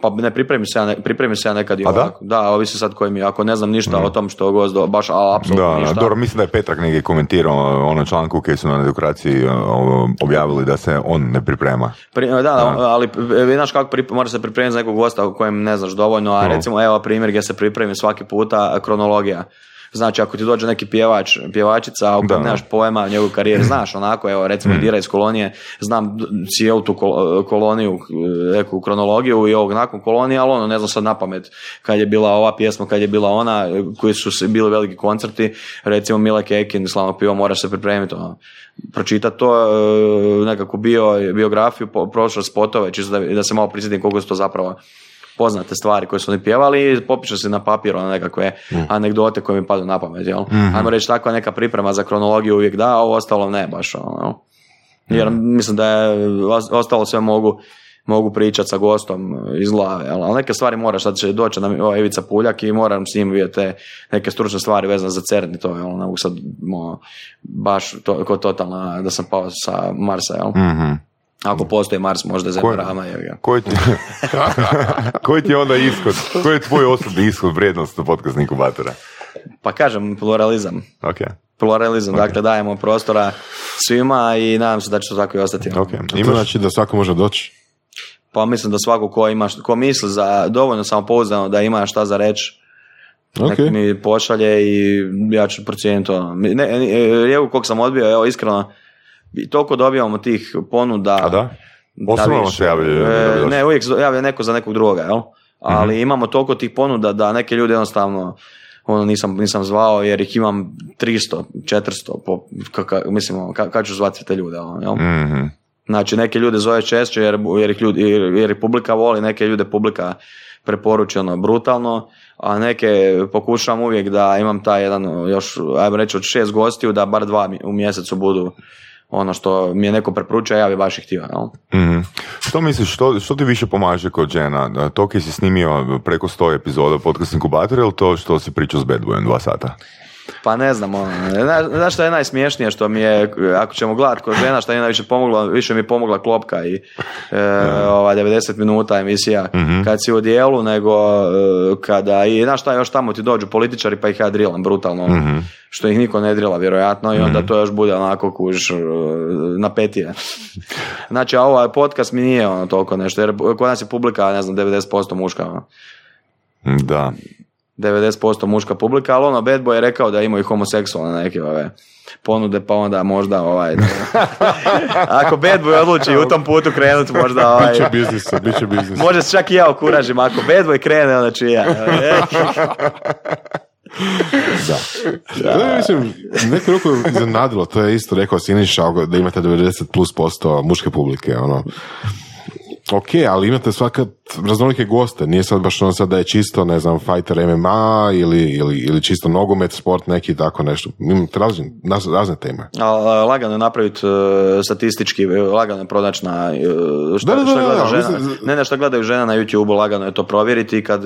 pa ne pripremi se ja, ne, pripremi se ja nekad i A da? Da, ovisi sad koji mi, ako ne znam ništa o tom što gost, do, baš a, apsolutno Da, ništa. dobro, mislim da je Petrak negdje komentirao ono članku koji su na edukaciji ovo, objavili da se on ne priprema. Pri, da, da, ali e, znaš kako mora se pripremiti za nekog gosta o kojem ne znaš dovoljno, a recimo evo primjer gdje se pripremi svaki puta kronologija. Znači, ako ti dođe neki pjevač, pjevačica, kad nemaš pojma o njegovoj karijeri, (clears throat) znaš onako, evo, recimo Dira iz kolonije, znam cijelu tu kol- koloniju, neku kronologiju i ovog nakon kolonije, ali ono, ne znam sad na pamet kad je bila ova pjesma, kad je bila ona, koji su bili veliki koncerti, recimo Mile Kekin, Slavno pivo, moraš se pripremiti, ono, pročitati to, e, nekako bio, biografiju, po, prošao spotove, čisto da, da se malo prisjetim koliko su to zapravo poznate stvari koje su oni pjevali i popiše se na papir ono nekakve anegdote koje mi padaju na pamet, jel? Ajmo reći takva neka priprema za kronologiju uvijek da, a ovo ostalo ne baš, ono? Jer mislim da je os- ostalo sve mogu mogu pričati sa gostom iz glave, ali neke stvari moraš, sad će doći nam ovaj Ivica Puljak i moram s njim vidjeti te neke stručne stvari vezane za CERN i to, jel? ne mogu sad mo, baš to, ko totalna da sam pao sa Marsa, jel? Mhm. Ako postoji Mars, možda je ga. Koji ti, (laughs) koji ti je onda ishod? Koji je tvoj osobni ishod vrijednost podcast inkubatora? Pa kažem, pluralizam. Ok, Pluralizam, dakle dajemo prostora svima i nadam se da će to tako i ostati. ok. To Imaš, znači da svako može doći? Pa mislim da svako ko ima, ko misli za dovoljno samopouzdano da ima šta za reći, Ok. nek mi pošalje i ja ću procijeniti to. Ne, ne, rijeku kog sam odbio, evo iskreno, i toliko dobivamo tih ponuda. a da? Osobno više. se javljaju. E, ne, uvijek javlja neko za nekog drugoga, jel? Ali Mhm. imamo toliko tih ponuda da neke ljude jednostavno ono nisam, nisam zvao jer ih imam 300, 400, po, kaka, mislim, ono, ka, kad ću zvati te ljude, ono, jel? Mhm. Znači, neke ljude zove češće jer, jer, ih ljudi, jer ih publika voli, neke ljude publika preporuči ono brutalno, a neke pokušavam uvijek da imam taj jedan, još, ajmo reći, od šest gostiju, da bar dva u mjesecu budu ono što mi je neko preporučio, ja bi baš ih htio. Jel? Mhm. Što misliš, što, što ti više pomaže kod žena? Da, To kaj si snimio preko 100 epizoda podcast inkubatora ili to što si pričao s Bad Boyom dva sata? Pa ne znam, ono, zna- znaš što je najsmiješnije što mi je, ako ćemo gledat kod žena, što je najviše pomoglo, više mi je pomogla klopka i e, ova 90 minuta emisija kad si u dijelu, nego e, kada, i znaš šta, još tamo ti dođu političari pa ih ja drilam brutalno, ono, što ih niko ne drila vjerojatno i onda to još bude onako kuž e, napetije. (laughs) Znači, a ovaj podcast mi nije ono toliko nešto, jer kod nas je publika, ne znam, 90% muška, ono. Da. 90% muška publika, ali ono, Bad Boy je rekao da imaju homoseksualne neke ove ponude, pa onda možda ovaj... (laughs) ako Bad Boy odluči u tom putu krenuti, možda ovaj... Biće biznisa, biće biznisa. Možda se čak i ja okuražim, ako Bad Boy krene, onda ću i ja. (laughs) Da. Ne, mislim, neko ruku iznenadilo, to je isto rekao Siniša da imate 90 plus posto muške publike, ono. Ok, ali imate svakat raznolike goste, nije sad baš ono sad da je čisto, ne znam, fighter MMA ili, ili, ili čisto nogomet, sport, neki tako nešto. Imate razne, razne, teme. A, lagano je napraviti e, statistički, e, lagano je pronaći na e, šta, Da, da, šta da, gleda da, žena. mislim- Ne, ne, šta gledaju žena na YouTube, lagano je to provjeriti i kad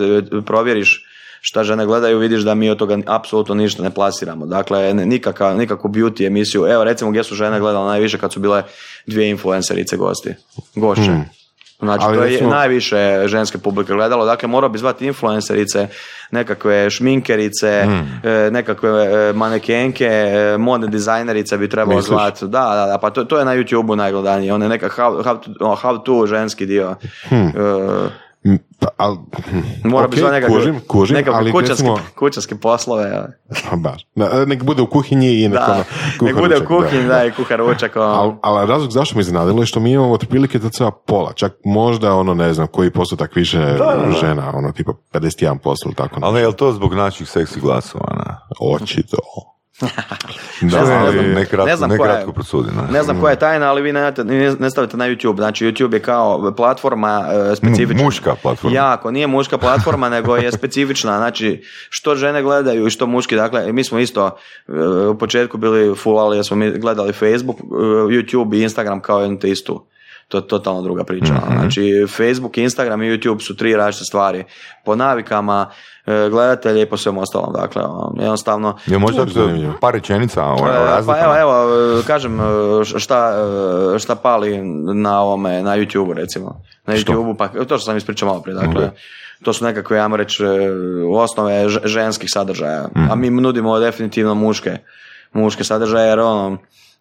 provjeriš šta žene gledaju, vidiš da mi od toga apsolutno ništa ne plasiramo. Dakle, nikaka, nikakvu beauty emisiju. Evo, recimo, gdje su žene gledale najviše kad su bile dvije influencerice gosti. Gošće. Znači, Ali to je recimo- najviše ženske publike gledalo. Dakle, morao bi zvati influencerice, nekakve šminkerice, e, nekakve e, manekenke, e, modne dizajnerice bi trebalo Misliš? zvati. Da, da, da, pa to, to je na YouTube-u najgledanije. On je neka how, how, to, ono, how to ženski dio. E, M, Pa, al, mora ok, bi nekakve, kužim, kužim, nekakve ali kućanske, recimo, kućanske poslove. Pa baš. Da, nek bude u kuhinji i nek, Da, ono, nek bude u kuhinji, da, i kuhar ručak. ono. Al, ali razlog zašto mi iznenadilo je što mi imamo otprilike to cela pola, čak možda ono ne znam koji postotak više žena, ono tipa 51% ili tako. Ali je li to zbog naših seksi glasova? Ne? Očito. Ne znam, ne znam. nekratko, Ne znam koja je- ne? Ne znam koja je tajna, ali vi ne, ne, ne stavite na YouTube. Znači, YouTube je kao platforma e, specifična. Mu- muška platforma. Jako, nije muška platforma, (laughs) nego je specifična. Znači, što žene gledaju i što muški. Dakle, mi smo isto e, u početku bili fulali, jer smo mi gledali Facebook, e, YouTube i Instagram kao jednu te istu. To je totalno druga priča. Znači, Facebook, Instagram i YouTube su tri različite stvari. Po navikama e, gledatelja i po svem ostalom. Dakle, ono, jednostavno... Je možda par rečenica o, o E, Pa evo, evo, kažem e, šta, šta pali na ovome, na YouTube recimo. Na? YouTube, pa to što sam ispričao malo prije, dakle, to su nekakve, ajmo reći, osnove ženskih sadržaja, a mi nudimo definitivno muške, muške sadržaje, jer ono,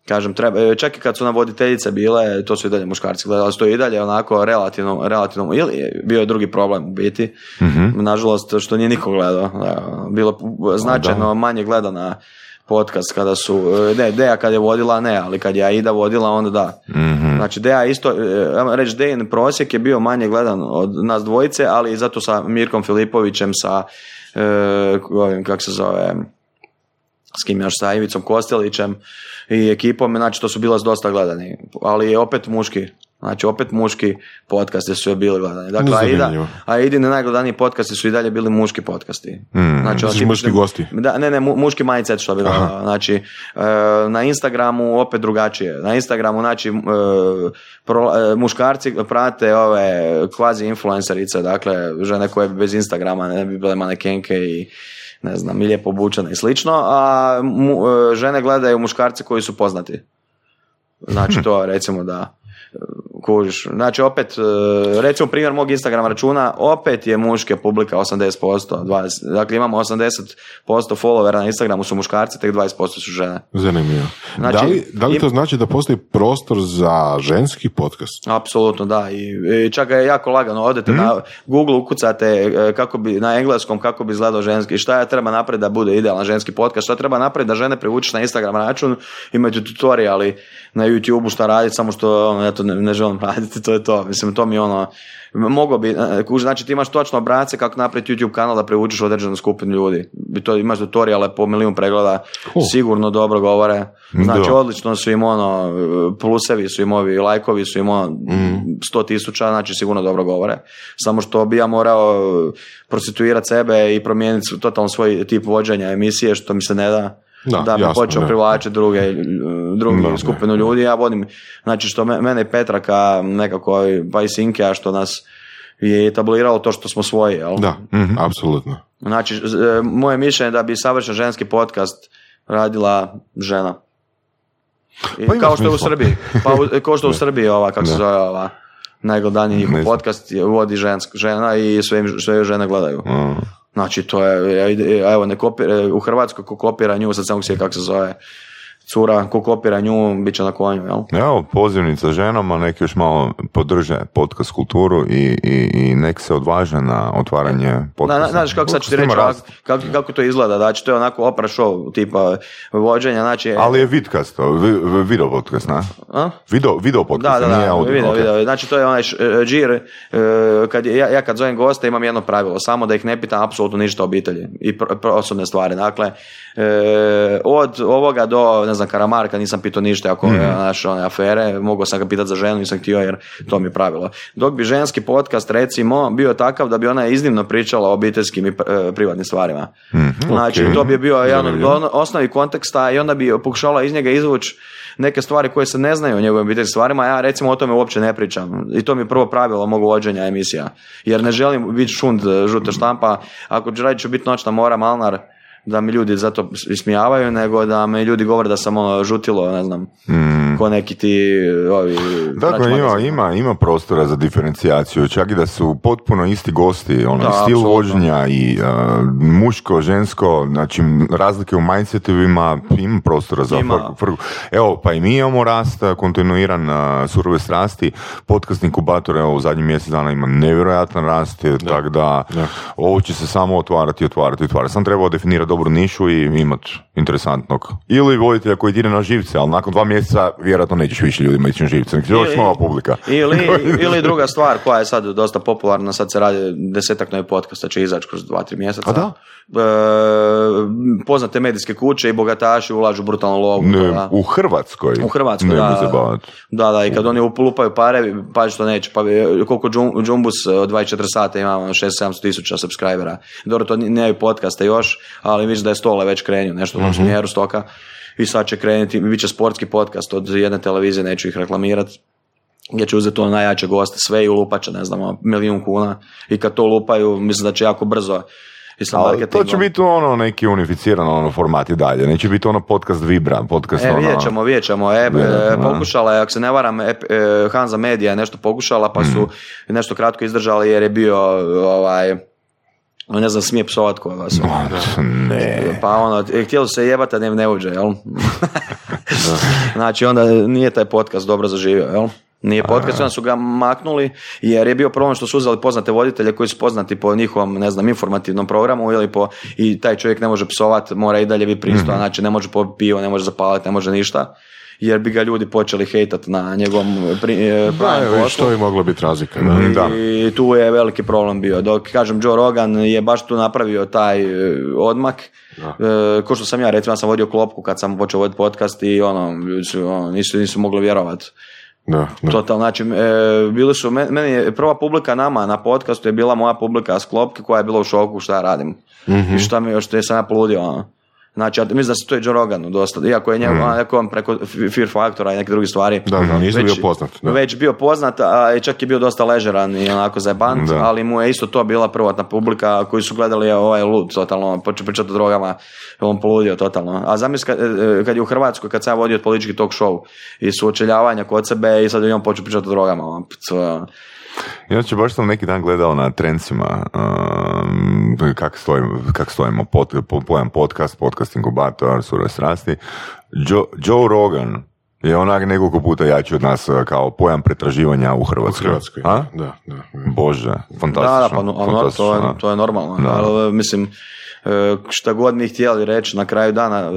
kažem, treba, e, čak i kad su nam voditeljice bile, to su i dalje muškarci gledali, ali to je i dalje onako relativno, relativno, ili je bio je drugi problem u biti, nažalost, što nije niko gledao, da, bilo značajno manje gledana podcast kada su, e, ne, Deja kad je vodila, ne, ali kad je Aida vodila, onda da. Znači, Deja isto, e, reći, Dejin prosjek je bio manje gledan od nas dvojice, ali i zato sa Mirkom Filipovićem, sa, e, ovim, kak se zove, s kim još, sa Ivicom Kostelićem i ekipom, znači to su bila dosta gledani, ali je opet muški, znači opet muški podcasti su je bili gledani. Dakle, Aida. Aidine najgledaniji podcasti su i dalje bili muški podcasti. Znači, ono, Misliš tipični- muški gosti? da, ne, ne, mu- muški mindset što bi rekao. Znači, e, na Instagramu opet drugačije. Na Instagramu, znači, e, pro- e, muškarci prate ove kvazi influencerice, dakle, žene koje bez Instagrama ne bi bile manekenke i ne znam, lijepo obučene i slično, a mu- e, žene gledaju muškarce koji su poznati. Znači, to recimo da kužiš. Znači, opet, e, recimo primjer mog Instagram računa, opet je muške publika 80%, 20, dakle imamo 80% followera na Instagramu su muškarci, tek 20% su žene. Zanimljivo. Znači, da li, da li im- to znači da postoji prostor za ženski podcast? Apsolutno, da. I, i čak je jako lagano. Odete na Google, ukucate e, kako bi, na engleskom kako bi izgledao ženski, šta ja treba napraviti da bude idealan ženski podcast, šta treba napraviti da žene privučeš na Instagram račun, imaju tutoriali na YouTube-u šta raditi, samo što ono, ja to ne, ne želim film (laughs) raditi, to je to. Mislim, to mi je ono, Mogo bi, e, kuži, znači ti imaš točno obrace kako napraviti YouTube kanal da privučeš određenu skupinu ljudi. I to imaš tutoriale po milijun pregleda, sigurno dobro govore. Znači odlično su im ono, plusevi su im ovi, lajkovi su im ono, mm. sto tisuća, znači sigurno dobro govore. Samo što bi ja morao prostituirati sebe i promijeniti totalno svoj tip vođenja emisije, što mi se ne da. Da, bi počeo privlačiti druge, druge skupinu ljudi. Ja vodim, znači što mene i Petraka nekako, pa i Sinke, a što nas je etabliralo to što smo svoji, jel? Da, mm apsolutno. Znači, e, moje mišljenje da bi savršen ženski podcast radila žena. I pa kao što je u Srbiji. Pa kao što je u (laughs) Srbiji ova, kako se zove ova, najgledaniji njihov podcast, vodi žensk, žena i sve, sve žene gledaju. Znači, to je, evo, ne kopira, u Hrvatskoj ko kopira nju, sad samo kako se zove, cura ko kopira nju, bit će na konju, jel? Evo, pozivnica ženama, neki još malo podrže podcast kulturu i, i, i nek se odvaže na otvaranje podcasta. Znaš kako sad ću ti reći, kako, kako, to izgleda, znači to je onako opera show tipa vođenja, znači... Ali je vidcast, video podcast, na? A? Video, video podcast, da, da, nije audio. Video, video, znači to je onaj džir, e, kad ja, ja kad zovem gosta imam jedno pravilo, samo da ih ne pitam apsolutno ništa o obitelji i osobne stvari, dakle, e, od ovoga do, ne znam, Karamarka, nisam pitao ništa ako je naš one afere, mogao sam ga pitati za ženu, nisam htio jer to mi je pravilo. Dok bi ženski podcast recimo bio takav da bi ona iznimno pričala o obiteljskim i e, privatnim stvarima. mm Znači, to bi bio jedan od osnovi konteksta i onda bi pokušala iz njega izvući neke stvari koje se ne znaju o njegovim obiteljskim stvarima, ja recimo o tome uopće ne pričam. I to mi je prvo pravilo mogu vođenja emisija. Jer ne želim biti šund žuta štampa. Ako ću raditi ću biti noćna mora, malnar, da mi ljudi zato ismijavaju, nego da me ljudi govore da sam ono žutilo, ne znam, mm. ko neki ti ovi... Dakle, ima, ima, ima prostora za diferencijaciju, čak i da su potpuno isti gosti, ono, da, stil vožnja i uh, muško, žensko, znači razlike u mindsetovima, ima prostora za ima. Evo, pa i mi imamo rast, kontinuiran uh, surove strasti, podcast inkubator, evo, u zadnjih mjesec dana ima nevjerojatan rast, tako da, da, ovo će se samo otvarati, otvarati, otvarati. Sam trebao definirati dobru nišu i imat interesantnog. Ili voditelja koji ide na živce, ali nakon dva mjeseca vjerojatno nećeš više ljudima ići na živce, još nova publika. Ili, (laughs) ili druga stvar koja je sad dosta popularna, sad se radi desetak novih podcasta, će izaći kroz dva, tri mjeseca. A da? E, poznate medijske kuće i bogataši ulažu brutalno lovu. Ne, u Hrvatskoj? U Hrvatskoj, da. Da, da, i kad oni upulupaju pare, pa što neće, pa e, koliko Džumbus od 24 sata ima 6-700 tisuća subscribera. Dobro, to nije podcasta još, ali mislim da je stole već krenio, nešto u mm smjeru stoka. I sad će krenuti, bit će sportski podcast od jedne televizije, neću ih reklamirati gdje će uzeti ono najjače goste sve i ulupat ne znam, milijun kuna. I kad to lupaju, mislim da će jako brzo ali to će biti ono neki unificiran ono format i dalje. Neće biti ono podcast Vibra, podcast e, ono... Vidjet ćemo, vidjet ćemo. E, e, pokušala je, ako se ne varam, e, Hanza Media je nešto pokušala, pa su mm. nešto kratko izdržali jer je bio ovaj, ne znam, smije psovat ko vas. ne. Pa ono, htjeli se jebati, a ne, ne uđe, jel? (laughs) znači, onda nije taj podcast dobro zaživio, jel? Nije podcast, onda su ga maknuli jer je bio problem što su uzeli poznate voditelje koji su poznati po njihovom, ne znam, informativnom programu ili po, i taj čovjek ne može psovat, mora i dalje biti pristojan, mm znači ne može po pivo, ne može zapaliti, ne može ništa jer bi ga ljudi počeli hejtati na njegovom pri, e, da, što bi moglo biti razlika. Da. I tu je veliki problem bio. Dok, kažem, Joe Rogan je baš tu napravio taj e, odmak. E, ko što sam ja, recimo, ja sam vodio klopku kad sam počeo voditi podcast i ono, ono nisu, nisu mogli vjerovati da, da. Total, znači, e, bili su, meni je prva publika nama na podcastu je bila moja publika Sklopke koja je bila u šoku šta ja radim. Mm-hmm. I šta mi još, što sam ja poludio, ono. Znači, mislim da se to je Joe Roganu dosta, iako je njegov, mm. on preko Fear Factora i neke druge stvari. Da, da, već, bio poznat. Da. Već bio poznat, a i čak je bio dosta ležeran i onako zajebant, ali mu je isto to bila prvotna publika koji su gledali ovaj lud totalno, počeo pričati o drogama, on poludio totalno. A zamisli kad, e, kad, je u Hrvatskoj, kad sam ja vodio politički talk show i suočeljavanja kod sebe i sad on počeo pričati o drogama. Ono, Inače, baš sam neki dan gledao na trencima um, kako stojimo, kak stojimo pod, po, pojam podcast, podcast inkubator, surove strasti. Joe, Joe Rogan je onak nekoliko puta jači od nas e, kao pojam pretraživanja u Hrvatskoj. U Hrvatskoj, A? da, da. Bože, Da, fantastično. da, pa no- ali no- to, fantastično, je, da. to je normalno. Da. Ali, mislim, e, šta god mi htjeli reći, na kraju dana e,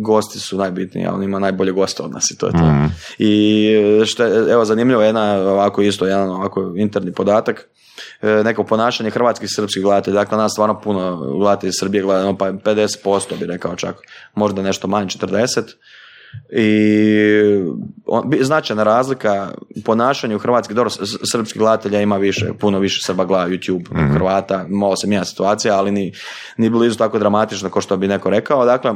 gosti su najbitniji, a on ima najbolje goste od nas i to je to. Mhm. I e, što je, evo, zanimljivo je jedna, ovako isto, jedan ovako interni podatak, e, neko ponašanje hrvatskih i srpskih gledatelja. Dakle, nas stvarno puno gledatelji iz Srbije gleda, ono, pa 50% bi rekao čak, možda nešto manje, 40%. I on, značajna razlika u ponašanju hrvatskih, dobro, srpskih gledatelja ima više, puno više Srba gleda YouTube, Hrvata, malo se mijenja situacija, ali ni, ni blizu tako dramatično kao što bi neko rekao. Dakle,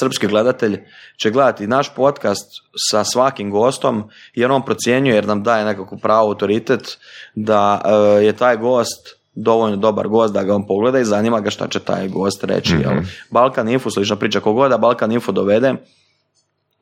srpski gledatelj će gledati naš podcast sa svakim gostom jer on procjenjuje jer nam daje nekakvu pravu autoritet da e, je taj gost dovoljno dobar gost da ga on pogleda i zanima ga šta će taj gost reći. jel? Balkan Info, slična priča, kogoda da Balkan Info dovede,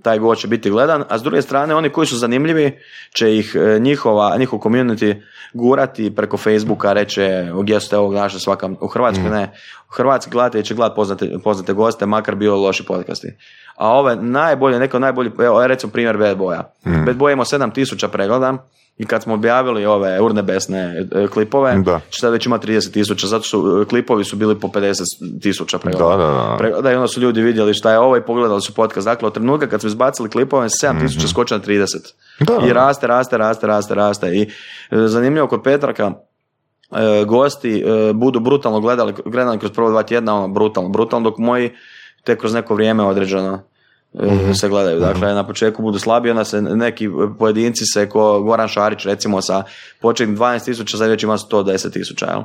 taj gost će biti gledan, a s druge strane oni koji su zanimljivi će ih e, njihova, njihov community gurati preko Facebooka, reće gdje ste ovog našli svakam, u Hrvatskoj ne, hrvatski gledatelji će gledati poznate, poznate goste, makar bilo loši podcasti. A ove najbolje, neko najbolji, evo recimo primjer Bad Boya. Bad Boy ima 7000 pregleda i kad smo objavili ove urnebesne e, klipove, Da. već ima 30 tisuća, zato su e, klipovi su bili po 50 tisuća pregleda. Da, da, da. Pregleda i onda su ljudi vidjeli šta je ovo i pogledali su podcast. Dakle, od trenutka kad smo izbacili klipove, 7000 tisuća skoče na 30. Mhm. Da. I raste, raste, raste, raste, raste. I e, zanimljivo kod Petraka, e, gosti e, budu brutalno gledali, gledali kroz prvo dva tjedna, ono, brutalno, brutalno, dok moji tek kroz neko vrijeme određeno e, se gledaju. Dakle, na početku budu slabiji, onda se neki pojedinci se, ko Goran Šarić, recimo, sa početnim 12 tisuća, sad već ima 110 tisuća, jel?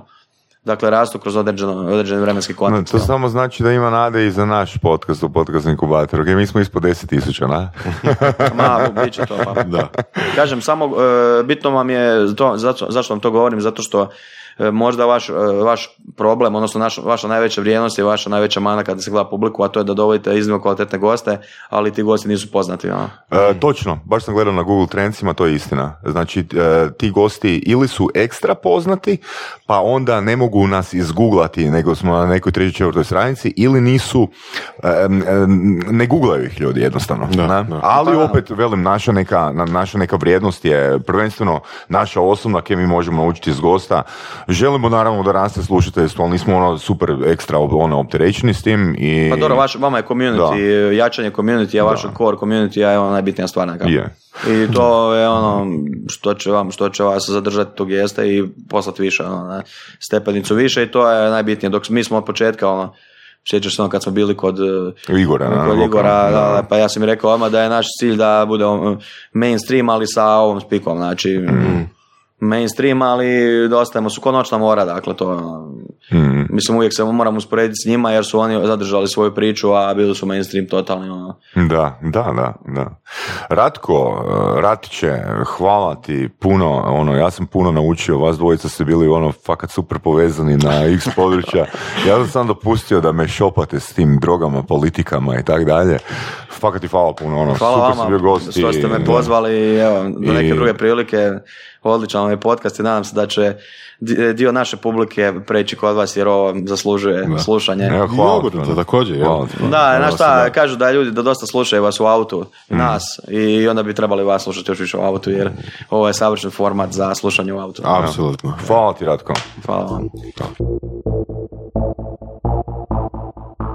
Dakle, rastu kroz određeno, određeni vremenski No, kontekst. to jel? samo znači da ima nade i za naš podcast u podcast inkubatoru. Ok, mi smo ispod 10 tisuća, na? (laughs) Ma, bit će to, pa. Da. Kažem, samo e, bitno vam je, to, zato, zašto vam to govorim, zato što možda vaš, e, vaš problem, odnosno naš, vaša najveća vrijednost je vaša najveća mana kada se gleda publiku, a to je da dovodite iznimno kvalitetne goste, ali ti gosti nisu poznati. ono. E, točno, baš sam gledao na Google Trendsima, to je istina. Znači, e, ti gosti ili su ekstra poznati, pa onda ne mogu nas izguglati, nego smo na nekoj trećoj četvrtoj stranici, ili nisu, e, e, ne googlaju ih ljudi jednostavno. Da, ne? da. Ali Pa opet, velim, naša neka, na- naša neka vrijednost je prvenstveno naša osobna, kje mi možemo naučiti iz gosta. Želimo naravno da raste slušateljstvo, ali nismo ono super ekstra ono, opterećeni s tim. I... Pa dobro, vaš, vama je community, jačanje community, a vaš core community je ono najbitnija stvar. Je. I to je ono što će vam, što će vas zadržati tog jeste i poslati više, ono, ne, stepenicu više i to je najbitnije. Dok mi smo od početka, ono, sjećaš se ono kad smo bili kod, Igora, na, kod na Igora, da, da. da, pa ja sam mi rekao odmah da je naš cilj da bude on, mainstream, ali sa ovom spikom, znači Mhm. Mainstream, ali da ostajemo su ko noćna mora, dakle to Mhm. mislim uvijek se moram usporediti s njima jer su oni zadržali svoju priču, a bili su mainstream totalni, ono. Da, da, da, da. Ratko, eh, Ratiće, hvala ti puno, ono, ja sam puno naučio, vas dvojica ste bili ono fakat super povezani na x područja. Ja sam sam dopustio da me šopate s tim drogama, politikama i tak dalje. Fakat ti hvala puno, ono, Hvala super si bio vama gost. što ste me pozvali evo, do neke I- druge prilike. Odličan vam je podcast i nadam se da će di- dio naše publike preći kod vas jer ovo zaslužuje slušanje. Evo, hvala ono. također? Hvala ti. Da, znaš šta, da. kažu da ljudi da dosta slušaju vas u autu, Mm. nas, i onda bi trebali vas slušati još više u autu, jer ovo je savršen format za slušanje u autu. Apsolutno. Hvala ti, Ratko. Hvala vam.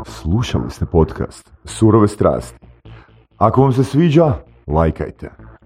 Slušali ste podcast Surove strasti. Ako vam se sviđa, lajkajte.